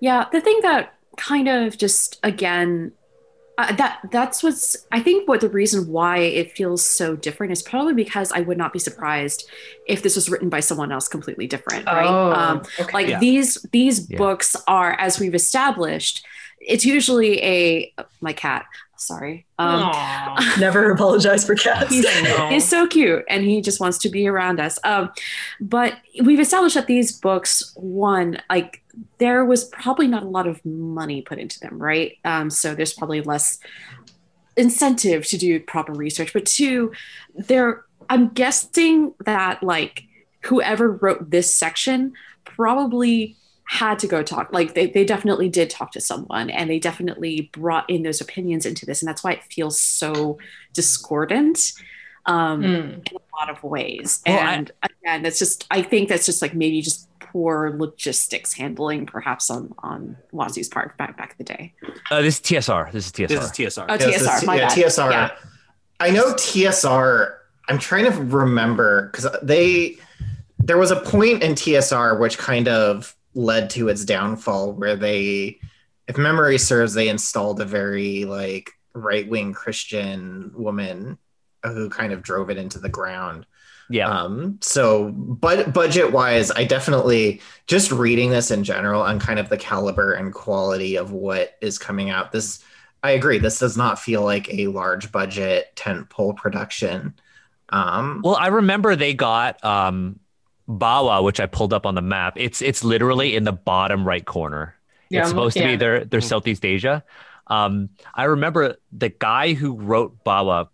Yeah, the thing that kind of just again uh, that that's what's I think what the reason why it feels so different is probably because I would not be surprised if this was written by someone else completely different, right? Oh, Um, okay. like Yeah. these these Yeah. books are as we've established it's usually a my cat sorry um Never apologize for cats. he's, he's so cute and he just wants to be around us um but we've established that these books one like there was probably not a lot of money put into them right? Um so there's probably less incentive to do proper research. But two there i'm guessing that like whoever wrote this section probably had to go talk like they, they definitely did talk to someone and they definitely brought in those opinions into this. And that's why it feels so discordant um, Mm. in a lot of ways. Well, I- and again that's just i think that's just like maybe just poor logistics handling perhaps on on Wazu's part back back in the day Uh, this is TSR. This is TSR. This is TSR. oh Yes, tsr it's- my yeah, bad TSR. Yeah. I know TSR. I'm trying to remember because they there was a point in TSR which kind of led to its downfall where they, if memory serves, they installed a very like right wing Christian woman who kind of drove it into the ground. Yeah. Um, so, but budget wise, I definitely just reading this in general on kind of the caliber and quality of what is coming out. This, I agree. This does not feel like a large budget tentpole production. Um, Well, I remember they got um, Bawa, which I pulled up on the map. It's it's literally in the bottom right corner. Yeah, it's I'm supposed to be their their. Southeast Asia. Um, I remember the guy who wrote Bawa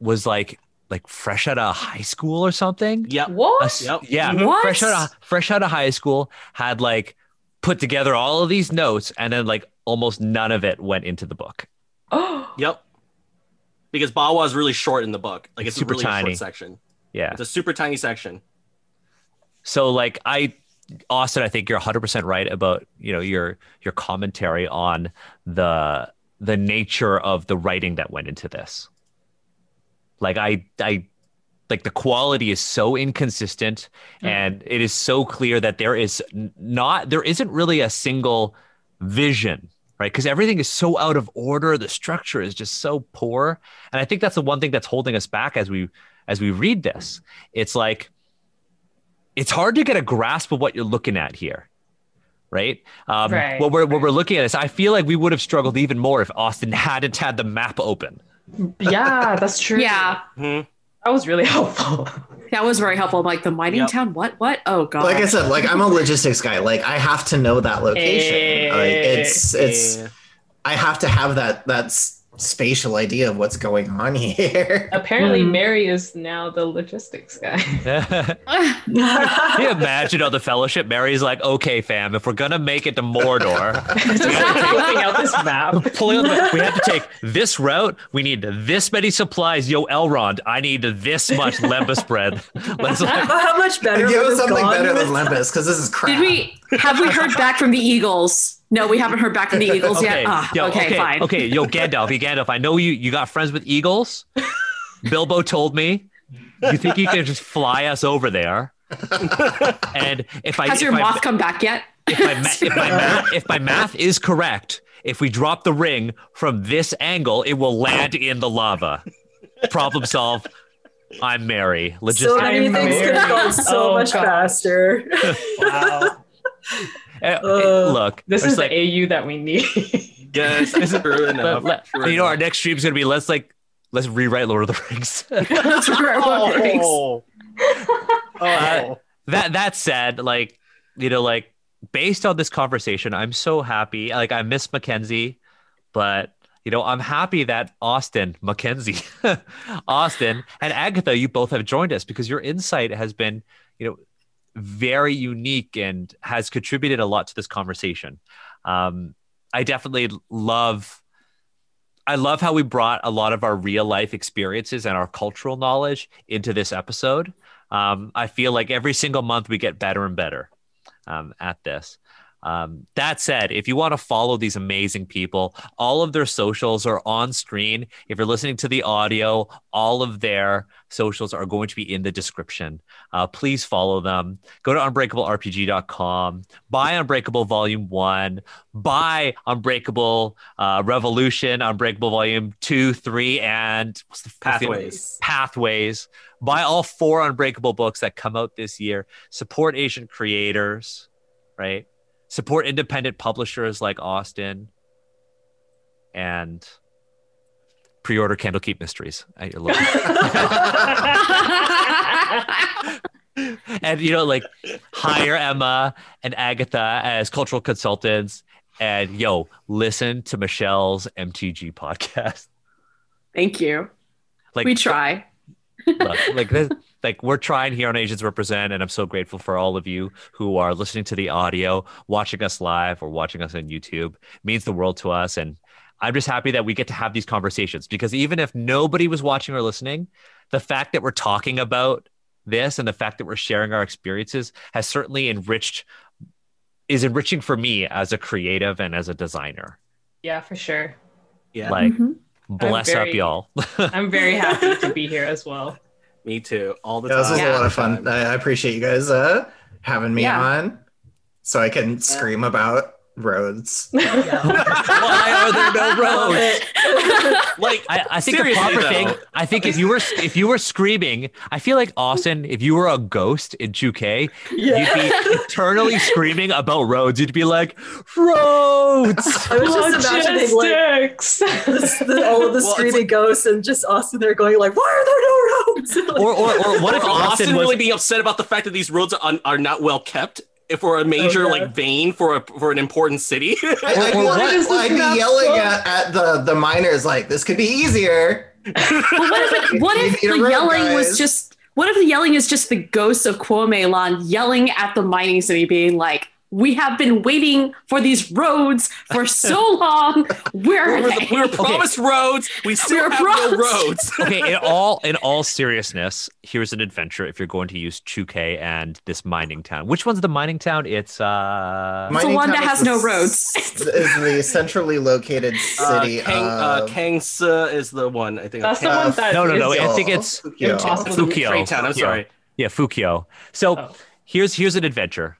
was like like fresh out of high school or something. Yep. A What? s- Yep. Yeah, What? fresh out of fresh out of high school had like put together all of these notes, and then like almost none of it went into the book. Oh, Yep. Because Bawa is really short in the book. Like it's Super really tiny. short section. Yeah. It's a super tiny section. So like I Austin, I think you're 100% right about, you know, your your commentary on the the nature of the writing that went into this. Like I I like the quality is so inconsistent and it is so clear that there is not there isn't really a single vision right? Because everything is so out of order. The structure is just so poor. And i think that's the one thing that's holding us back as we as we read this. It's like it's hard to get a grasp of what you're looking at here right? Um Right, what we're what we're looking at is i feel like we would have struggled even more if austin hadn't had the map open yeah, that's true. Yeah, Mhm. that was really helpful. that was very helpful. I'm like the mining Yep. town. What? What? Oh god. Like I said, like I'm a logistics guy. Like I have to know that location. Like it's it's Yeah. I have to have that that s- spatial idea of what's going on here. Apparently, Hmm. Mary is now the logistics guy. Can you imagine on the fellowship? Mary's like, okay, fam, if we're gonna make it to Mordor, Just out this map. pulling on the, we have to take this route. We need this many supplies. Yo, Elrond, I need this much lembas bread. Let's like, How much better? Give us something gone better than lembas because this is crap. Did we have we heard back from the Eagles? No, we haven't heard back from the Eagles okay, yet. Ah, yo, okay, okay, fine. okay, yo, Gandalf, yo, Gandalf. I know you. You got friends with eagles. Bilbo told me. You think you can just fly us over there? And if I Has if your I- moth come back yet? if my, ma- if, my math, if my math is correct, if we drop the ring from this angle, it will land in the lava. Problem solved. I'm Mary. So many I'm things could have gone so Oh, much gosh. faster. Wow. Uh, Uh, look, This is like, the AU that we need. Yes, it's true enough. let- True you know, our next stream is gonna be let's like let's rewrite Lord of the Rings. That's where Lord of the Rings. Oh. Oh. that that said, like you know, like based on this conversation, I'm so happy. Like I miss Mackenzie, but you know, I'm happy that Austin, Mackenzie, Austin, and Agatha, you both have joined us because your insight has been, you know, very unique and has contributed a lot to this conversation. Um, I definitely love. I love how we brought a lot of our real life experiences and our cultural knowledge into this episode. Um, I feel like every single month we get better and better um, at this. Um, that said, if you want to follow these amazing people, all of their socials are on screen. If you're listening to the audio, all of their socials are going to be in the description. Uh, please follow them. Go to unbreakablerpg.com, buy Unbreakable Volume 1, buy Unbreakable uh, Revolution, Unbreakable Volume 2, 3, and what's the what's the- Pathways. Pathways. Buy all four Unbreakable books that come out this year. Support Asian creators, right? Support independent publishers like Austin. And pre-order Candlekeep Mysteries at your local. and you know, like hire Emma and Agatha as cultural consultants. And yo, listen to Michelle's MTG podcast. Thank you. Like we try. look, like this, like we're trying here on Asians Represent, and I'm so grateful for all of you who are listening to the audio, watching us live, or watching us on YouTube. It means the world to us, and I'm just happy that we get to have these conversations because even if nobody was watching or listening, the fact that we're talking about this and the fact that we're sharing our experiences has certainly enriched is enriching for me as a creative and as a designer. yeah, for sure. Yeah, Like Mhm. bless up y'all. I'm very happy to be here as well. Me too. All the Yeah, time. this was Yeah. a lot of fun. I I appreciate you guys uh, having me Yeah. on, so I can scream about roads. Why are there no roads? Like, I, I think the proper though. thing. I think if you were if you were screaming, I feel like Austin. If you were a ghost in Chukei, you'd be eternally screaming about roads. You'd be like, roads. I was just imagining like Logistics. this, the, all of the Well, it's screaming ghosts and just Austin there going like, "Why are there no roads?" Like, Or, or, or what if Austin Austin was? really being upset about the fact that these roads are, are not well kept if we're a major yeah. like vein for a for an important city. I, I'd, or be- what is this I'd be map yelling at, at the the miners like, "This could be easier." what if it, what if You need a the road, yelling guys. was just what if the yelling is just the ghosts of Kuo Meilan yelling at the mining city, being like, "We have been waiting for these roads for so long. Where We are were, they?" we were promised roads. We still were have no promised. roads. okay, in all in all seriousness, here's an adventure if you're going to use Chukei and this mining town. Which one's the mining town? It's uh It's the one that Town has no roads. s- Is the centrally located Uh, city Kang, uh, of Kangsa is the one. I think. That's the one that No, no, no. is- I think it's Fukio. Fukio. Fukyo. Train town. I'm Fukyo. sorry. Yeah, Fukio. So Oh. here's here's an adventure.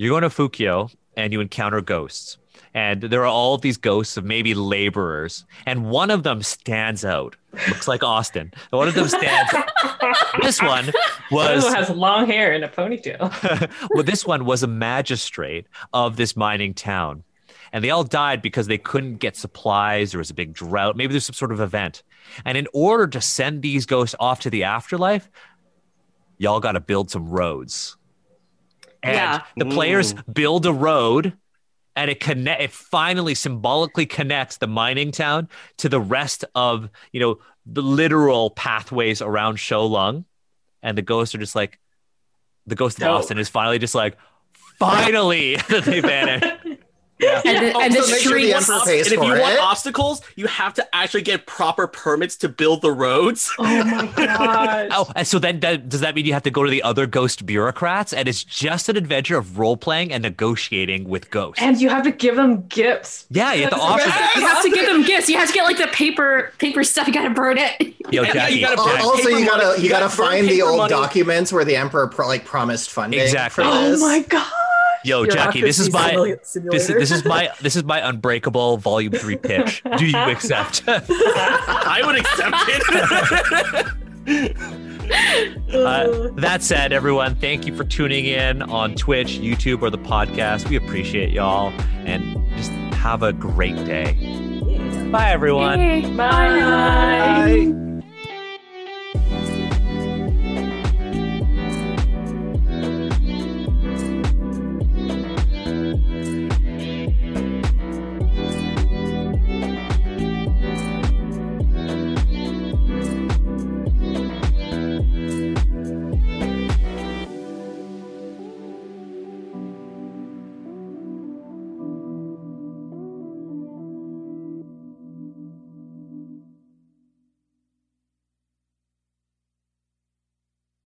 You're going to Fukyo and you encounter ghosts. And there are all these ghosts of maybe laborers. And one of them stands out. Looks like Austin. One of them stands This one One was has long hair and a ponytail. well, this one was a magistrate of this mining town. And they all died because they couldn't get supplies. There was a big drought. Maybe there's some sort of event. And in order to send these ghosts off to the afterlife, y'all got to build some roads. And Yeah. the players Mm. build a road and it connect it finally symbolically connects the mining town to the rest of, you know, the literal pathways around Shou Lung. And the ghosts are just like the ghost of Dope. Austin is finally just like, finally they vanish. Yeah. And the- Oh, and so make streets- you The Emperor obst- pays and if you for want obstacles, you have to actually get proper permits to build the roads. oh my gosh. Oh, and so then that, does that mean you have to go to the other ghost bureaucrats? And it's just an adventure of role playing and negotiating with ghosts. And you have to give them gifts. yeah, you have to offer. amazing. You have to give them gifts. You have to get like the paper paper stuff. You got to burn it. Yo, Jackie, you gotta burn Jackie, also, you gotta money. you You gotta gotta find the old money. documents where the emperor pro- like promised funding. Exactly. For Oh my god. Yo, Jackie, this is my Bureaucracy this is this is my this is my unbreakable volume three pitch. Do you accept? I would accept it. Uh, that said, everyone, thank you for tuning in on Twitch, YouTube, or the podcast. We appreciate y'all, and just have a great day. Bye, everyone. Yay. Bye. Bye.